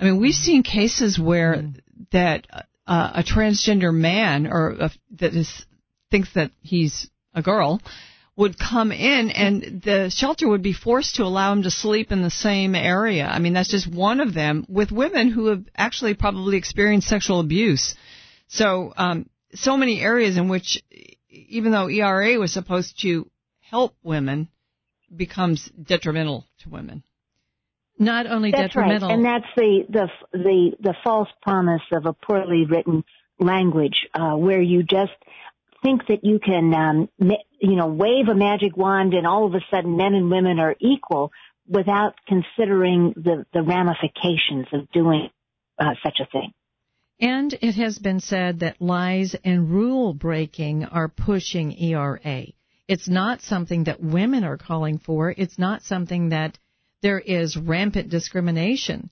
I mean, we've seen cases where mm. that uh, a transgender man or a, that is thinks that he's a girl would come in and the shelter would be forced to allow him to sleep in the same area. I mean, that's just one of them with women who have actually probably experienced sexual abuse. So, um, so many areas in which, even though ERA was supposed to help women, becomes detrimental to women not only that's detrimental. Right. And that's the, the, the, the false promise of a poorly written language, uh, where you just think that you can, um, you know, wave a magic wand and all of a sudden men and women are equal without considering the, the ramifications of doing uh, such a thing. And it has been said that lies and rule breaking are pushing ERA. It's not something that women are calling for. It's not something that there is rampant discrimination.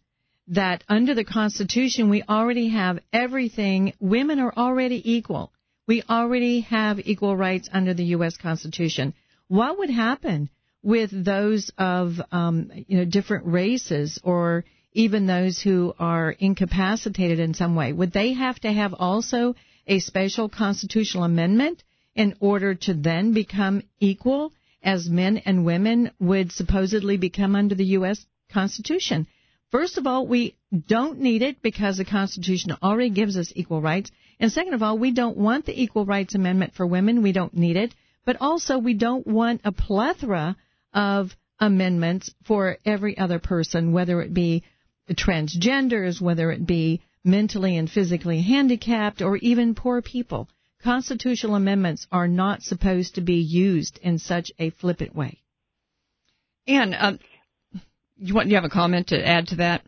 That under the Constitution, we already have everything. Women are already equal. We already have equal rights under the U.S. Constitution. What would happen with those of um, you know different races or even those who are incapacitated in some way? Would they have to have also a special constitutional amendment in order to then become equal? As men and women would supposedly become under the U.S. Constitution. First of all, we don't need it because the Constitution already gives us equal rights. And second of all, we don't want the Equal Rights Amendment for women. We don't need it. But also, we don't want a plethora of amendments for every other person, whether it be transgenders, whether it be mentally and physically handicapped, or even poor people constitutional amendments are not supposed to be used in such a flippant way. And um, you want you have a comment to add to that?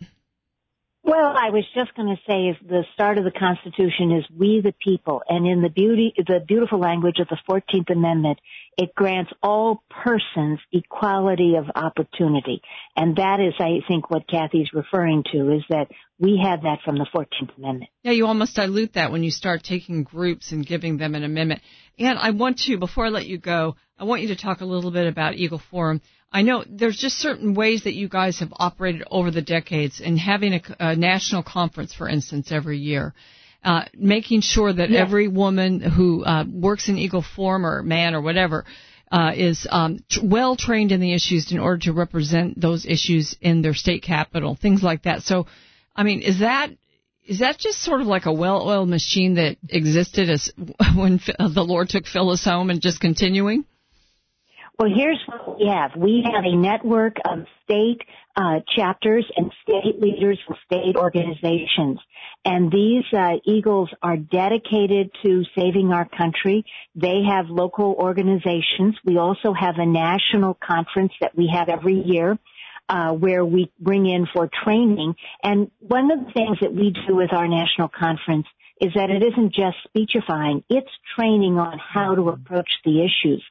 Well, I was just going to say, is the start of the Constitution is "We the people," and in the beauty, the beautiful language of the Fourteenth Amendment, it grants all persons equality of opportunity. And that is, I think, what Cathie's referring to is that we have that from the 14th Amendment. Yeah, you almost dilute that when you start taking groups and giving them an amendment. And I want to, before I let you go, I want you to talk a little bit about Eagle Forum. I know there's just certain ways that you guys have operated over the decades in having a, a national conference, for instance, every year. Uh, making sure that Yes. every woman who uh, works in Eagle Forum or man or whatever uh, is um, t- well trained in the issues in order to represent those issues in their state capital, things like that. So, I mean, is that is that just sort of like a well-oiled machine that existed as when the Lord took Phyllis home and just continuing? Well, here's what we have. We have a network of state uh, chapters and state leaders and state organizations. And these uh, Eagles are dedicated to saving our country. They have local organizations. We also have a national conference that we have every year. Uh, where we bring in for training. And one of the things that we do with our national conference is that it isn't just speechifying, it's training on how to approach the issues.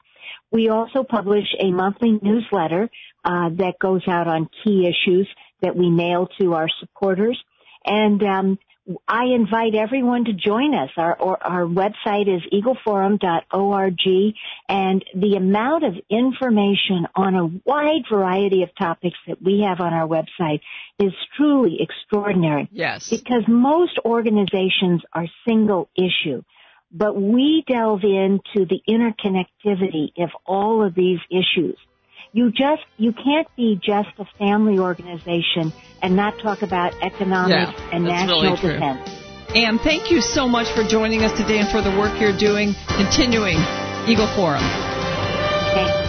We also publish a monthly newsletter uh, that goes out on key issues that we mail to our supporters. And um, I invite everyone to join us. Our, or, our website is eagleforum.org, and the amount of information on a wide variety of topics that we have on our website is truly extraordinary. Yes. Because most organizations are single issue but we delve into the interconnectivity of all of these issues. You just, you can't be just a family organization and not talk about economics Yeah, and national really defense. And thank you so much for joining us today and for the work you're doing, continuing Eagle Forum. Thank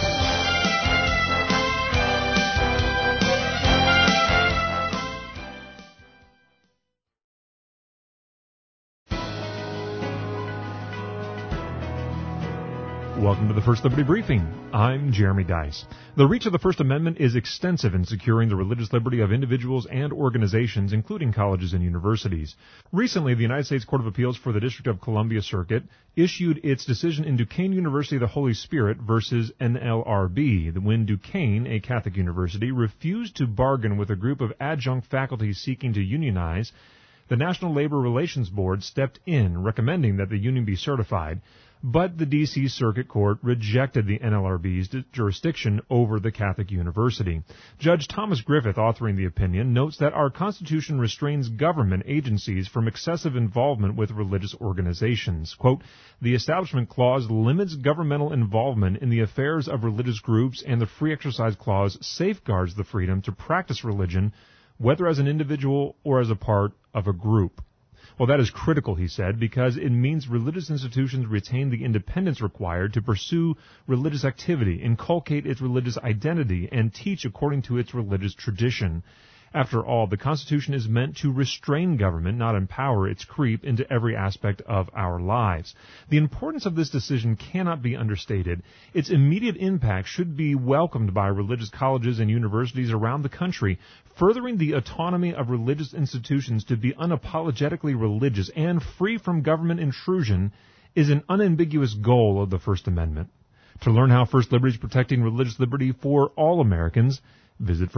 Welcome to the First Liberty Briefing. I'm Jeremy Dys. The reach of the First Amendment is extensive in securing the religious liberty of individuals and organizations, including colleges and universities. Recently, the United States Court of Appeals for the District of Columbia Circuit issued its decision in Duquesne University of the Holy Spirit versus NLRB, when Duquesne, a Catholic university, refused to bargain with a group of adjunct faculty seeking to unionize the National Labor Relations Board stepped in, recommending that the union be certified, but the D.C. Circuit Court rejected the NLRB's jurisdiction over the Catholic University. Judge Thomas Griffith, authoring the opinion, notes that our Constitution restrains government agencies from excessive involvement with religious organizations. Quote, the Establishment Clause limits governmental involvement in the affairs of religious groups, and the Free Exercise Clause safeguards the freedom to practice religion whether as an individual or as a part of a group. Well, that is critical, he said, because it means religious institutions retain the independence required to pursue religious activity, inculcate its religious identity, and teach according to its religious tradition. After all, the Constitution is meant to restrain government, not empower its creep into every aspect of our lives. The importance of this decision cannot be understated. Its immediate impact should be welcomed by religious colleges and universities around the country, furthering the autonomy of religious institutions to be unapologetically religious and free from government intrusion is an unambiguous goal of the First Amendment. To learn how First Liberty is protecting religious liberty for all Americans, visit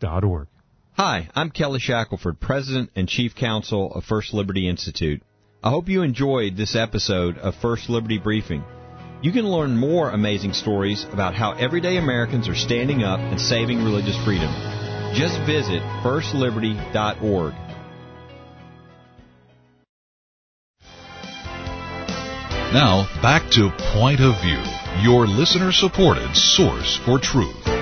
firstliberty.org. Hi, I'm Kelly Shackelford, President and Chief Counsel of First Liberty Institute. I hope you enjoyed this episode of First Liberty Briefing. You can learn more amazing stories about how everyday Americans are standing up and saving religious freedom. Just visit firstliberty.org. Now, back to Point of View, your listener supported source for truth.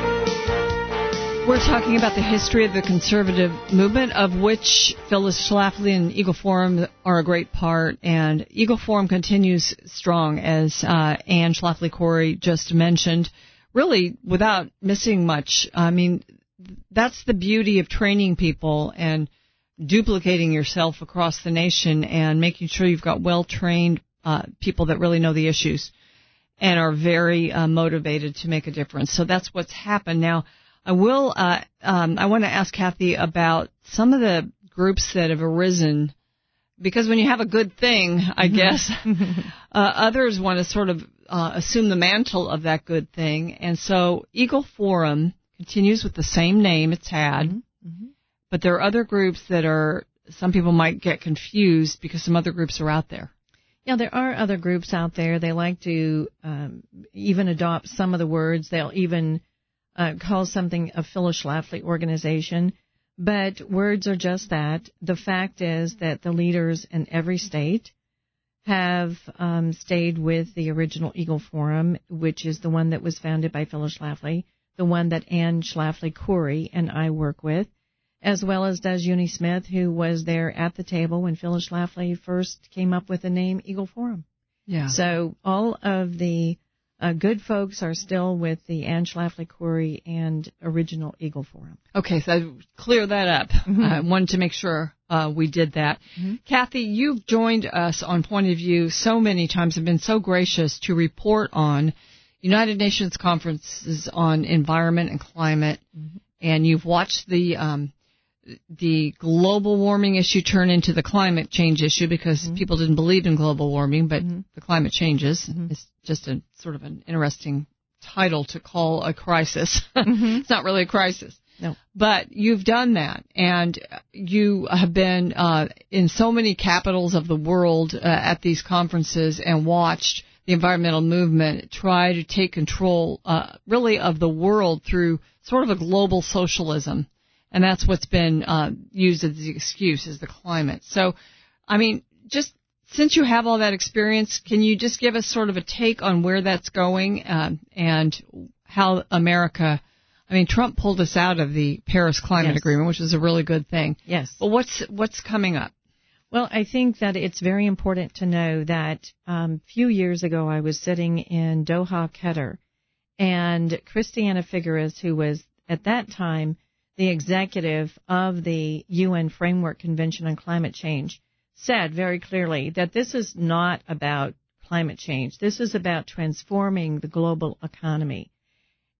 We're talking about the history of the conservative movement, of which Phyllis Schlafly and Eagle Forum are a great part. And Eagle Forum continues strong, as uh, Anne Schlafly Cori just mentioned, really without missing much. I mean, that's the beauty of training people and duplicating yourself across the nation and making sure you've got well trained uh, people that really know the issues and are very uh, motivated to make a difference. So that's what's happened now. I will. Uh, um, I want to ask Cathie about some of the groups that have arisen, because when you have a good thing, I guess uh, others want to sort of uh, assume the mantle of that good thing. And so Eagle Forum continues with the same name it's had, Mm-hmm. but there are other groups that are, some people might get confused because some other groups are out there. Yeah, there are other groups out there. They like to um, even adopt some of the words. They'll even uh, call something a Phyllis Schlafly organization. But words are just that. The fact is that the leaders in every state have um, stayed with the original Eagle Forum, which is the one that was founded by Phyllis Schlafly, the one that Anne Schlafly Cori and I work with, as well as does Eunie Smith, who was there at the table when Phyllis Schlafly first came up with the name Eagle Forum. Yeah. So all of the uh, good folks are still with the Anne Schlafly Cori and original Eagle Forum. Okay, so clear that up. I wanted to make sure uh, we did that. Cathie, you've joined us on Point of View so many times and been so gracious to report on United Nations conferences on environment and climate, and you've watched the um, the global warming issue turn into the climate change issue because people didn't believe in global warming, but the climate changes. It's just a sort of an interesting title to call a crisis. it's not really a crisis. No. But you've done that, and you have been uh, in so many capitals of the world uh, at these conferences and watched the environmental movement try to take control, uh, really, of the world through sort of a global socialism, and that's what's been uh, used as the excuse is the climate. So, I mean, just since you have all that experience, can you just give us sort of a take on where that's going um, and how America? I mean, Trump pulled us out of the Paris Climate Yes. Agreement, which is a really good thing. Yes. But what's what's coming up? Well, I think that it's very important to know that um, a few years ago I was sitting in Doha, Qatar, and Christiana Figueres, who was at that time the executive of the UN Framework Convention on Climate Change, said very clearly that this is not about climate change. This is about transforming the global economy.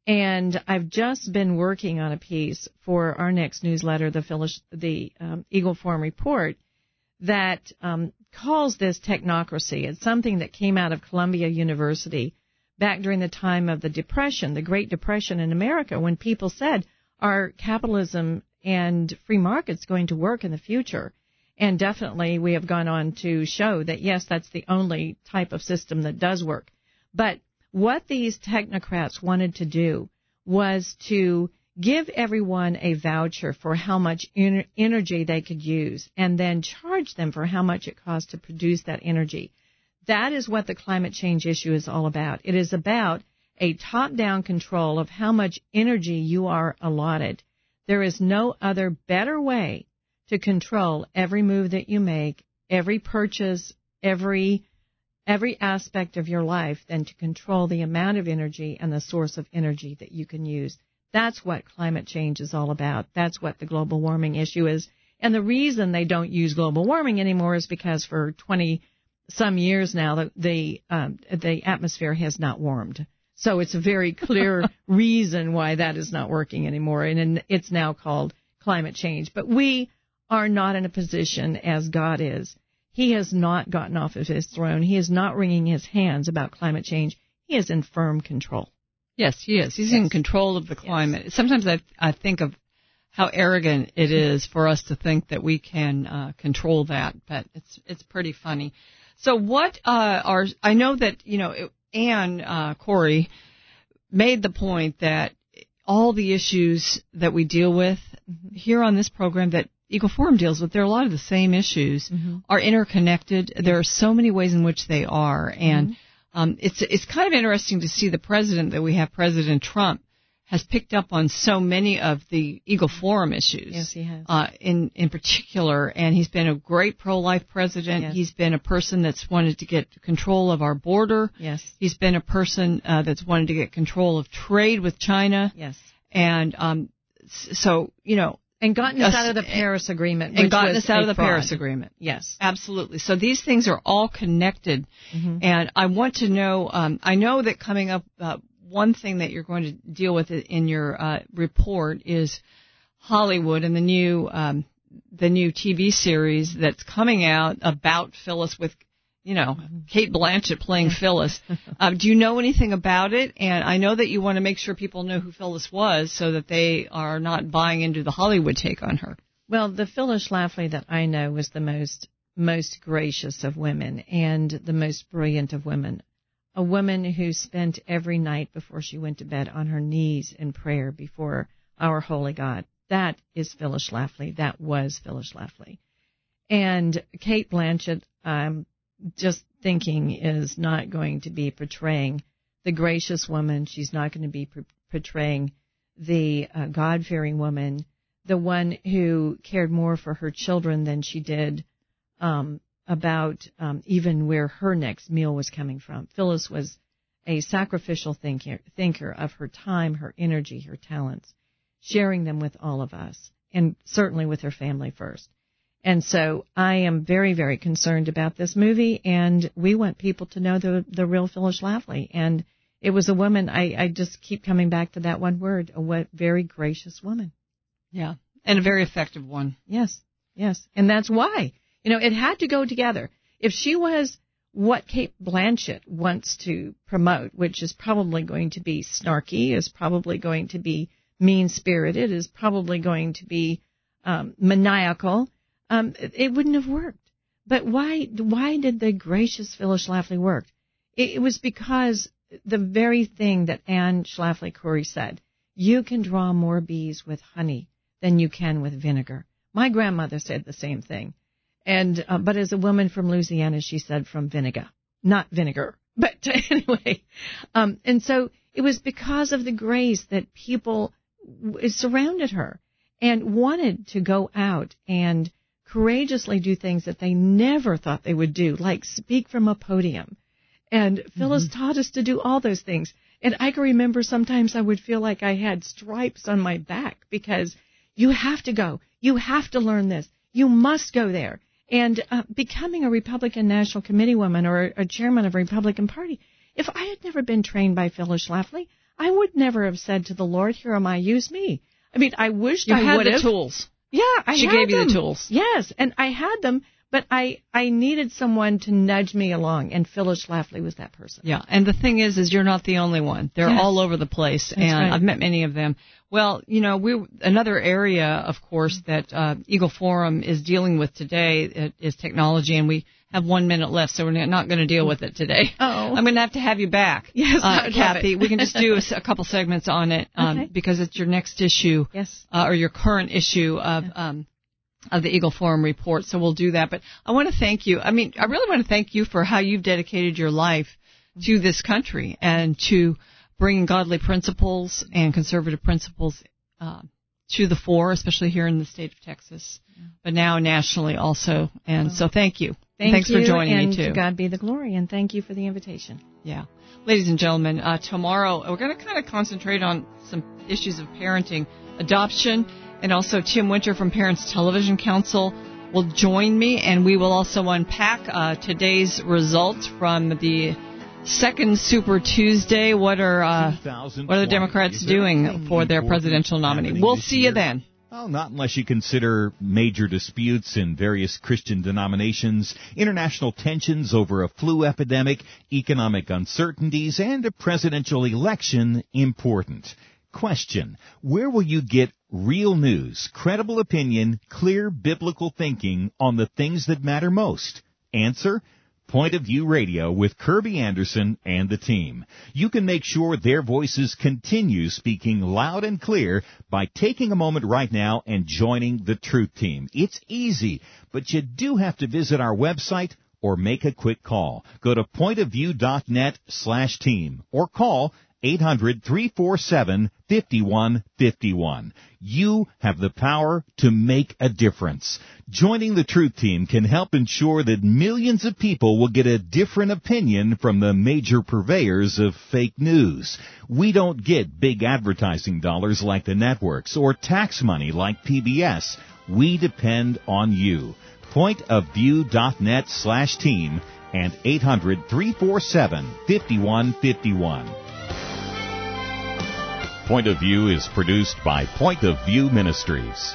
And I've just been working on a piece for our next newsletter, the Phyllis, the um, Eagle Forum Report, that um, calls this technocracy. It's something that came out of Columbia University back during the time of the Depression, the Great Depression in America, when people said, "Are capitalism and free markets going to work in the future?" And definitely, we have gone on to show that yes, that's the only type of system that does work. But what these technocrats wanted to do was to give everyone a voucher for how much ener- energy they could use and then charge them for how much it costs to produce that energy. That is what the climate change issue is all about. It is about a top down control of how much energy you are allotted. There is no other better way to control every move that you make, every purchase, every every aspect of your life than to control the amount of energy and the source of energy that you can use. That's what climate change is all about. That's what the global warming issue is. And the reason they don't use global warming anymore is because for 20 some years now the the, um, the atmosphere has not warmed. So it's a very clear reason why that is not working anymore, and it's now called climate change. But we are not in a position as God is. He has not gotten off of his throne. He is not wringing his hands about climate change. He is in firm control. Yes, he is. He's in control of the climate. Sometimes I I think of how arrogant it is for us to think that we can uh, control that, but it's it's pretty funny. So what uh, are I know that you know Anne uh, Cori made the point that all the issues that we deal with here on this program that Eagle Forum deals with, there are a lot of the same issues are interconnected. There are so many ways in which they are, and um, it's it's kind of interesting to see the president that we have, President Trump, has picked up on so many of the Eagle Forum issues. Yes, he has. Uh, in in particular, and he's been a great pro-life president. Yes. He's been a person that's wanted to get control of our border. Yes. He's been a person uh, that's wanted to get control of trade with China. Yes. And um, so you know, And gotten us Us- out of the Paris Agreement. and gotten us out of the fraud. Paris Agreement. Yes. Absolutely. So these things are all connected, and I want to know. Um, I know that coming up, uh, one thing that you're going to deal with in your uh, report is Hollywood and the new um, the new TV series that's coming out about Phyllis with you know, Cate Blanchett playing Phyllis. Uh, do you know anything about it? And I know that you want to make sure people know who Phyllis was so that they are not buying into the Hollywood take on her. Well, the Phyllis Schlafly that I know was the most most gracious of women and the most brilliant of women. A woman who spent every night before she went to bed on her knees in prayer before our holy God. That is Phyllis Schlafly. That was Phyllis Schlafly. And Cate Blanchett, I'm just thinking, is not going to be portraying the gracious woman. She's not going to be portraying the uh, God fearing woman, the one who cared more for her children than she did um, about um, even where her next meal was coming from. Phyllis was a sacrificial thinker, thinker of her time, her energy, her talents, sharing them with all of us, and certainly with her family first. And so I am very, very concerned about this movie, and we want people to know the the real Phyllis Schlafly. And it was a woman. I, I just keep coming back to that one word: a what, very gracious woman. Yeah, and a very effective one. Yes, yes, and that's why you know it had to go together. If she was what Cate Blanchett wants to promote, which is probably going to be snarky, is probably going to be mean spirited, is probably going to be um, maniacal um, it wouldn't have worked. But why? Why did the gracious Phyllis Schlafly work? It, it was because the very thing that Anne Schlafly Cori said: "You can draw more bees with honey than you can with vinegar." My grandmother said the same thing, and uh, but as a woman from Louisiana, she said from vinegar, not vinegar. But anyway, um, and so it was because of the grace that people surrounded her and wanted to go out and courageously do things that they never thought they would do, like speak from a podium. And Phyllis mm-hmm. taught us to do all those things. And I can remember sometimes I would feel like I had stripes on my back because you have to go. You have to learn this. You must go there. And uh, becoming a Republican National Committee woman or a chairman of a Republican Party, if I had never been trained by Phyllis Schlafly, I would never have said to the Lord, "Here am I, use me." I mean, I wished you I would have. tools. Yeah, I she gave them. you the tools. Yes, and I had them, but I I needed someone to nudge me along, and Phyllis Schlafly was that person. Yeah, and the thing is, is you're not the only one. They're yes. all over the place, That's and right. I've met many of them. Well, you know, we another area, of course, that uh, Eagle Forum is dealing with today is technology, and we have one minute left, so we're not going to deal with it today. Oh, I'm going to have to have you back. Yes, uh, Cathie. we can just do a, a, couple segments on it um, okay. because it's your next issue, yes, uh, or your current issue of. Um, of the Eagle Forum report, so we'll do that. But I want to thank you. I mean, I really want to thank you for how you've dedicated your life to this country and to bringing godly principles and conservative principles uh, to the fore, especially here in the state of Texas, but now nationally also. And so thank you. Thank Thanks you, for joining me too. To God be the glory, and thank you for the invitation. Yeah. Ladies and gentlemen, uh, tomorrow we're going to kind of concentrate on some issues of parenting, adoption, and also Tim Winter from Parents Television Council will join me, and we will also unpack uh, today's results from the second Super Tuesday. What are uh, what are the Democrats doing for their presidential nominee? We'll see you then. Well, not unless you consider major disputes in various Christian denominations, international tensions over a flu epidemic, economic uncertainties, and a presidential election important. Question. Where will you get real news, credible opinion, clear biblical thinking on the things that matter most? Answer. Point of View Radio with Kerby Anderson and the team. You can make sure their voices continue speaking loud and clear by taking a moment right now and joining the Truth Team. It's easy, but you do have to visit our website or make a quick call. Go to pointofview.net slash team or call 800-347-5151. You have the power to make a difference. Joining the Truth Team can help ensure that millions of people will get a different opinion from the major purveyors of fake news. We don't get big advertising dollars like the networks or tax money like PBS. We depend on you. Pointofview.net slash team and 800-347-5151. Point of View is produced by Point of View Ministries.